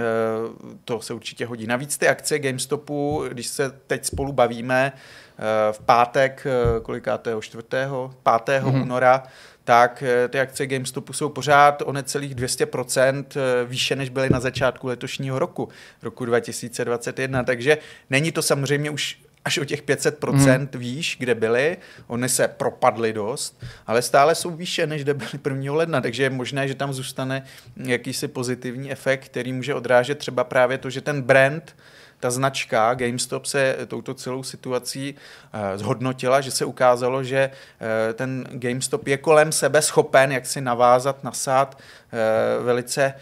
to se určitě hodí. Navíc ty akcie GameStopu, když se teď spolu bavíme, eh, v pátek, kolikátého, čtvrtého, pátého mm-hmm. února, tak eh, ty akcie GameStopu jsou pořád o necelých 200% eh, výše, než byly na začátku letošního roku, roku 2021. Takže není to samozřejmě už až o těch 500% hmm. výš, kde byly. Ony se propadly dost, ale stále jsou výše, než kde byly 1. ledna, takže je možné, že tam zůstane jakýsi pozitivní efekt, který může odrážet třeba právě to, že ten brand ta značka GameStop se touto celou situací uh, zhodnotila, že se ukázalo, že uh, ten GameStop je kolem sebe schopen jak si navázat, nasát uh, velice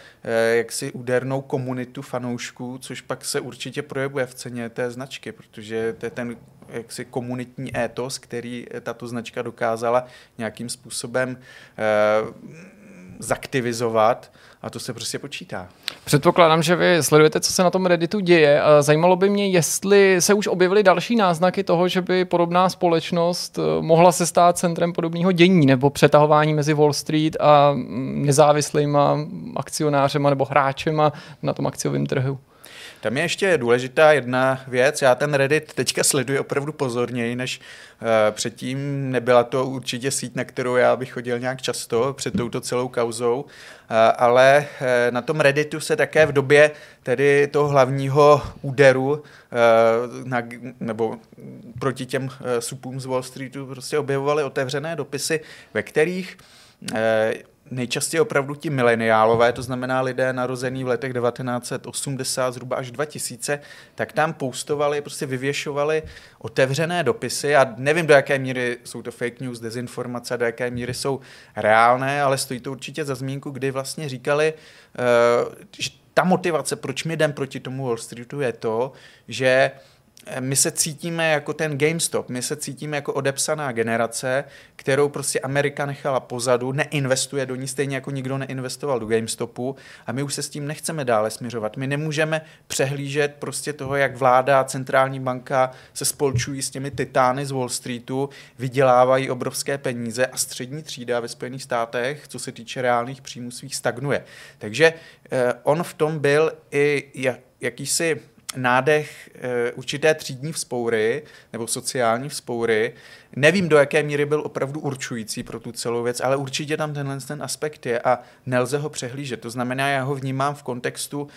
jaksi údernou komunitu fanoušků, což pak se určitě projevuje v ceně té značky, protože to je ten jaksi komunitní étos, který tato značka dokázala nějakým způsobem zaktivizovat a to se prostě počítá. Předpokládám, že vy sledujete, co se na tom Redditu děje. Zajímalo by mě, jestli se už objevily další náznaky toho, že by podobná společnost eh, mohla se stát centrem podobného dění nebo přetahování mezi Wall Street a mm, nezávislýma akcionářema nebo hráčema na tom akciovém trhu. Tam je ještě důležitá jedna věc. Já ten Reddit teďka sleduji opravdu pozorněji, než uh, předtím. Nebyla to určitě síť, na kterou já bych chodil nějak často před touto celou kauzou, uh, ale uh, na tom Redditu se také v době tedy toho hlavního úderu na, nebo proti těm supům z Wall Streetu prostě objevovaly otevřené dopisy, ve kterých nejčastěji opravdu ti mileniálové, to znamená lidé narození v letech 1980 zhruba až 2000, tak tam postovali, prostě vyvěšovali otevřené dopisy a nevím, do jaké míry jsou to fake news, dezinformace, do jaké míry jsou reálné, ale stojí to určitě za zmínku, kdy vlastně říkali, uh, že ta motivace, proč my jdem proti tomu Wall Streetu, je to, že my se cítíme jako ten GameStop, my se cítíme jako odepsaná generace, kterou prostě Amerika nechala pozadu, neinvestuje do ní, stejně jako nikdo neinvestoval do GameStopu a my už se s tím nechceme dále směřovat. My nemůžeme přehlížet prostě toho, jak vláda a centrální banka se spolčují s těmi titány z Wall Streetu, vydělávají obrovské peníze a střední třída ve Spojených státech, co se týče reálných příjmů svých, stagnuje. Takže eh, on v tom byl i jakýsi nádech e, určité třídní vzpoury nebo sociální vzpoury. Nevím, do jaké míry byl opravdu určující pro tu celou věc, ale určitě tam tenhle ten aspekt je a nelze ho přehlížet. To znamená, já ho vnímám v kontextu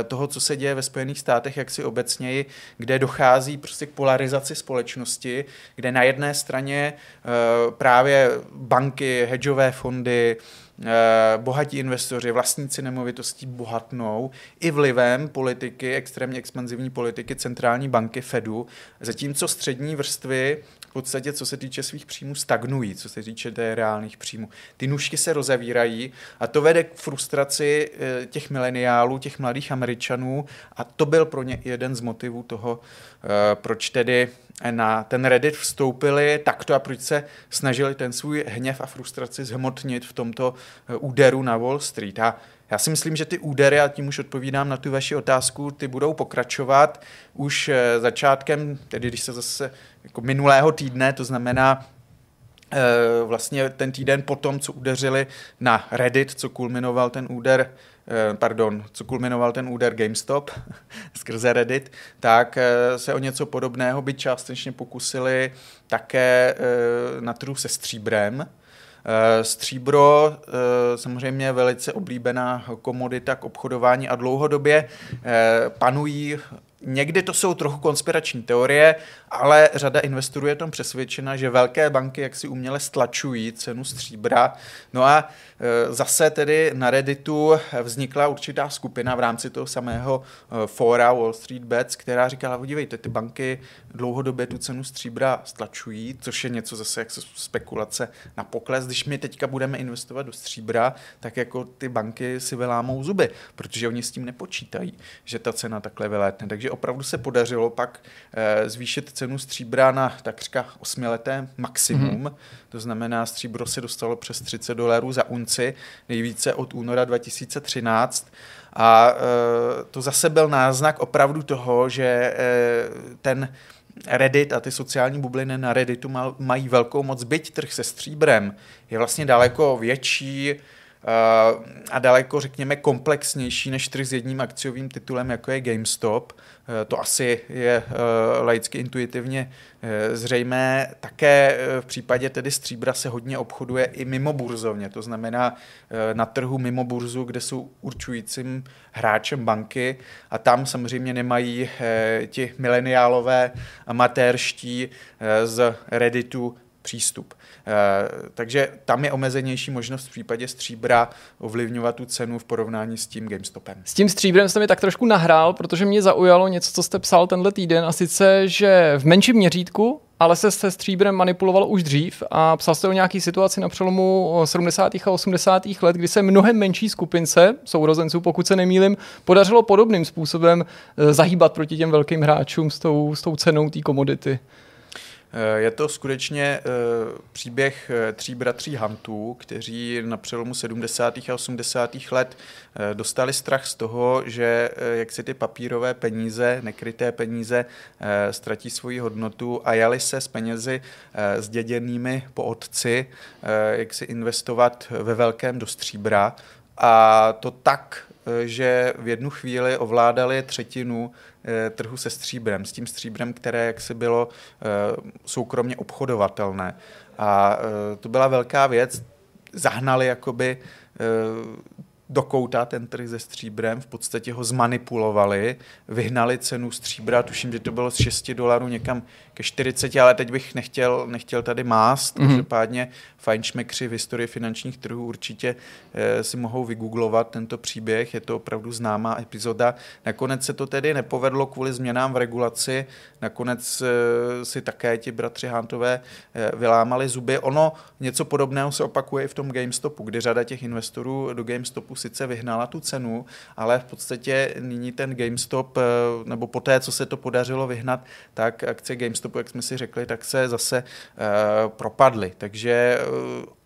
e, toho, co se děje ve Spojených státech, jak si obecněji, kde dochází prostě k polarizaci společnosti, kde na jedné straně e, právě banky, hedžové fondy, Eh, bohatí investoři, vlastníci nemovitostí bohatnou i vlivem politiky, extrémně expanzivní politiky centrální banky Fedu, zatímco střední vrstvy v podstatě, co se týče svých příjmů, stagnují, co se týče té reálných příjmů. Ty nůžky se rozevírají a to vede k frustraci eh, těch mileniálů, těch mladých američanů a to byl pro ně jeden z motivů toho, eh, proč tedy na ten Reddit vstoupili takto a proč se snažili ten svůj hněv a frustraci zhmotnit v tomto eh, úderu na Wall Street. A já si myslím, že ty údery, a tím už odpovídám na tu vaši otázku, ty budou pokračovat už eh, začátkem, tedy když se zase jako minulého týdne, to znamená eh, vlastně ten týden potom, co udeřili na Reddit, co kulminoval ten úder Eh, pardon, co kulminoval ten úder GameStop (laughs) skrze Reddit, tak se o něco podobného by částečně pokusili také na trhu se stříbrem, Stříbro samozřejmě velice oblíbená komodita k obchodování a dlouhodobě panují Někdy to jsou trochu konspirační teorie, ale řada investorů je tom přesvědčena, že velké banky jaksi uměle stlačují cenu stříbra. No a e, zase tedy na Redditu vznikla určitá skupina v rámci toho samého e, fóra Wall Street Bets, která říkala, podívejte, ty banky dlouhodobě tu cenu stříbra stlačují, což je něco zase jak se spekulace na pokles. Když my teďka budeme investovat do stříbra, tak jako ty banky si vylámou zuby, protože oni s tím nepočítají, že ta cena takhle vylétne. Takže opravdu se podařilo pak e, zvýšit cenu stříbra na takřka osmileté maximum. Mm-hmm. To znamená, stříbro se dostalo přes 30 dolarů za unci, nejvíce od února 2013. A e, to zase byl náznak opravdu toho, že e, ten Reddit a ty sociální bubliny na Redditu mají velkou moc, byť trh se stříbrem je vlastně daleko větší, a daleko, řekněme, komplexnější než trh s jedním akciovým titulem, jako je GameStop. Eh, to asi je eh, laicky intuitivně eh, zřejmé. Také v případě tedy stříbra se hodně obchoduje i mimo burzovně, to znamená na trhu mimo burzu, kde jsou určujícím hráčem banky a tam samozřejmě nemají ti mileniálové amatérští z Redditu přístup. Eh, takže tam je omezenější možnost v případě stříbra ovlivňovat tu cenu v porovnání s tím GameStopem. S tím stříbrem jste mi tak trošku nahrál, protože mě zaujalo něco, co jste psal tenhle týden, a sice, že v menším měřítku ale se se stříbrem manipulovalo už dřív a psal jste o nějaký situaci na přelomu 70. a 80. let, kdy se mnohem menší skupince sourozenců, pokud se nemýlim, podařilo podobným způsobem eh, zahýbat proti těm velkým hráčům s tou, s tou cenou té komodity. Eh, je to skutečně eh, příběh eh, tří bratří Hantů, kteří na přelomu 70. a 80. let dostali strach z toho, že jak si ty papírové peníze, nekryté peníze, ztratí svoji hodnotu a jali se s penězi zděděnými po otci, jak si investovat ve velkém do stříbra. A to tak, že v jednu chvíli ovládali třetinu trhu se stříbrem, s tím stříbrem, které jaksi bylo eh, soukromně obchodovatelné. A eh, to byla velká věc, zahnali jakoby do kouta ten trh se stříbrem, v podstatě ho zmanipulovali, vyhnali cenu stříbra, tuším, že to bylo z 6 dolarů někam ke 40, ale teď bych nechtěl, nechtěl tady mást, mm-hmm. každopádně fajnšmekři v historii finančních trhů určitě e, si mohou vygooglovat tento příběh, je to opravdu známá epizoda. Nakonec se to tedy nepovedlo kvůli změnám v regulaci, nakonec e, si také ti bratři Hantové e, vylámali zuby. Ono něco podobného se opakuje i v tom GameStopu, kdy řada těch investorů do GameStopu sice vyhnala tu cenu, ale v podstatě nyní ten GameStop, e, nebo po té, co se to podařilo vyhnat, tak akce GameStopu, jak jsme si řekli, tak se zase e, propadly. Takže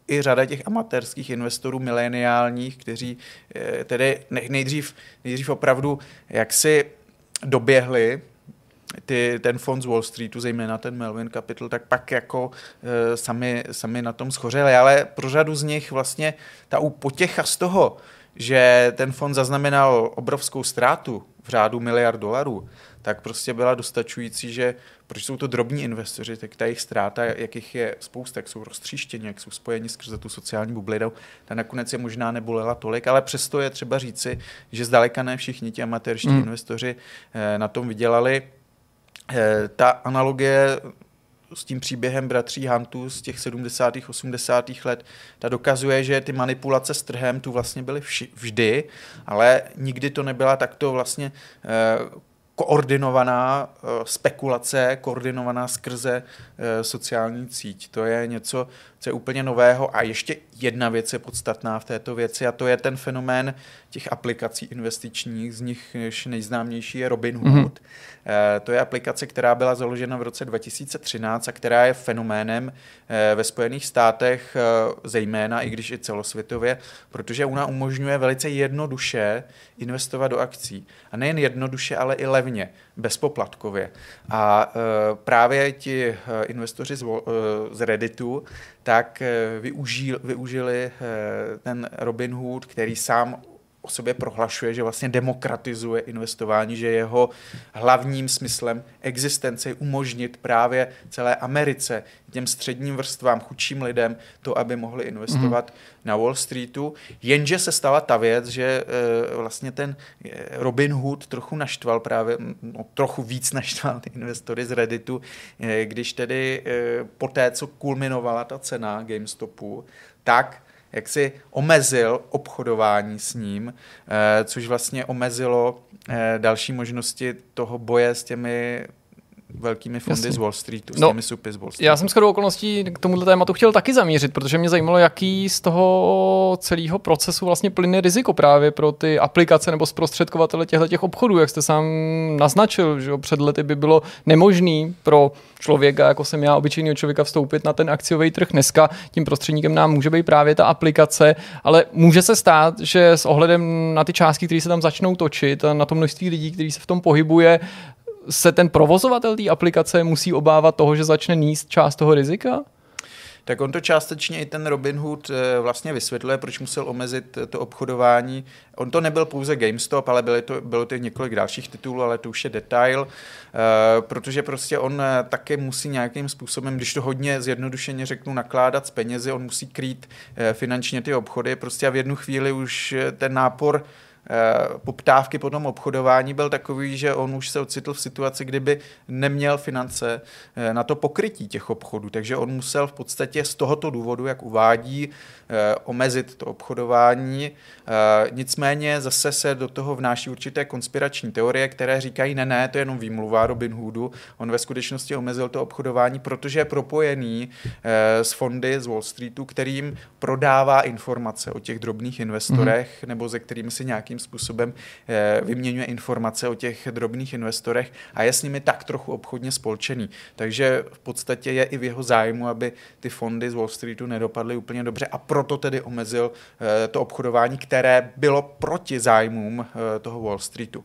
i řada těch amatérských investorů mileniálních, kteří eh, tedy nejdřív, nejdřív opravdu jaksi doběhli ty, ten fond z Wall Streetu, zejména ten Melvin Capital, tak pak jako e, sami, sami na tom schořeli. Ale pro řadu z nich vlastně ta potěcha z toho, že ten fond zaznamenal obrovskou ztrátu v řádu miliard dolarů, tak prostě byla dostačující, že proč jsou to drobní investoři, tak ta jejich ztráta, jakých je spousta, jak jsou roztříštěni, jak jsou spojeni skrze tu sociální bublinu, ta nakonec je možná nebolela tolik, ale přesto je třeba říci, že zdaleka ne všichni ti amatérští mm. investoři eh, na tom vydělali. Eh, ta analogie s tím příběhem bratří Hantů z těch 70. 80. let, ta dokazuje, že ty manipulace s trhem tu vlastně byly vždy, ale nikdy to nebyla takto vlastně eh, koordinovaná eh, spekulace, koordinovaná skrze eh, sociální síť. To je něco, co je úplně nového. A ještě jedna věc je podstatná v této věci a to je ten fenomén těch aplikací investičních, z nich nejznámější je Robinhood. Mm-hmm. To je aplikace, která byla založena v roce 2013 a která je fenoménem eh, ve Spojených státech eh, zejména, i když i celosvětově, protože ona umožňuje velice jednoduše investovat do akcí. A nejen jednoduše, ale i levně, bezpoplatkově. A právě ti investoři z Redditu tak využili, využili ten Robinhood, který sám o sobě prohlašuje, že vlastně demokratizuje investování, že jeho hlavním smyslem existence je umožnit právě celé Americe, těm středním vrstvám, chudším lidem, to, aby mohli investovat mm. na Wall Streetu. Jenže se stala ta věc, že e, vlastně ten eh, Robin Hood trochu naštval právě, no, trochu víc (laughs) naštval ty investory z Redditu, e, když tedy e, po té, co kulminovala ta cena GameStopu, tak jak si omezil obchodování s ním, eh, což vlastně omezilo eh, další možnosti toho boje s těmi velkými fondy Jasně. z Wall Streetu, s no, těmi supy z Wall Streetu. Já jsem shodou okolností k tomuto tématu chtěl taky zamířit, protože mě zajímalo, jaký z toho celého procesu vlastně plyne riziko právě pro ty aplikace nebo zprostředkovatele těchto těch obchodů, jak jste sám naznačil, že před lety by bylo nemožný pro člověka, jako jsem já, obyčejného člověka, vstoupit na ten akciový trh. Dneska tím prostředníkem nám může být právě ta aplikace, ale může se stát, že s ohledem na ty částky, které se tam začnou točit, a na to množství lidí, kteří se v tom pohybuje, se ten provozovatel té aplikace musí obávat toho, že začne níst část toho rizika? Tak on to částečně i ten Robin Hood eh, vlastně vysvětluje, proč musel omezit to obchodování. On to nebyl pouze GameStop, ale bylo to, bylo to několik dalších titulů, ale to už je detail, eh, protože prostě on eh, také musí nějakým způsobem, když to hodně zjednodušeně řeknu, nakládat s penězi, on musí krýt finančně ty obchody, prostě a v jednu chvíli už ten nápor Eh, poptávky po tom obchodování byl takový, že on už se ocitl v situaci, kdyby neměl finance eh, na to pokrytí těch obchodů, takže on musel v podstatě z tohoto důvodu, jak uvádí, eh, omezit to obchodování. Nicméně zase se do toho vnáší určité konspirační teorie, které říkají, ne, ne, to je jenom výmluva Robin Hoodu, on ve skutečnosti omezil to obchodování, protože je propojený s fondy z Wall Streetu, kterým prodává informace o těch drobných investorech, mm-hmm. nebo ze kterými si nějaký nějakým způsobem eh, vyměňuje informace o těch drobných investorech a je s nimi tak trochu obchodně spolčený. Takže v podstatě je i v jeho zájmu, aby ty fondy z Wall Streetu nedopadly úplně dobře a proto tedy omezil eh, to obchodování, které bylo proti zájmům eh, toho Wall Streetu.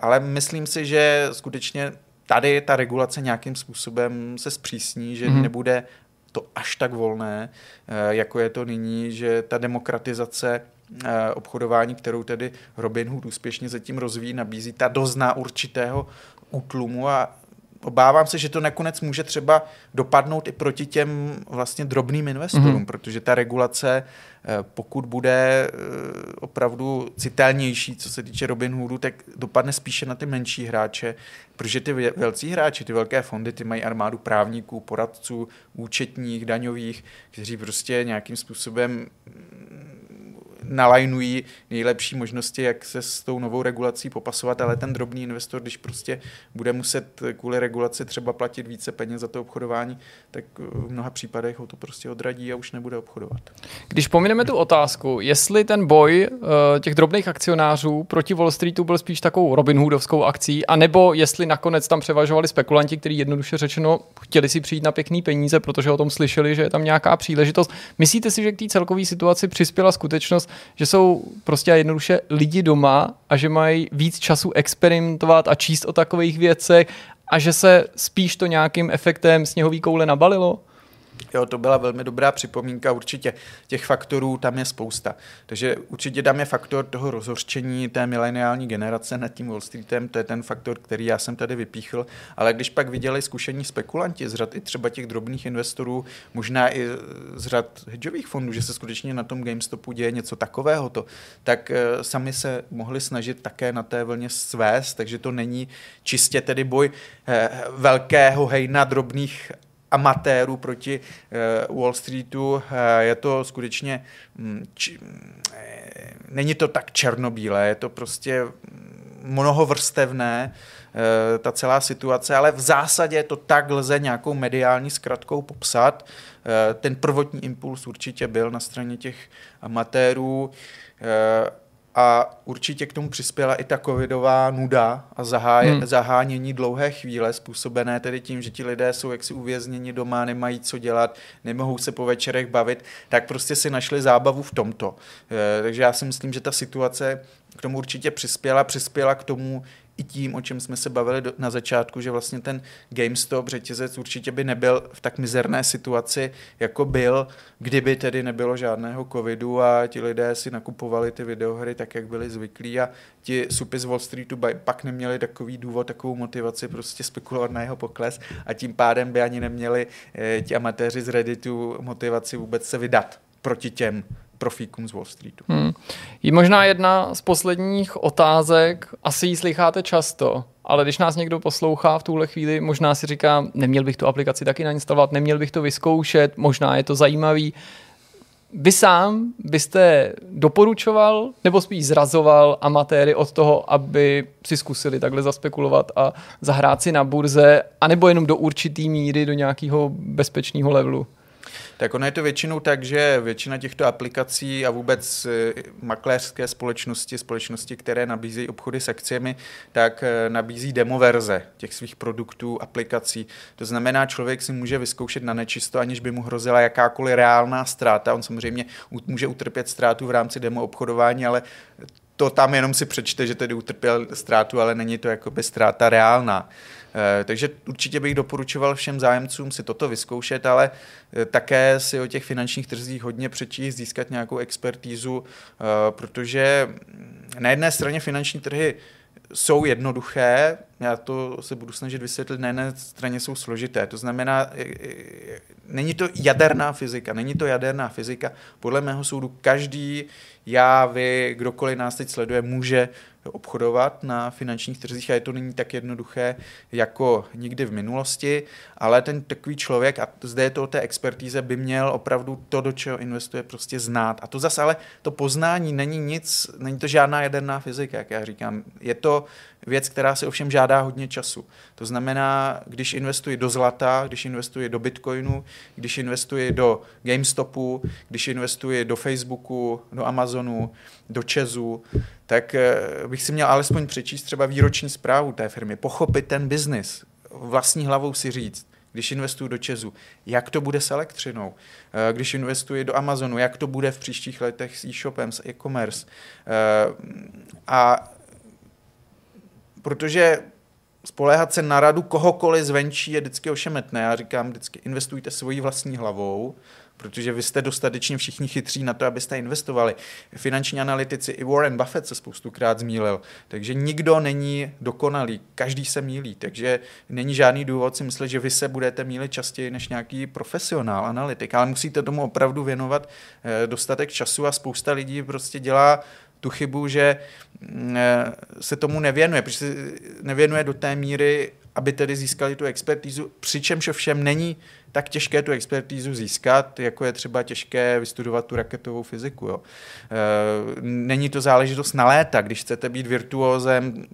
Ale myslím si, že skutečně tady ta regulace nějakým způsobem se zpřísní, že mm-hmm. nebude to až tak volné, jako je to nyní, že ta demokratizace Eh, obchodování, kterou tedy Robinhood úspěšně zatím rozvíjí, nabízí, ta dozná určitého útlumu a obávám se, že to nakonec může třeba dopadnout i proti těm vlastně drobným investorům, mm-hmm. protože ta regulace, eh, pokud bude eh, opravdu citelnější, co se týče Robinhoodu, tak dopadne spíše na ty menší hráče, protože ty velcí hráči, ty velké fondy, ty mají armádu právníků, poradců, účetních, daňových, kteří prostě nějakým způsobem nalajnují nejlepší možnosti, jak se s tou novou regulací popasovat, ale ten drobný investor, když prostě bude muset kvůli regulaci třeba platit více peněz za to obchodování, tak v mnoha případech ho to prostě odradí a už nebude obchodovat. Když pomineme tu otázku, jestli ten boj uh, těch drobných akcionářů proti Wall Streetu byl spíš takovou Robin Hoodovskou akcí, anebo jestli nakonec tam převažovali spekulanti, kteří jednoduše řečeno chtěli si přijít na pěkný peníze, protože o tom slyšeli, že je tam nějaká příležitost. Myslíte si, že k té celkové situaci přispěla skutečnost, že jsou prostě jednoduše lidi doma a že mají víc času experimentovat a číst o takových věcech a že se spíš to nějakým efektem sněhový koule nabalilo? Jo, to byla velmi dobrá připomínka, určitě těch faktorů tam je spousta. Takže určitě tam je faktor toho rozhořčení té mileniální generace nad tím Wall Streetem, to je ten faktor, který já jsem tady vypíchl, ale když pak viděli zkušení spekulanti z řad i třeba těch drobných investorů, možná i z řad hedžových fondů, že se skutečně na tom GameStopu děje něco takového, to, tak uh, sami se mohli snažit také na té vlně svést, takže to není čistě tedy boj uh, velkého hejna drobných amatérů proti uh, Wall Streetu. Uh, je to skutečně, um, či, uh, není to tak černobílé, je to prostě mnohovrstevné, ta celá situace, ale v zásadě to tak lze nějakou mediální zkratkou popsat. Ten prvotní impuls určitě byl na straně těch amatérů. A určitě k tomu přispěla i ta covidová nuda a zaháje, hmm. zahánění dlouhé chvíle, způsobené tedy tím, že ti lidé jsou jaksi uvězněni doma, nemají co dělat, nemohou se po večerech bavit, tak prostě si našli zábavu v tomto. E, takže já si myslím, že ta situace k tomu určitě přispěla, přispěla k tomu i tím, o čem jsme se bavili do, na začátku, že vlastně ten GameStop řetězec určitě by nebyl v tak mizerné situaci, jako byl, kdyby tedy nebylo žádného covidu a ti lidé si nakupovali ty videohry tak, jak byli zvyklí a ti supy z Wall Streetu pak neměli takový důvod, takovou motivaci prostě spekulovat na jeho pokles a tím pádem by ani neměli eh, ti amatéři z Redditu motivaci vůbec se vydat proti těm profíkům z Wall Streetu. Hmm. Je možná jedna z posledních otázek, asi ji slycháte často, ale když nás někdo poslouchá v tuhle chvíli, možná si říká, neměl bych tu aplikaci taky nainstalovat, neměl bych to vyzkoušet, možná je to zajímavý. Vy sám byste doporučoval nebo spíš zrazoval amatéry od toho, aby si zkusili takhle zaspekulovat a zahrát si na burze, anebo jenom do určitý míry, do nějakého bezpečného levelu? Tak ono je to většinou tak, že většina těchto aplikací a vůbec eh, makléřské společnosti, společnosti, které nabízejí obchody s akciemi, tak eh, nabízí demo verze těch svých produktů, aplikací. To znamená, člověk si může vyzkoušet na nečisto, aniž by mu hrozila jakákoliv reálná ztráta. On samozřejmě může utrpět ztrátu v rámci demo obchodování, ale to tam jenom si přečte, že tedy utrpěl ztrátu, ale není to jakoby ztráta reálná. Eh, takže určitě bych doporučoval všem zájemcům si toto vyzkoušet, ale eh, také si o těch finančních trzích hodně přečíst, získat nějakou expertízu, eh, protože na jedné straně finanční trhy jsou jednoduché, já to se budu snažit vysvětlit, na jedné straně jsou složité. To znamená, není to jaderná fyzika, není to jaderná fyzika. Podle mého soudu každý, já, vy, kdokoliv nás teď sleduje, může obchodovat na finančních trzích a je to není tak jednoduché jako nikdy v minulosti, ale ten takový člověk, a zde je to o té expertíze, by měl opravdu to, do čeho investuje, prostě znát. A to zase ale to poznání není nic, není to žádná jaderná fyzika, jak já říkám. Je to věc, která si ovšem žádá hodně času. To znamená, když investuji do zlata, když investuji do Bitcoinu, když investuji do GameStopu, když investuji do Facebooku, do Amazonu, do Česu, tak eh, bych si měl alespoň přečíst třeba výroční zprávu té firmy, pochopit ten biznis, vlastní hlavou si říct, když investuji do Česu, jak to bude s elektřinou, eh, když investuji do Amazonu, jak to bude v příštích letech s e-shopem, s e-commerce. Eh, a protože spoléhat se na radu kohokoliv zvenčí je vždycky ošemetné. Já říkám vždycky, investujte svojí vlastní hlavou, protože vy jste dostatečně všichni chytří na to, abyste investovali. Finanční analytici i Warren Buffett se spoustukrát zmílil, takže nikdo není dokonalý, každý se mílí, takže není žádný důvod si myslet, že vy se budete mílit častěji než nějaký profesionál, analytik, ale musíte tomu opravdu věnovat eh, dostatek času a spousta lidí prostě dělá tu chybu, že mm, eh, se tomu nevěnuje, protože se nevěnuje do té míry, aby tedy získali tu expertízu, přičemž ovšem není tak těžké tu expertízu získat, jako je třeba těžké vystudovat tu raketovou fyziku. Jo. E, není to záležitost na léta. Když chcete být virtuózem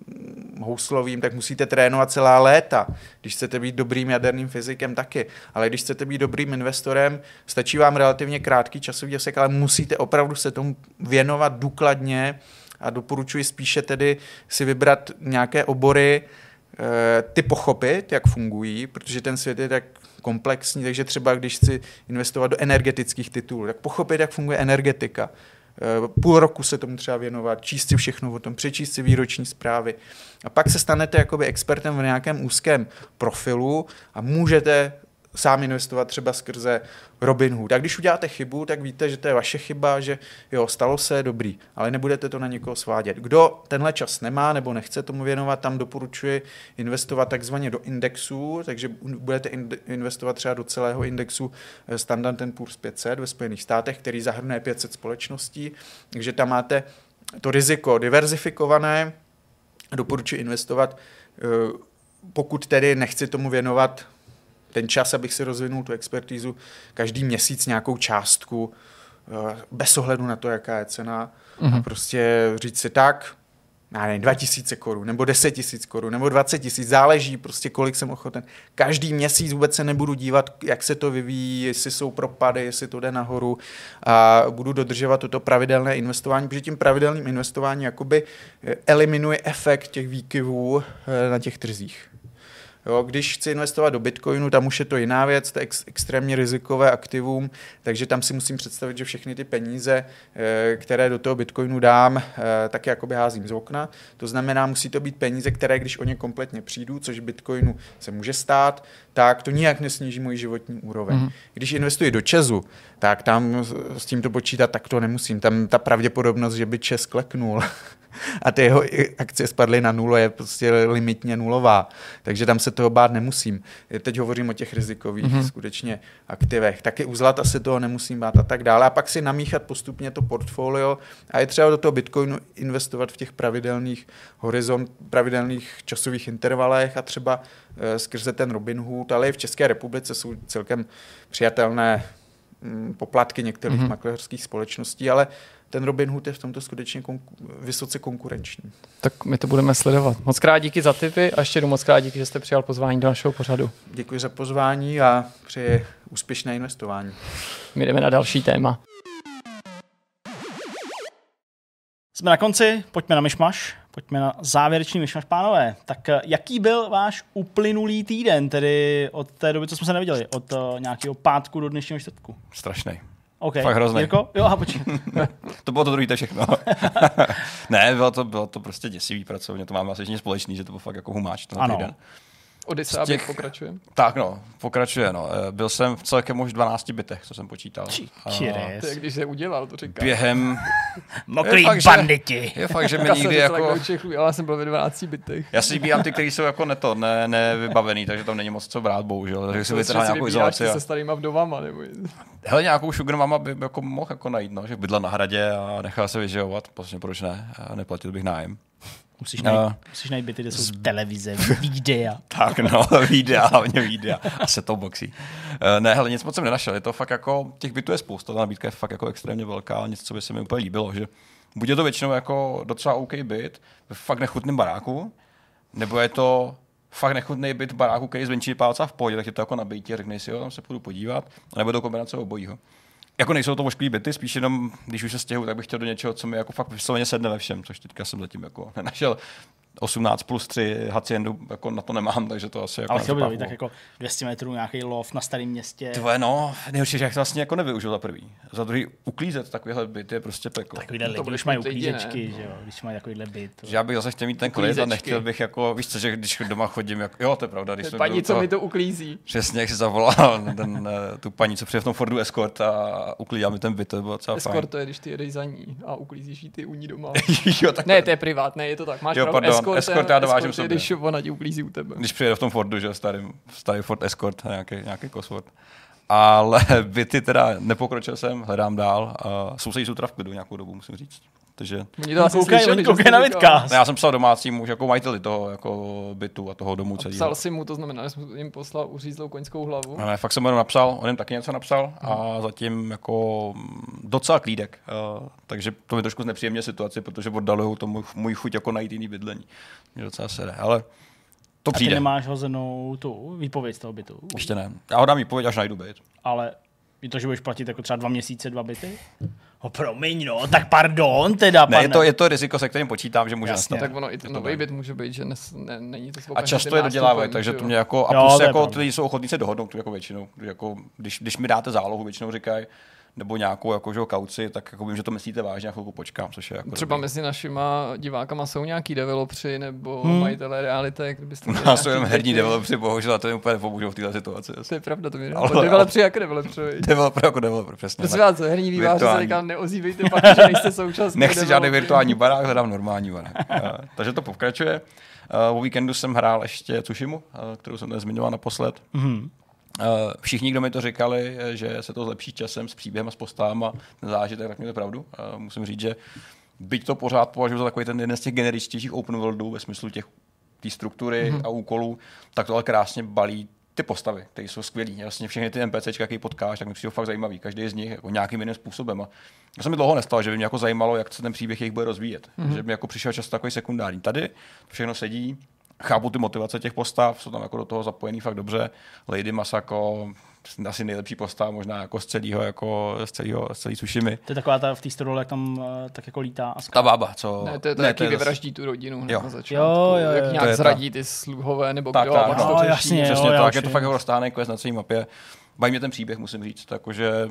houslovým, tak musíte trénovat celá léta. Když chcete být dobrým jaderným fyzikem, taky. Ale když chcete být dobrým investorem, stačí vám relativně krátký časový úsek, ale musíte opravdu se tomu věnovat důkladně a doporučuji spíše tedy si vybrat nějaké obory, eh, ty pochopit, jak fungují, protože ten svět je tak komplexní, takže třeba když chci investovat do energetických titulů, tak pochopit, jak funguje energetika. Eh, půl roku se tomu třeba věnovat, číst si všechno o tom, přečíst si výroční zprávy. A pak se stanete jakoby expertem v nějakém úzkém profilu a můžete sám investovat třeba skrze Robinhood. A když uděláte chybu, tak víte, že to je vaše chyba, že jo, stalo se, dobrý, ale nebudete to na někoho svádět. Kdo tenhle čas nemá nebo nechce tomu věnovat, tam doporučuji investovat takzvaně do indexu, takže budete investovat třeba do celého indexu eh, Standard Poor's 500 ve Spojených státech, který zahrnuje 500 společností, takže tam máte to riziko diverzifikované, doporučuji investovat, eh, pokud tedy nechci tomu věnovat ten čas, abych si rozvinul tu expertízu, každý měsíc nějakou částku, eh, bez ohledu na to, jaká je cena, mm-hmm. a mhm. prostě říct si tak, já nevím, 2000 korun, nebo 10 tisíc korun, nebo 20 tisíc, záleží prostě, kolik jsem ochoten. Každý měsíc vůbec se nebudu dívat, jak se to vyvíjí, jestli jsou propady, jestli to jde nahoru a budu dodržovat toto pravidelné investování, protože tím pravidelným investováním jakoby eh, eliminuje efekt těch výkyvů eh, na těch trzích. Jo, když chci investovat do Bitcoinu, tam už je to jiná věc, to je ex- extrémně rizikové aktivum, takže tam si musím představit, že všechny ty peníze, eh, které do toho Bitcoinu dám, eh, tak jakoby házím z okna. To znamená, musí to být peníze, které, když o ně kompletně přijdu, což Bitcoinu se může stát, tak to nijak nesníží můj životní úroveň. Mm. Když investuji do Česu, tak tam s tím to počítat tak to nemusím. Tam ta pravděpodobnost, že by Čes kleknul, (laughs) a ty jeho akcie spadly na nulu, je prostě limitně nulová. Takže tam se toho bát nemusím. Teď hovořím o těch rizikových mm-hmm. skutečně aktivech. Taky u zlata se toho nemusím bát a tak dále. A pak si namíchat postupně to portfolio a je třeba do toho Bitcoinu investovat v těch pravidelných horizont, pravidelných časových intervalech a třeba e, skrze ten Robinhood, ale i v České republice jsou celkem přijatelné mm, poplatky některých mm-hmm. makléřských společností, ale ten Robin Hood je v tomto skutečně konku- vysoce konkurenční. Tak my to budeme sledovat. Moc krát díky za tipy a ještě jednou moc krát díky, že jste přijal pozvání do našeho pořadu. Děkuji za pozvání a přeji úspěšné investování. My jdeme na další téma. Jsme na konci, pojďme na myšmaš, pojďme na závěrečný myšmaš, pánové. Tak eh, jaký byl váš uplynulý týden, tedy od té doby, co jsme se neviděli, od uh, nějakého pátku do dnešního čtvrtku? Strašný. Okay. Fakt hrozný. Jirko? Jo, a počkej. (laughs) to bylo to druhé, to všechno. (laughs) ne, bylo to, bylo to prostě děsivý pracovně, to máme asi společný, že to bylo fakt jako humáč ten ano. týden. Odyssea těch... pokračuje? Tak no, pokračuje no. Eh, byl jsem v celkem už 12 bytech, co jsem počítal. Či, to je, když se udělal, to říká. Během... Mokrý je banditi. Že, je fakt, že mi nikdy jako... Čechu, já jsem byl ve 12 bytech. Já si vybírám ty, které jsou jako neto, ne, nevybavený, takže tam není moc co brát, bohužel. Takže si vytrhá nějakou izolaci. se starýma vdovama, nebo... Hele, nějakou sugar mama by jako mohl jako najít, no, že bydla na hradě a nechal se vyživovat, prostě proč ne, a neplatil bych nájem. Musíš najít, uh, musíš najít byty, kde jsou z... televize, (laughs) videa. tak no, (laughs) videa, hlavně videa a setopboxy. Uh, ne, hele, nic moc jsem nenašel, je to fakt jako, těch bytů je spousta, ta nabídka je fakt jako extrémně velká, nic, co by se mi úplně líbilo, že buď je to většinou jako docela OK byt, ve fakt nechutném baráku, nebo je to fakt nechutný byt v baráku, který zvenčí pálca v pohodě, tak je to jako nabití, řekneš si, jo, tam se půjdu podívat, nebo to kombinace obojího jako nejsou to vošklivý byty, spíš jenom, když už se stěhu, tak bych chtěl do něčeho, co mi jako fakt vysloveně sedne ve všem, což teďka jsem zatím jako nenašel. 18 plus 3 haciendu jako na to nemám, takže to asi jako Ale chtěl by to být tak jako 200 metrů nějaký loft na starém městě. Tvoje no, nejhorší, že jak to vlastně jako nevyužil za prvý. Za druhý uklízet takovýhle byt je prostě peklo. Takovýhle lidi, když mají uklízečky, že jo, když mají takovýhle byt. Že já bych zase chtěl mít ten klid a nechtěl bych jako, víš co, že když doma chodím, jako, jo, to je pravda. Když paní, co mi to uklízí. Přesně, jak si zavolal (laughs) ten, eh, tu paní, co přijde v tom Fordu Escort a uklídá mi ten byt, to bylo docela Escort fajn. to je, když ty jedeš za ní a uklízíš ty u ní doma. (laughs) jo, tak ne, to je privát, ne, je to tak. Máš jo, pardon, Escort, escort já dovážím sobě. Když ona ti uklízí u tebe. Když přijede v tom Fordu, že starý, starý Ford Escort, nějaký, nějaký Cosworth. Ale (laughs) byty teda nepokročil jsem, hledám dál. Uh, sousedí jsou v klidu nějakou dobu, musím říct. Takže... Oni to asi slyšeli, koukaj na vidcast. Já jsem psal domácímu už jako majiteli toho jako bytu a toho domu celého. Psal si mu, to znamená, že jsem jim poslal uřízlou koňskou hlavu. Ne, fakt jsem mu napsal, on jim taky něco napsal a hmm. zatím jako docela klídek. Uh, takže to mi trošku znepříjemně situaci, protože oddalují to můj, můj chuť jako najít jiný bydlení. Mě docela sere, ale to přijde. A ty nemáš hozenou tu výpověď z toho bytu? Ještě ne. Já ho dám výpověď, až najdu byt. Ale je to, že budeš platit jako třeba dva měsíce, dva byty? Oh, promiň, no, tak pardon, teda, Ne, je to, je to riziko, se kterým počítám, že může Jasně. nastat. Tak ono, i ten nový byt může být, že nes, ne, není to A často je dodělávají, takže to mě jako, a plus jo, jako ty jsou ochotní se dohodnout, jako většinou, jako, když, když mi dáte zálohu, většinou říkají, nebo nějakou jako, že, kauci, tak jako vím, že to myslíte vážně a chvilku počkám, což je jako Třeba dobrý. mezi našima divákama jsou nějaký developři nebo hmm. majitelé reality, kdybyste měli Nás jsou jen herní developři, bohužel, a to je úplně nepomůžou v této situaci. To je pravda, to mi ale, developři jako developři. Developer jako developer, přesně. Prosím vás, herní výváři se říkám, neozývejte pak, že nejste současný Nechci žádný virtuální barák, hledám normální barák. Takže to pokračuje. Uh, o víkendu jsem hrál ještě Tsushimu, uh, kterou jsem tady zmiňoval naposled. Mm-hmm. Uh, všichni, kdo mi to říkali, že se to zlepší časem s příběhem a s postavama, ten zážitek, tak mě to pravdu. Uh, musím říct, že byť to pořád považuji za takový ten jeden z těch generičtějších open worldů ve smyslu těch té struktury mm-hmm. a úkolů, tak to ale krásně balí ty postavy, které jsou skvělé. Vlastně všechny ty NPCčka, jaký potkáš, tak mi přijde fakt zajímavý. Každý z nich jako nějakým jiným způsobem. A já jsem mi dlouho nestalo, že by mě jako zajímalo, jak se ten příběh jejich bude rozvíjet. Mm-hmm. Že mi jako přišel často takový sekundární. Tady všechno sedí, chápu ty motivace těch postav, jsou tam jako do toho zapojený fakt dobře. Lady Masako, asi nejlepší postava možná jako z celého, jako z celého, z celý Tsushimy. To je taková ta v té story, jak tam uh, tak jako lítá. A ta bába, co... Ne, to je to, ne, jaký to je vyvraždí tu rodinu jo. na začátku. Jo, jo, jo. Jak nějak zradí ty sluhové, nebo tak, kdo, tak, a pak no, to jasně, Přesně jo, tak, je to fakt jako roztáhne quest na celé mapě baví mě ten příběh, musím říct, takže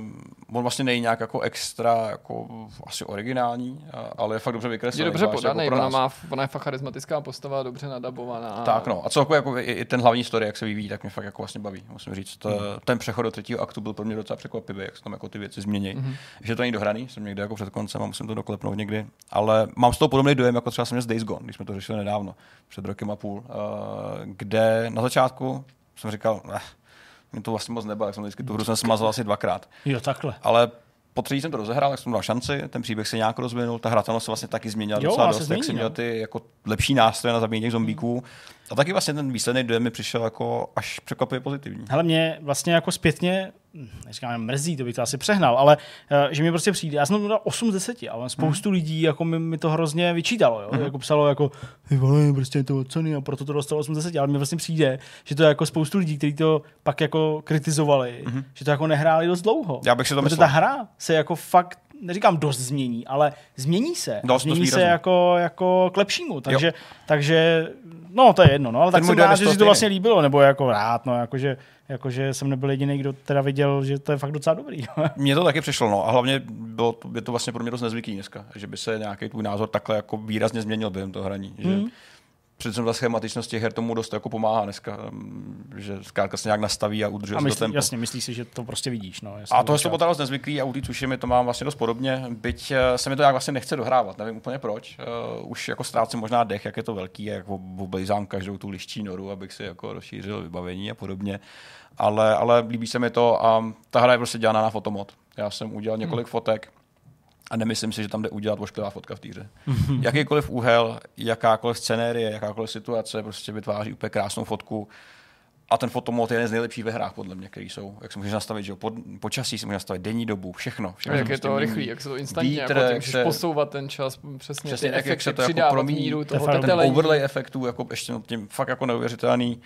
on vlastně není nějak jako extra, jako asi originální, ale je fakt dobře vykreslený. Je dobře podaný, jako ona, má, ona je fakt charismatická postava, dobře nadabovaná. Tak no, a celkově jako i, i, ten hlavní story, jak se vyvíjí, tak mě fakt jako vlastně baví, musím říct. Hmm. Ten přechod do třetího aktu byl pro mě docela překvapivý, jak se tam jako ty věci změní. Hmm. Že to není dohraný, jsem někde jako před koncem a musím to doklepnout někdy, ale mám z toho podobný dojem, jako třeba jsem z Days Gone, když jsme to řešili nedávno, před rokem a půl, eh, kde na začátku jsem říkal, eh, mě to vlastně moc nebylo, jak jsem vždycky tu hru jsem smazal asi dvakrát. Jo, takhle. Ale po třetí jsem to rozehrál, jak jsem dal šanci, ten příběh se nějak rozvinul, ta hratelnost se vlastně taky změnila jo, docela dost, změní, jak jsem měl ty jako lepší nástroje na zabíjení těch zombíků. A taky vlastně ten výsledný dojem mi přišel jako až překvapivě pozitivní. Hele, mě vlastně jako zpětně neříkám, mrzí, to bych to asi přehnal, ale uh, že mi prostě přijde, já jsem to dal 8 z 10, ale spoustu mm. lidí jako mi, mi, to hrozně vyčítalo, jo? Mm. jako psalo jako, ty vole, prostě je to ceny a proto to dostalo 8 z 10, ale mi vlastně přijde, že to je jako spoustu lidí, kteří to pak jako kritizovali, mm. že to jako nehráli dost dlouho. Já bych si to myslel. ta hra se jako fakt neříkám dost změní, ale změní se. Dost, změní dost se jako, jako k lepšímu. Takže, takže, no to je jedno, no, ale tak jsem rád, že si to vlastně líbilo, nebo jako rád, no, jakože jakože jsem nebyl jediný, kdo teda viděl, že to je fakt docela dobrý. (laughs) Mně to taky přišlo, no. A hlavně bylo to, je to vlastně pro mě dost nezvyklý dneska, že by se nějaký tvůj názor takhle jako výrazně změnil během toho hraní. Že, mm přece ta schematičnost těch her tomu dost jako pomáhá dneska, že zkrátka se nějak nastaví a udržuje a myslí, to tempo. Jasně, myslíš si, že to prostě vidíš. No, a to je to dost nezvyklý a u té mi to mám vlastně dost podobně, byť eh, se mi to nějak vlastně nechce dohrávat, nevím úplně proč. Uh, už jako ztrácím možná dech, jak je to velký, jak oblejzám každou tu liští noru, abych si jako rozšířil vybavení a podobně. Ale, ale líbí se mi to a ta hra je prostě dělaná na fotomod. Já jsem udělal několik hmm. fotek, a nemyslím si, že tam jde udělat ošklivá fotka v týře. Mm-hmm. Jakýkoliv úhel, jakákoliv scenérie, jakákoliv situace prostě vytváří úplně krásnou fotku. A ten fotomod je jeden z nejlepších ve hrách, podle mě, který jsou. Jak si můžeš nastavit, že po, počasí si můžeš nastavit denní dobu, všechno. všechno jak je to rychlý, jak se to instantně, Vítr, jako můžeš se, posouvat ten čas, přesně, přesně ty jak, jak se to jako promíní, toho ten overlay efektů, jako ještě tím fakt jako neuvěřitelný.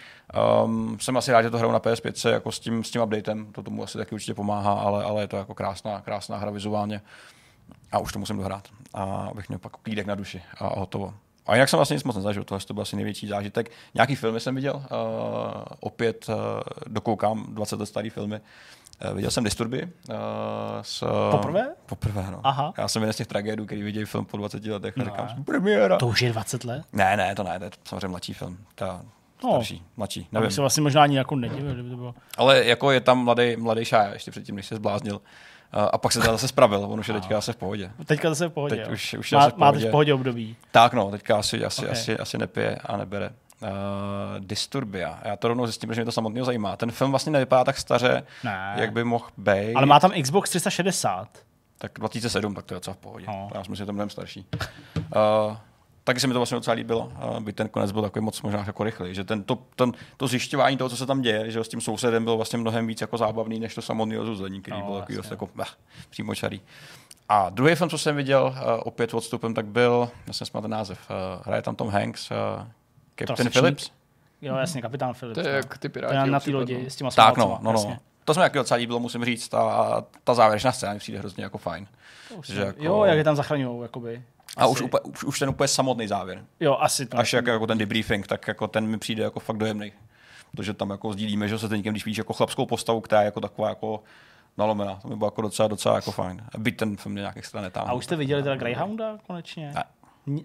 Um, jsem asi rád, že to hraju na PS5 jako s tím, s tím updatem, to tomu asi taky určitě pomáhá, ale, ale je to jako krásná, krásná hra vizuálně a už to musím dohrát. A abych měl pak klídek na duši a hotovo. A jinak jsem vlastně nic moc nezažil, tohle to byl asi největší zážitek. Nějaký filmy jsem viděl, uh, opět uh, dokoukám 20 let starý filmy. Uh, viděl jsem Disturby. Uh, s, poprvé? Poprvé, no. Aha. Já jsem jeden z těch tragédů, který viděl film po 20 letech no. a říkám, premiéra. To už je 20 let? Ne, ne, to ne, to je samozřejmě mladší film. Ta, no. starší, mladší, nevím. se vlastně možná ani jako nedivil, kdyby to bylo. Ale jako je tam mladý, mladý šája, ještě předtím, než se zbláznil a pak se to zase spravil, on už je teďka zase v pohodě. Teďka zase v pohodě. Teď už, už Má, v pohodě. Máte v pohodě období. Tak no, teďka asi, asi, okay. asi, asi nepije a nebere. Uh, Disturbia. Já to rovnou zjistím, že mě to samotného zajímá. Ten film vlastně nevypadá tak staře, ne. jak by mohl být. Ale má tam Xbox 360. Tak 2007, tak to je docela v pohodě. No. Já si myslím, že to mnohem starší. Uh, taky se mi to vlastně docela líbilo, by ten konec byl takový moc možná jako rychlý, že ten, to, ten, to zjišťování toho, co se tam děje, že s tím sousedem bylo vlastně mnohem víc jako zábavný, než to samotné rozuzlení, který no, byl takový dost jako bah, čarý. A druhý film, co jsem viděl uh, opět odstupem, tak byl, jasně jsme ten název, uh, hraje tam Tom Hanks, uh, Captain Phillips. Jo, jasně, kapitán Phillips. To je no. jak ty piráti. To je na té lodi s těma Tak no, no, no. To jsme taky docela líbilo, musím říct. A ta závěrečná scéna mi přijde hrozně jako fajn. Že jako... Jo, jak je tam zachraňují, jakoby. A už, úplně, už, už ten úplně samotný závěr. Jo, asi to. Až jak, jako ten debriefing, tak jako ten mi přijde jako fakt dojemný. Protože tam jako sdílíme, že se teď, když vidíš jako chlapskou postavu, která je jako taková jako na lomena. To by bylo jako docela, docela jako fajn. Byť ten film mě nějak extra netáhl. A už jste viděli teda Greyhounda konečně? Ne.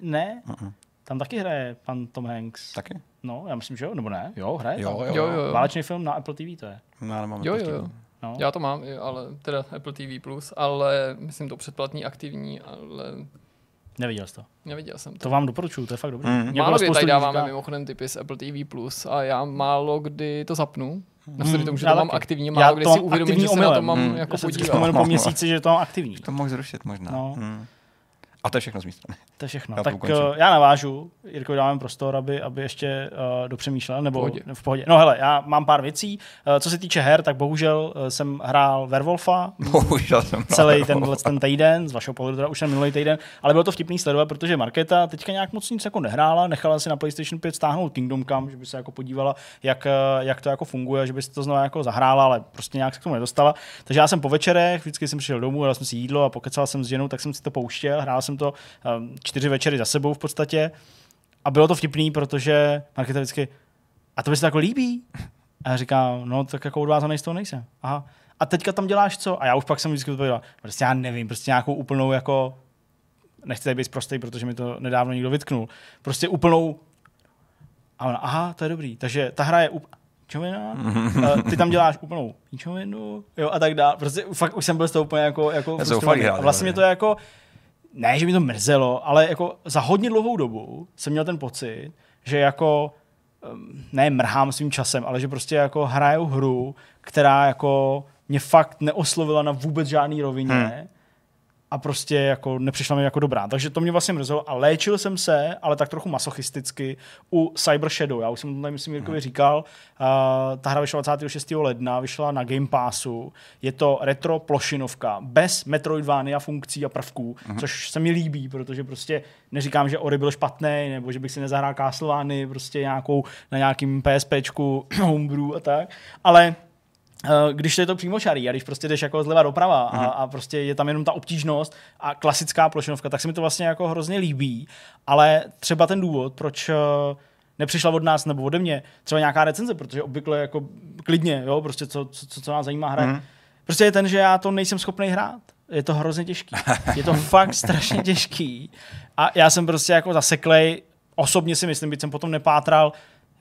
Ne? Uh-uh. Tam taky hraje pan Tom Hanks. Taky? No, já myslím, že jo, nebo ne? Jo, hraje Jo, tam. jo, Jo. Válečný film na Apple TV to je. No, Já nemám Jo, Apple jo, TV. jo. No. Já to mám, ale teda Apple TV+, Plus, ale myslím to předplatný aktivní, ale Neviděl jsi to. neviděl jsem to. To vám doporučuju, to je fakt dobrý. Mm. Málo kdy tady dáváme říká- mimochodem typy z Apple TV+, Plus a já málo kdy to zapnu. Navzdory tomu, že já to mám taky. aktivní, Já málo kdy to si uvědomím, že se na to mám Mm. jako Já podívat. vzpomenu po měsíci, že to mám aktivní. To mohl zrušit možná. No. Hmm. A to je všechno z mé strany. To je všechno. Já tak ukončím. uh, já navážu, Jirko, dáme prostor, aby, aby ještě uh, dopřemýšlel, nebo V pohodě. v pohodě. No hele, já mám pár věcí. Uh, co se týče her, tak bohužel uh, jsem hrál Werewolfa Bohužel jsem celý tenhle ten týden, z vašeho pohledu teda už ten minulý týden, ale bylo to vtipný sledovat, protože Markéta teďka nějak moc nic jako nehrála, nechala si na PlayStation 5 stáhnout Kingdom Come, že by se jako podívala, jak, eh, jak to jako funguje, že by si to znovu jako zahrála, ale prostě nějak se k tomu nedostala. Takže já jsem po večerech, vždycky jsem přišel domů, dal jsem si jídlo a pokecal jsem s ženou, tak jsem si to pouštěl, hrál jsem to um, čtyři večery za sebou v podstatě. A bylo to vtipný, protože Markéta vždycky, a to by se to jako líbí? A já říkám, no tak jako odvázaný z toho nejsem. Aha. A teďka tam děláš co? A já už pak jsem vždycky odpověděl, prostě já nevím, prostě nějakou úplnou jako, nechci tady být prostý, protože mi to nedávno někdo vytknul, prostě úplnou, a ona, aha, to je dobrý, takže ta hra je up... Čovina, uh, ty tam děláš úplnou píčovinu, jo, a tak dále. Prostě fakt už jsem byl z toho úplně jako, jako frustrovaný. A vlastně mě to jako, ne, že mi to mrzelo, ale jako za hodně dlouhou dobu jsem měl ten pocit, že jako ne mrhám svým časem, ale že prostě jako hraju hru, která jako mě fakt neoslovila na vůbec žádný rovině Hmm. A prostě jako nepřišla mi jako dobrá. Takže to mě vlastně mrzelo a léčil jsem se, ale tak trochu masochisticky u Cyber Shadow. Já už jsem to tady, myslím, Jirkovi říkal. Uh, ta hra vyšla 26. ledna, vyšla na Game Passu. Je to retro plošinovka bez Metroidvania funkcí a prvků, což se mi líbí, protože prostě neříkám, že Ori byl špatný, nebo že bych si nezahrál Castlevany prostě nějakou na nějakým PSPčku, (clears throat) homebrew a tak, ale když je to přímo šarý a když prostě jdeš jako zleva doprava a, a prostě je tam jenom ta obtížnost a klasická plošinovka, tak se mi to vlastně jako hrozně líbí, ale třeba ten důvod, proč eh, nepřišla od nás nebo ode mě třeba nějaká recenze, protože obvykle jako klidně, jo, prostě co, co, co nás zajímá hra, Mhm. prostě je ten, že já to nejsem schopný hrát. Je to hrozně těžký. Je to (laughs) fakt strašně těžký. A já jsem prostě jako zaseklej, osobně si myslím, byť jsem potom nepátral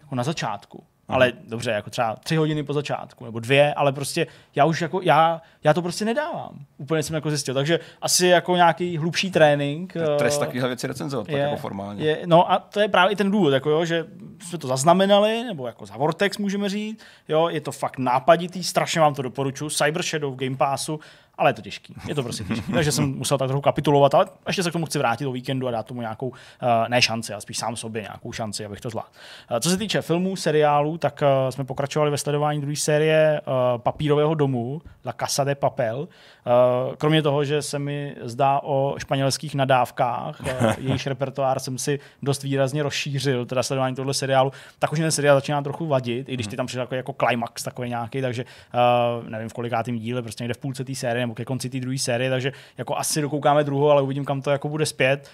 jako na začátku. Ale dobře, jako třeba tři hodiny po začátku, nebo dvě, ale prostě já už jako, já, já to prostě nedávám. Úplně jsem jako zjistil. Takže asi jako nějaký hlubší trénink. Trest eh, takovýhle věci recenzovat, tak jako formálně. je, no a to je právě i ten důvod, jako jo, že jsme to zaznamenali, nebo jako za Vortex můžeme říct, jo, je to fakt nápaditý, strašně vám to doporučuji, Cyber Shadow v Game Passu, ale je to těžký, je to prostě těžký, takže jsem musel tak trochu kapitulovat, ale ještě se k tomu chci vrátit o víkendu a dát tomu nějakou, uh, ne šanci, ale spíš sám sobě nějakou šanci, abych to zvládl. Uh, co se týče filmů, seriálů, tak uh, jsme pokračovali ve sledování druhé série uh, Papírového domu, La Casa de Papel. Uh, kromě toho, že se mi zdá o španělských nadávkách, uh, jejíž repertoár jsem si dost výrazně rozšířil, teda sledování tohle seriálu, tak už ten seriál začíná trochu vadit, i když ty tam přišel jako, jako climax takový nějaký, takže uh, nevím v kolikátým díle, prostě někde v půlce té série nebo ke konci té druhé série, takže jako asi dokoukáme druhou, ale uvidím, kam to jako bude zpět.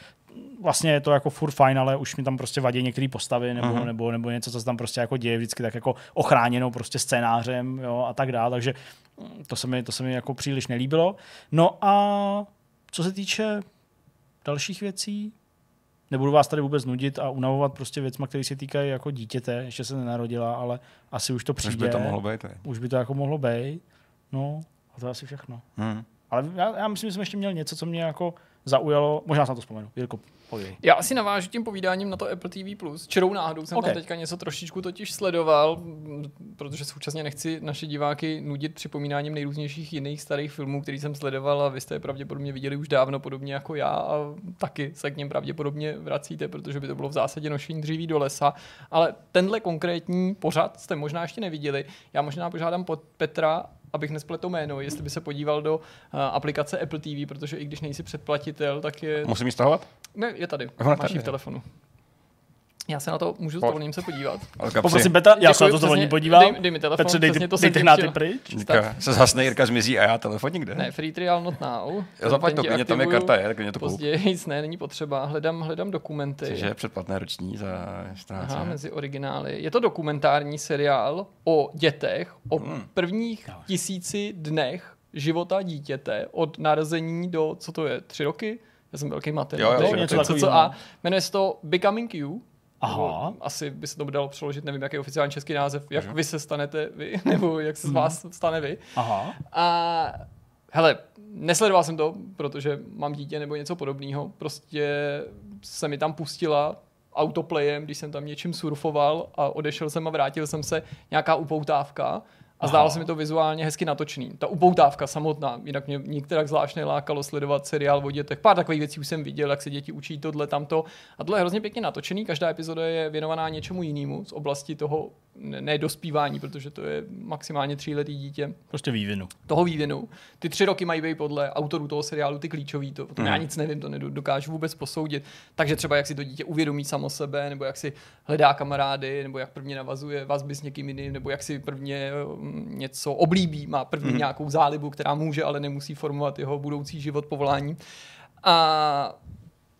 Vlastně je to jako furt fajn, ale už mi tam prostě vadí některé postavy nebo, uh-huh. nebo, nebo něco, co se tam prostě jako děje vždycky tak jako ochráněnou prostě scénářem jo, a tak dále, takže mm, to se mi, to se mi jako příliš nelíbilo. No a co se týče dalších věcí, nebudu vás tady vůbec nudit a unavovat prostě věcma, které se týkají jako dítěte, ještě se nenarodila, ale asi už to přijde. Už by to mohlo být. Už by to jako mohlo být. No, to je asi všechno. Hmm. Ale já, já myslím, že jsem ještě měl něco, co mě jako zaujalo. Možná se na to vzpomenu. Jirko, pověď. Já asi navážu tím povídáním na to Apple TV+. Plus. Čirou náhodou jsem Ok. okay. tam teďka něco trošičku totiž sledoval, protože současně nechci naše diváky nudit připomínáním nejrůznějších jiných starých filmů, který jsem sledoval a vy jste je pravděpodobně viděli už dávno, podobně jako já a taky se k něm pravděpodobně vracíte, protože by to bylo v zásadě nošení dříví do lesa. Ale tenhle konkrétní pořad jste možná ještě neviděli. Já možná požádám pod Petra, abych nespletl jméno, jestli by se podíval do uh, aplikace Apple TV, protože i když nejsi předplatitel, tak je Musím ji stahovat? ne, je tady. Máš v telefonu. Já se na to můžu s dovolením se podívat. Poprosím Petra, já se na to dovolím přesně. podívám. Dej, dej mi telefon, Petře, dej, přesně to dej ty chtěl. pryč. Říká, se zhasne Jirka zmizí a já telefon nikde. Ne, free trial not now. Já zaplať to, klidně tam je karta, je, tak mě to. Později, (laughs) ne, není potřeba. Hledám, hledám dokumenty. Což je předplatné roční za 14. Aha, mezi originály. Je to dokumentární seriál o dětech, o Hmm. prvních tisíci dnech života dítěte od narození do, co to je, tři roky? Já jsem velký mater. Jo, jo, něco co, co, a jmenuje se to Becoming You. Aha. Asi by se to dalo přeložit, nevím, jaký je oficiální český název, jak Aha. vy se stanete vy, (laughs) nebo jak se z vás stane vy. Aha. A hele, nesledoval jsem to, protože mám dítě nebo něco podobného. Prostě se mi tam pustila autoplayem, když jsem tam něčím surfoval a odešel jsem a vrátil jsem se nějaká upoutávka a zdálo se mi to vizuálně hezky natočený. Ta upoutávka samotná, jinak mě některá zvlášť nelákalo sledovat seriál o dětech. Pár takových věcí už jsem viděl, jak se děti učí tohle, tamto. A tohle je hrozně pěkně natočený. Každá epizoda je věnovaná něčemu jinému z oblasti toho nedospívání, protože to je maximálně tříletý dítě. Prostě vývinu. Toho vývinu. Ty tři roky mají být podle autorů toho seriálu ty klíčový, to, mm. já nic nevím, to nedokážu vůbec posoudit. Takže třeba jak si to dítě uvědomí samo sebe, nebo jak si hledá kamarády, nebo jak prvně navazuje vazby s někým jiným, nebo jak si prvně mm, něco oblíbí, má první mm. nějakou zálibu, která může, ale nemusí formovat jeho budoucí život, povolání. A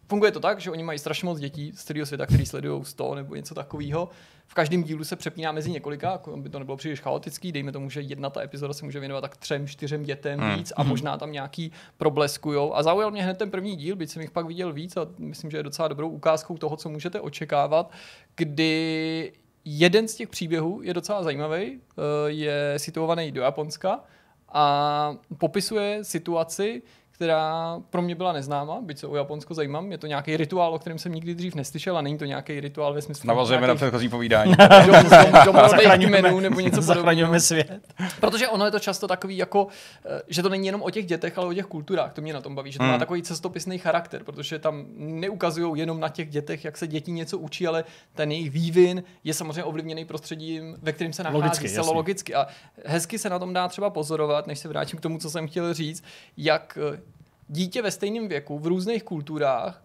funguje to tak, že oni mají strašně moc dětí z celého světa, který sledují 100 nebo něco takového. V každém dílu se přepíná mezi několika, jako by to nebylo příliš chaotický. Dejme tomu, že jedna ta epizoda se může věnovat tak třem, čtyřem dětem mm. víc a možná tam nějaký probleskujou. A zaujal mě hned ten první díl, byť jsem jich pak viděl víc a myslím, že je docela dobrou ukázkou toho, co můžete očekávat, kdy jeden z těch příběhů je docela zajímavý, eh, je situovaný do Japonska a popisuje situaci, která pro mě byla neznáma, byť se o Japonsko zajímám. Je to nějaký rituál, o kterém jsem nikdy dřív neslyšel a není to nějaký rituál ve smyslu. Navazujeme nějakých... na předchozí povídání. (laughs) (laughs) (laughs) kmenů nebo něco Zachraňujeme svět. Protože ono je to často takový, jako, eh, že to není jenom o těch dětech, ale o těch kulturách. To mě na tom baví, že to hmm. má takový cestopisný charakter, protože tam neukazují jenom na těch dětech, jak se děti něco učí, ale ten jejich vývin je samozřejmě ovlivněný prostředím, ve kterém se nachází logicky, logicky. A hezky se na tom dá třeba pozorovat, než se vrátím k tomu, co jsem chtěl říct, jak eh, dítě ve stejném věku v různých kulturách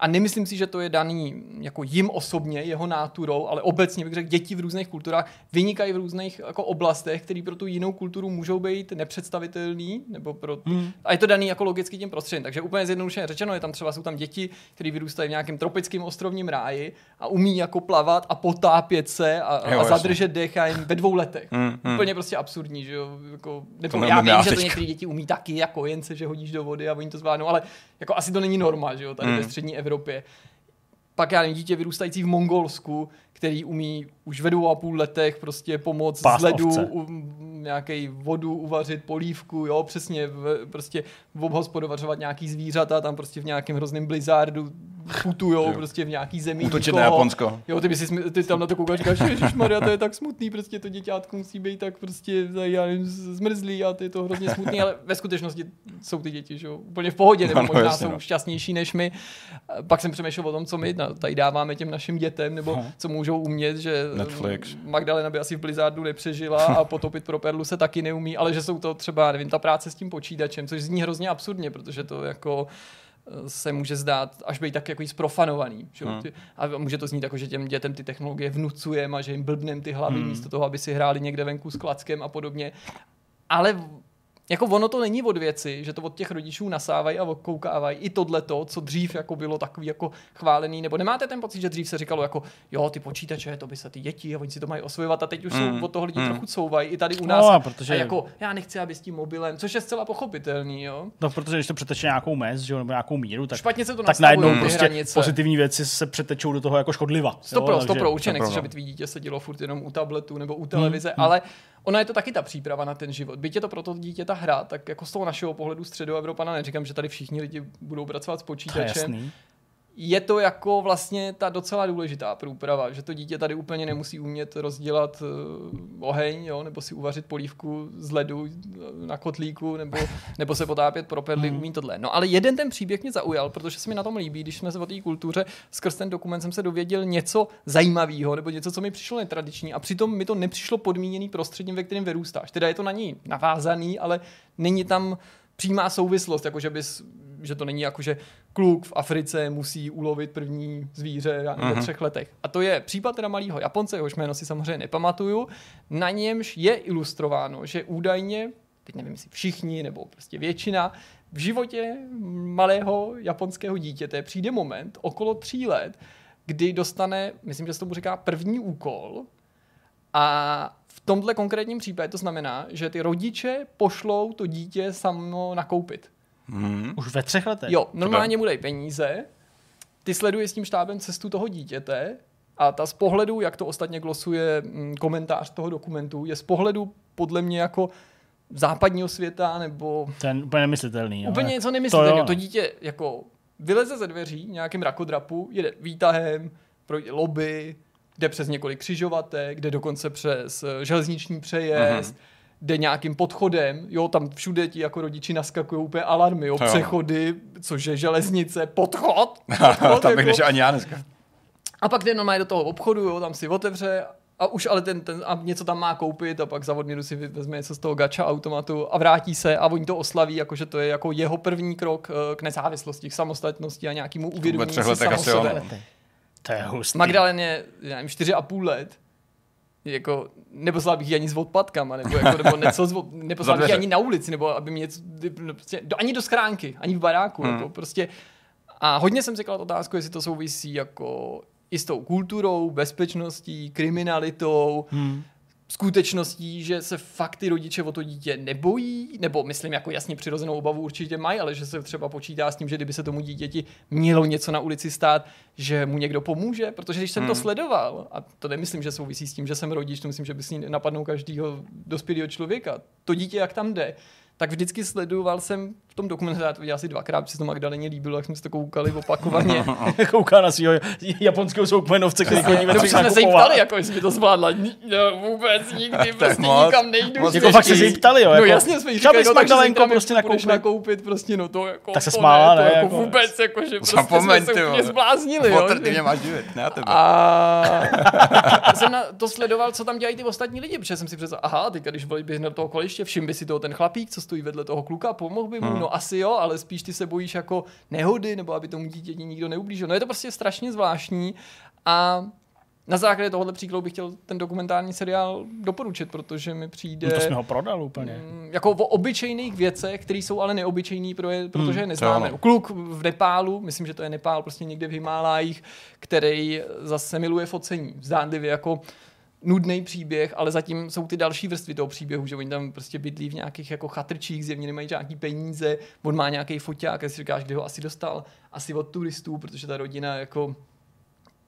a nemyslím si, že to je daný jako jim osobně, jeho náturou, ale obecně bych řekl, děti v různých kulturách vynikají v různých jako oblastech, které pro tu jinou kulturu můžou být nepředstavitelný, nebo pro, hmm. a je to daný jako logicky tím prostředím. Takže úplně zjednodušeně řečeno, je tam třeba jsou tam děti, které vyrůstají v nějakém tropickém ostrovním ráji a umí jako plavat a potápět se a, jo, a zadržet dech a jen ve dvou letech. Hmm, hmm. Úplně prostě absurdní, že jo. Jako, nebo já vím, že to některé děti umí taky, jako jen se, že hodíš do vody a oni to zvládnou, ale jako asi to není norma, že jo, tady hmm. ve střední Evropě Evropě. Pak já nevím, dítě vyrůstající v Mongolsku, který umí už ve dvou a půl letech prostě pomoct z ledu, u, nějaký vodu uvařit, polívku, jo, přesně, v, prostě obhospodovařovat nějaký zvířata, tam prostě v nějakém hrozném blizzardu putujou jo. prostě v nějaký zemi. Útočit na Japonsko. Jo, ty, bys si, ty tam na to koukáš, říkáš, Maria, to je tak smutný, prostě to děťátko musí být tak prostě, já nevím, zmrzlý a to je to hrozně smutný, ale ve skutečnosti jsou ty děti, že jo, úplně v pohodě, nebo možná jasně, jsou no. šťastnější než my. Pak jsem přemýšlel o tom, co my tady dáváme těm našim dětem, nebo co můžou umět, že Netflix. Magdalena by asi v Blizzardu nepřežila a (laughs) potopit pro perlu se taky neumí, ale že jsou to třeba, nevím, ta práce s tím počítačem, což zní hrozně absurdně, protože to jako se může zdát až být tak jako zprofanovaný. Že? Hmm. A může to znít jako, že těm dětem ty technologie vnucujeme a že jim blbnem ty hlavy hmm. místo toho, aby si hráli někde venku s klackem a podobně. Ale jako ono to není od věci, že to od těch rodičů nasávají a okoukávají i tohle to, co dřív jako bylo takový jako chválený, nebo nemáte ten pocit, že dřív se říkalo jako, jo, ty počítače, to by se ty děti a oni si to mají osvojovat a teď už mm. jsou od toho lidi mm. trochu couvají i tady u nás. No, protože... A jako, já nechci, aby s tím mobilem, což je zcela pochopitelný, jo. No, protože když to přeteče nějakou mez, že, nebo nějakou míru, tak, Špatně se to tak najednou prostě hranice. pozitivní věci se přetečou do toho jako škodliva. Stopro, stopro, určitě nechci, aby tvý dítě sedělo furt jenom u tabletu nebo u televize, mm. ale ona je to taky ta příprava na ten život. Byť je to pro to dítě ta hra, tak jako z toho našeho pohledu středoevropana neříkám, že tady všichni lidi budou pracovat s počítačem je to jako vlastně ta docela důležitá průprava, že to dítě tady úplně nemusí umět rozdělat uh, oheň, jo, nebo si uvařit polívku z ledu eh, na kotlíku, nebo, (laughs) nebo se potápět pro perly, hmm. umí tohle. No ale jeden ten příběh mě zaujal, protože se mi na tom líbí, když jsme se o té kultuře skrz ten dokument jsem se dověděl něco zajímavého, nebo něco, co mi přišlo netradiční a přitom mi to nepřišlo podmíněný prostředím, ve kterém vyrůstáš. Teda je to na ní navázaný, ale není tam přímá souvislost, jako že bys že to není jako, že kluk v Africe musí ulovit první zvíře já uh-huh. třech letech. A to je případ teda malého Japonce, jehož jméno si samozřejmě nepamatuju, na němž je ilustrováno, že údajně, teď nevím, jestli všichni nebo prostě většina, v životě malého japonského dítěte přijde moment okolo tří let, kdy dostane, myslím, že se tomu říká první úkol, A v tomhle konkrétním případě to znamená, že ty rodiče pošlou to dítě samo nakoupit. Hmm. Už ve třech letech? Jo, normálně mu dají peníze, ty sleduješ s tím štábem cestu toho dítěte a ta z pohledu, jak to ostatně glosuje mm, komentář toho dokumentu, je z pohledu podle mě jako západního světa nebo... Ten úplně nemyslitelný. Úplně ale... něco nemyslitelného. To, to dítě jako vyleze ze dveří nějakým rakodrapu, jede výtahem, projde lobby, jde přes několik křižovatek, jde dokonce přes eh, železniční přejezd, mm-hmm jde nějakým podchodem, jo, tam všude ti jako rodiči naskakují úplně alarmy, jo, jo. přechody, což je železnice, podchod. (laughs) podchod tam jako... ani já dneska. A pak jde normálně do toho obchodu, jo, tam si otevře a už ale ten, ten a něco tam má koupit a pak za odměnu si vezme něco z toho gacha automatu a vrátí se a oni to oslaví, jakože to je jako jeho první krok eh, k nezávislosti, k samostatnosti a nějakému uvědomění si. To je hustý. Magdaleně, já nevím, čtyři a půl let, jako, neposlal bych ji ani s odpadkama, nebo, jako, nebo něco, (laughs) neposlal bych ji ani na ulici, nebo aby mě něco, no, prostě, do, ani do schránky, ani v baráku, hmm. jako, prostě. A hodně jsem si kladl otázku, jestli to souvisí jako i s tou kulturou, bezpečností, kriminalitou, hmm skutečností, že se fakt ty rodiče o to dítě nebojí, nebo myslím jako jasně přirozenou obavu určitě mají, ale že se třeba počítá s tím, že kdyby se tomu dítěti mělo něco na ulici stát, že mu někdo pomůže, protože když jsem hmm. to sledoval, a to nemyslím, že souvisí s tím, že jsem rodič, to myslím, že by si napadnou každého dospělého člověka, to dítě jak tam jde, tak vždycky sledoval jsem tom dokumentu, já to viděl asi dvakrát, protože se to Magdaleně líbilo, jak jsme se to koukali opakovaně. (laughs) Kouká na svého japonského soukmenovce, který chodí ve třech jsme se jí ptali, jako jestli by to zvládla. No, vůbec nikdy, prostě moc, nikam nejdu. Moc jako fakt se jí ptali, jo. No jako, no jasně jsme jí říkali, no, Magdalenko prostě nakoupit. nakoupit, prostě, no to jako, tak se smála, ne? Jako vůbec, jako, že prostě jsme se úplně zbláznili, jo. Ty mě máš živit, ne tebe. A jsem to sledoval, co tam dělají ty ostatní lidi, protože jsem si představil, aha, teď když bys na toho koliště, všim by si toho ten chlapík, co stojí vedle toho kluka, pomohl by mu, hmm. No asi jo, ale spíš ty se bojíš jako nehody, nebo aby tomu dítěti nikdo neublížil. No je to prostě strašně zvláštní a na základě tohohle příkladu bych chtěl ten dokumentární seriál doporučit, protože mi přijde... No to jsme ho prodal úplně. Mm, jako o obyčejných věcech, které jsou ale neobyčejný, protože je hmm, neznáme. Kluk v Nepálu, myslím, že to je Nepál, prostě někde v Himálájích, který zase miluje focení. Zdánlivě jako nudný příběh, ale zatím jsou ty další vrstvy toho příběhu, že oni tam prostě bydlí v nějakých jako chatrčích, zjevně nemají žádný peníze, on má nějaký foťák a si říkáš, kde ho asi dostal, asi od turistů, protože ta rodina jako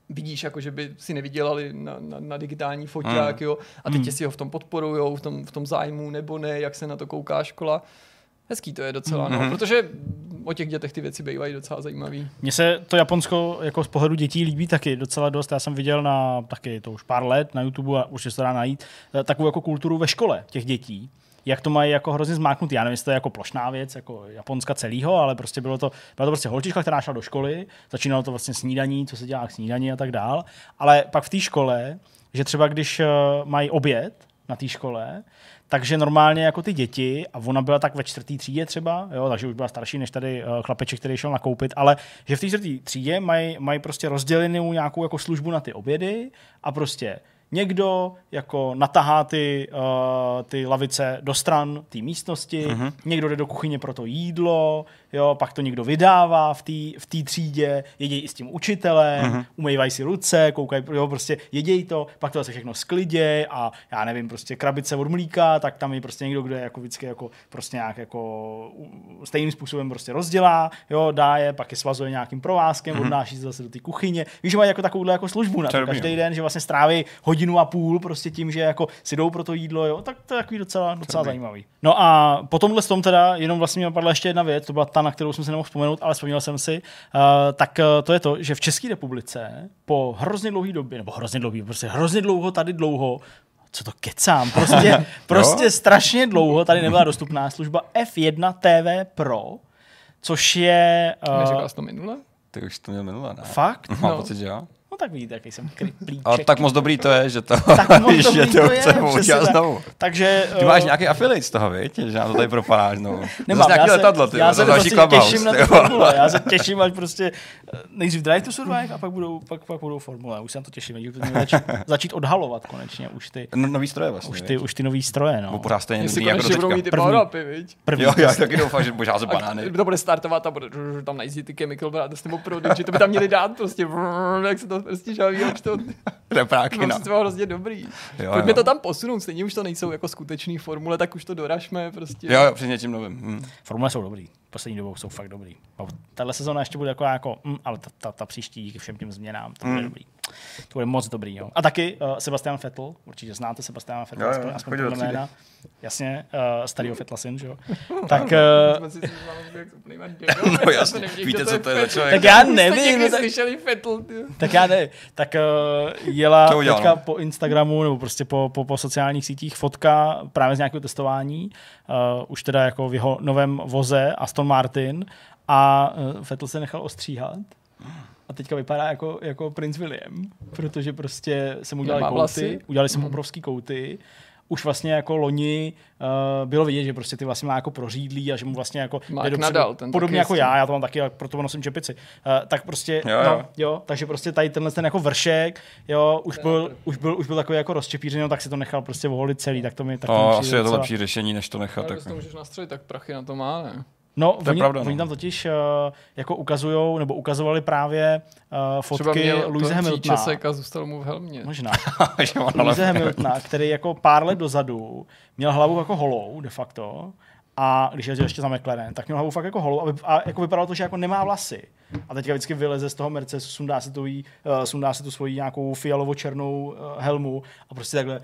vidíš, jako že by si nevydělali na, na, na digitální foťák, mm. jo, a teď mm. si ho v tom podporujou, v tom, v tom zájmu, nebo ne, jak se na to kouká škola. Hezký to je docela, mm-hmm. no, mhm. protože o těch dětech ty věci bývají docela zajímavý. Mně se to Japonsko jako z pohledu dětí líbí taky docela dost. Já jsem viděl na taky to už pár let na YouTube a už se to dá najít, eh, takovou jako kulturu ve škole těch dětí jak to mají jako hrozně zmáknutý. Já nevím, jestli to je jako plošná věc, jako Japonska celého, ale prostě bylo to, byla to prostě holčička, která šla do školy, začínalo to vlastně snídaní, co se dělá k snídaní a tak dál. Ale pak v té škole, že třeba když uh, mají oběd na té škole, takže normálně jako ty děti, a ona byla tak ve čtvrtý třídě třeba, jo, takže už byla starší než tady uh, chlapeček, který šel nakoupit, ale že v té čtvrtý třídě mají, mají prostě rozdělenou nějakou jako službu na ty obědy a prostě někdo jako natahá ty, uh, ty lavice do stran té místnosti, uh-huh. někdo jde do kuchyně pro to jídlo, jo, pak to někdo vydává v té v tý třídě, jedějí i s tím učitelem, uh-huh. umývají si ruce, koukají, jo, prostě jedějí to, pak to se všechno sklidě a já nevím, prostě krabice od mlíka, tak tam je prostě někdo, kdo je jako vždycky jako prostě nějak jako stejným způsobem prostě rozdělá, jo, dá je, pak je svazuje nějakým provázkem, uh-huh. odnáší se zase do té kuchyně. Víš, že mají jako takovouhle jako službu na to každý den, že vlastně stráví hodinu a půl prostě tím, že jako si jdou pro to jídlo, jo, tak to je takový docela, docela zajímavý. No a po tomhle tom teda jenom vlastně mi napadla ještě jedna věc, to byla ta na kterou jsem se nemohl vzpomenout, ale vzpomněl jsem si, uh, tak uh, to je to, že v České republice po hrozně dlouhé době, nebo hrozně dlouhý, prostě hrozně dlouho, tady dlouho, co to kecám, (laughs) prostě, prostě strašně dlouho tady nebyla dostupná služba F1 TV Pro, což je... Uh, Neříkal jsi to minule? Ty už to měl minule, ne? Fakt? Mám no. pocit, že jo. Tak vidíte, jaký jsem kriplíček. (laughs) Ale tak moc dobrý to je, že to, tak moc (laughs) že to, to chce udělat znovu. Takže, ty máš uh, nějaký affiliate z toho, viď? Že nám to tady propadáš znovu. Nemám, já se, letadlo, ty, já se prostě těším na ty formule. Já se těším, až prostě eh, nejdřív Drive to Survive a pak budou, pak, pak budou formule. Už se na to těším, že začít, (laughs) začít odhalovat konečně už ty, no, nový stroje vlastně, už ty, už ty nový stroje. No. pořád stejně Jestli jako konečně budou mít ty power upy, viď? První jo, já taky doufám, že požáze banány. To bude startovat a bude tam najízdit ty Chemical Brothers nebo Prodigy, to by tam měli dát prostě, jak se to prostě žalví, už to... Repráky, (laughs) no. to hrozně dobrý. Jo, Pojďme jo. to tam posunout, stejně už to nejsou jako skutečný formule, tak už to doražme prostě. Jo, jo, před něčím novým. Hm. Formule jsou dobrý poslední dobou jsou fakt dobrý. Tahle sezóna ještě bude jako, jako mm, ale ta, ta, ta, příští díky všem těm změnám, to bude mm. dobrý. To bude moc dobrý. Jo. A taky uh, Sebastian Vettel, určitě znáte Sebastiana Vettel, jo, jo, aspoň, aspoň jména. Jasně, uh, starýho Vettela syn, že jo. (laughs) tak, uh, no (laughs) jasně, víte, co to je za člověk. Tak já nevím. Tak, slyšeli Vettel, tak já nevím. Tak uh, jela teďka po Instagramu nebo prostě po, po, po sociálních sítích fotka právě z nějakého testování, uh, už teda jako v jeho novém voze Aston Martin a uh, Vettel se nechal ostříhat a teďka vypadá jako, jako princ William, protože prostě se mu udělali kouty, udělali se mu mhm. obrovský kouty, už vlastně jako loni uh, bylo vidět, že prostě ty vlastně má jako prořídlý a že mu vlastně jako má jak nadal, ten podobně jako já, já to mám taky, proto nosím čepici. Uh, tak prostě, jo, jo. No, jo, takže prostě tady tenhle ten jako vršek, jo, už byl, už byl, už byl takový jako rozčepířený, no, tak si to nechal prostě volit celý, tak to mi tak oh, asi je to lepší řešení, než to nechat. Tak... to můžeš nastřelit, tak prachy na to má, ne? No, to oni, pravda, oni no. tam totiž uh, jako ukazujou, nebo ukazovali právě uh, fotky Louise Hamiltona. Česek a zůstal mu v helmě. Možná. (laughs) Louise Hamiltona, který jako pár let dozadu měl hlavu jako holou de facto a když jezdil ještě za McLaren, tak měl hlavu fakt jako holou a, a jako vypadalo to, že jako nemá vlasy. A teďka vždycky vyleze z toho Mercedesu, sundá si, tu, uh, sundá si tu svoji nějakou fialovo-černou uh, helmu a prostě takhle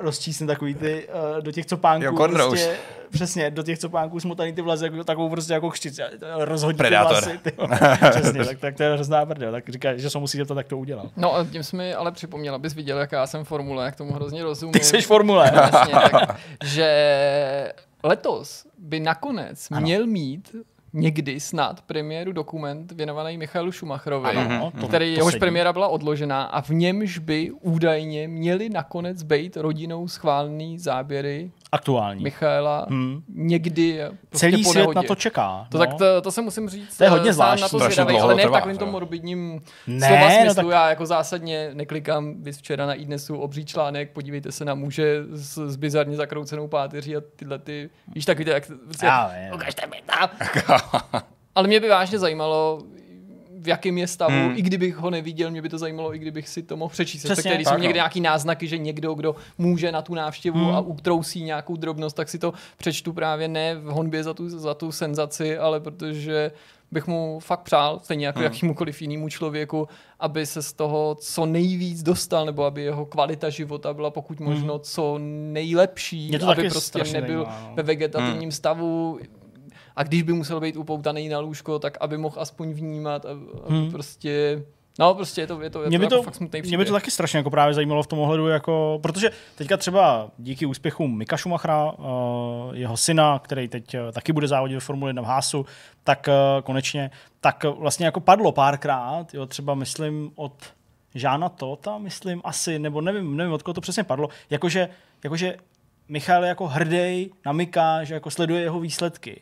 rozčísne takový ty uh, do těch copánků. Jo, prostě, přesně, do těch copánků smotaný ty vlasy, jako, takovou prostě jako křic, rozhodně Predátor. ty vlasy. Ty, (laughs) přesně, tak, tak to je hrozná prdel. Tak říká, že se musí to tak to udělal. No a tím jsi mi ale připomněl, abys viděl, jaká já jsem formule, jak tomu hrozně rozumím. Ty jsi formule. Jasně, tak, že letos by nakonec ano. měl mít někdy snad premiéru dokument věnovaný Michalu Schumacherovi, ano, to, který to jehož sedí. premiéra byla odložená a v němž by údajně měli nakonec být rodinou schválený záběry aktuální. Michaela hmm. někdy prostě Celý svět nehodě. na to čeká. To, no. tak to, to, se musím říct. To je hodně zvláštní. Na to zvědavý, ale ne v takovým tom morbidním ne, slova no smyslu. No tak... Já jako zásadně neklikám vys včera na iDnesu obří článek, podívejte se na muže s, s bizarně zakroucenou páteří a tyhle ty, víš, tak víte, jak... Prostě, ukažte mi tam. ale mě by vážně zajímalo, v jakém je stavu, hmm. i kdybych ho neviděl, mě by to zajímalo, i kdybych si to mohl přečíst. Přesně, když jsou někde no. nějaký náznaky, že někdo, kdo může na tu návštěvu hmm. a utrousí nějakou drobnost, tak si to přečtu právě ne v honbě za tu, za tu senzaci, ale protože bych mu fakt přál, stejně jako hmm. jakýmukoliv jinému člověku, aby se z toho co nejvíc dostal, nebo aby jeho kvalita života byla pokud hmm. možno co nejlepší, aby prostě nebyl zajímá, no. ve vegetativním hmm. stavu, a když by musel být upoutaný na lůžko, tak aby mohl aspoň vnímat, aby hmm. prostě No, prostě je to, je to, je mě by to, jako fakt smutný Mě by to taky strašně jako právě zajímalo v tom ohledu, jako, protože teďka třeba díky úspěchům Mika Schumachera, uh, jeho syna, který teď uh, taky bude závodit ve Formule 1 v Hásu, tak uh, konečně, tak vlastně jako padlo párkrát, jo, třeba myslím od Žána Tota, myslím asi, nebo nevím, nevím, od koho to přesně padlo, jakože, jakože Michal je jako hrdý na Mika, že jako sleduje jeho výsledky.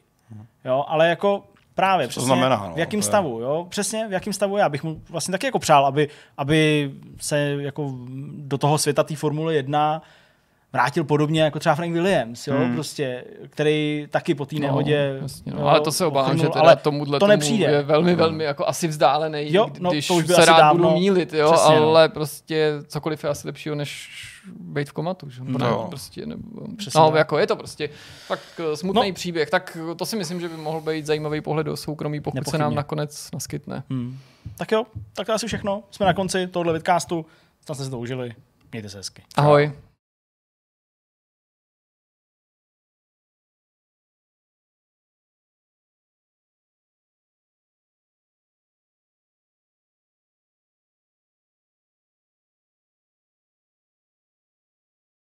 Jo, ale jako právě přesně, to znamená, no, v jakém stavu, jo? Přesně v jakém stavu já bych mu vlastně taky jako přál, aby, aby se jako do toho světa té Formule 1 vrátil podobně jako třeba Frank Williams, jo, hmm. prostě, který taky po té no, nehodě... Jasně, no, jo, ale to se obávám, že teda ale tomuhle to nepřijde. je velmi, velmi jako asi vzdálený, jo, no, když to už se rád dávno, budu mílit, jo, přesně, no. ale no. prostě cokoliv je asi lepšího, než být v komatu, že? No. Prostě, nebo, Přesně, no, jako je to prostě tak eh, smutný no. příběh, tak to si myslím, že by mohl být zajímavý pohled do soukromí, pokud Nepochybně. se nám nakonec naskytne. Hmm. Tak jo, tak to asi všechno. Jsme na konci tohohle vidcastu. Snad jste si to užili. Mějte se hezky. Ahoj. Ahoj.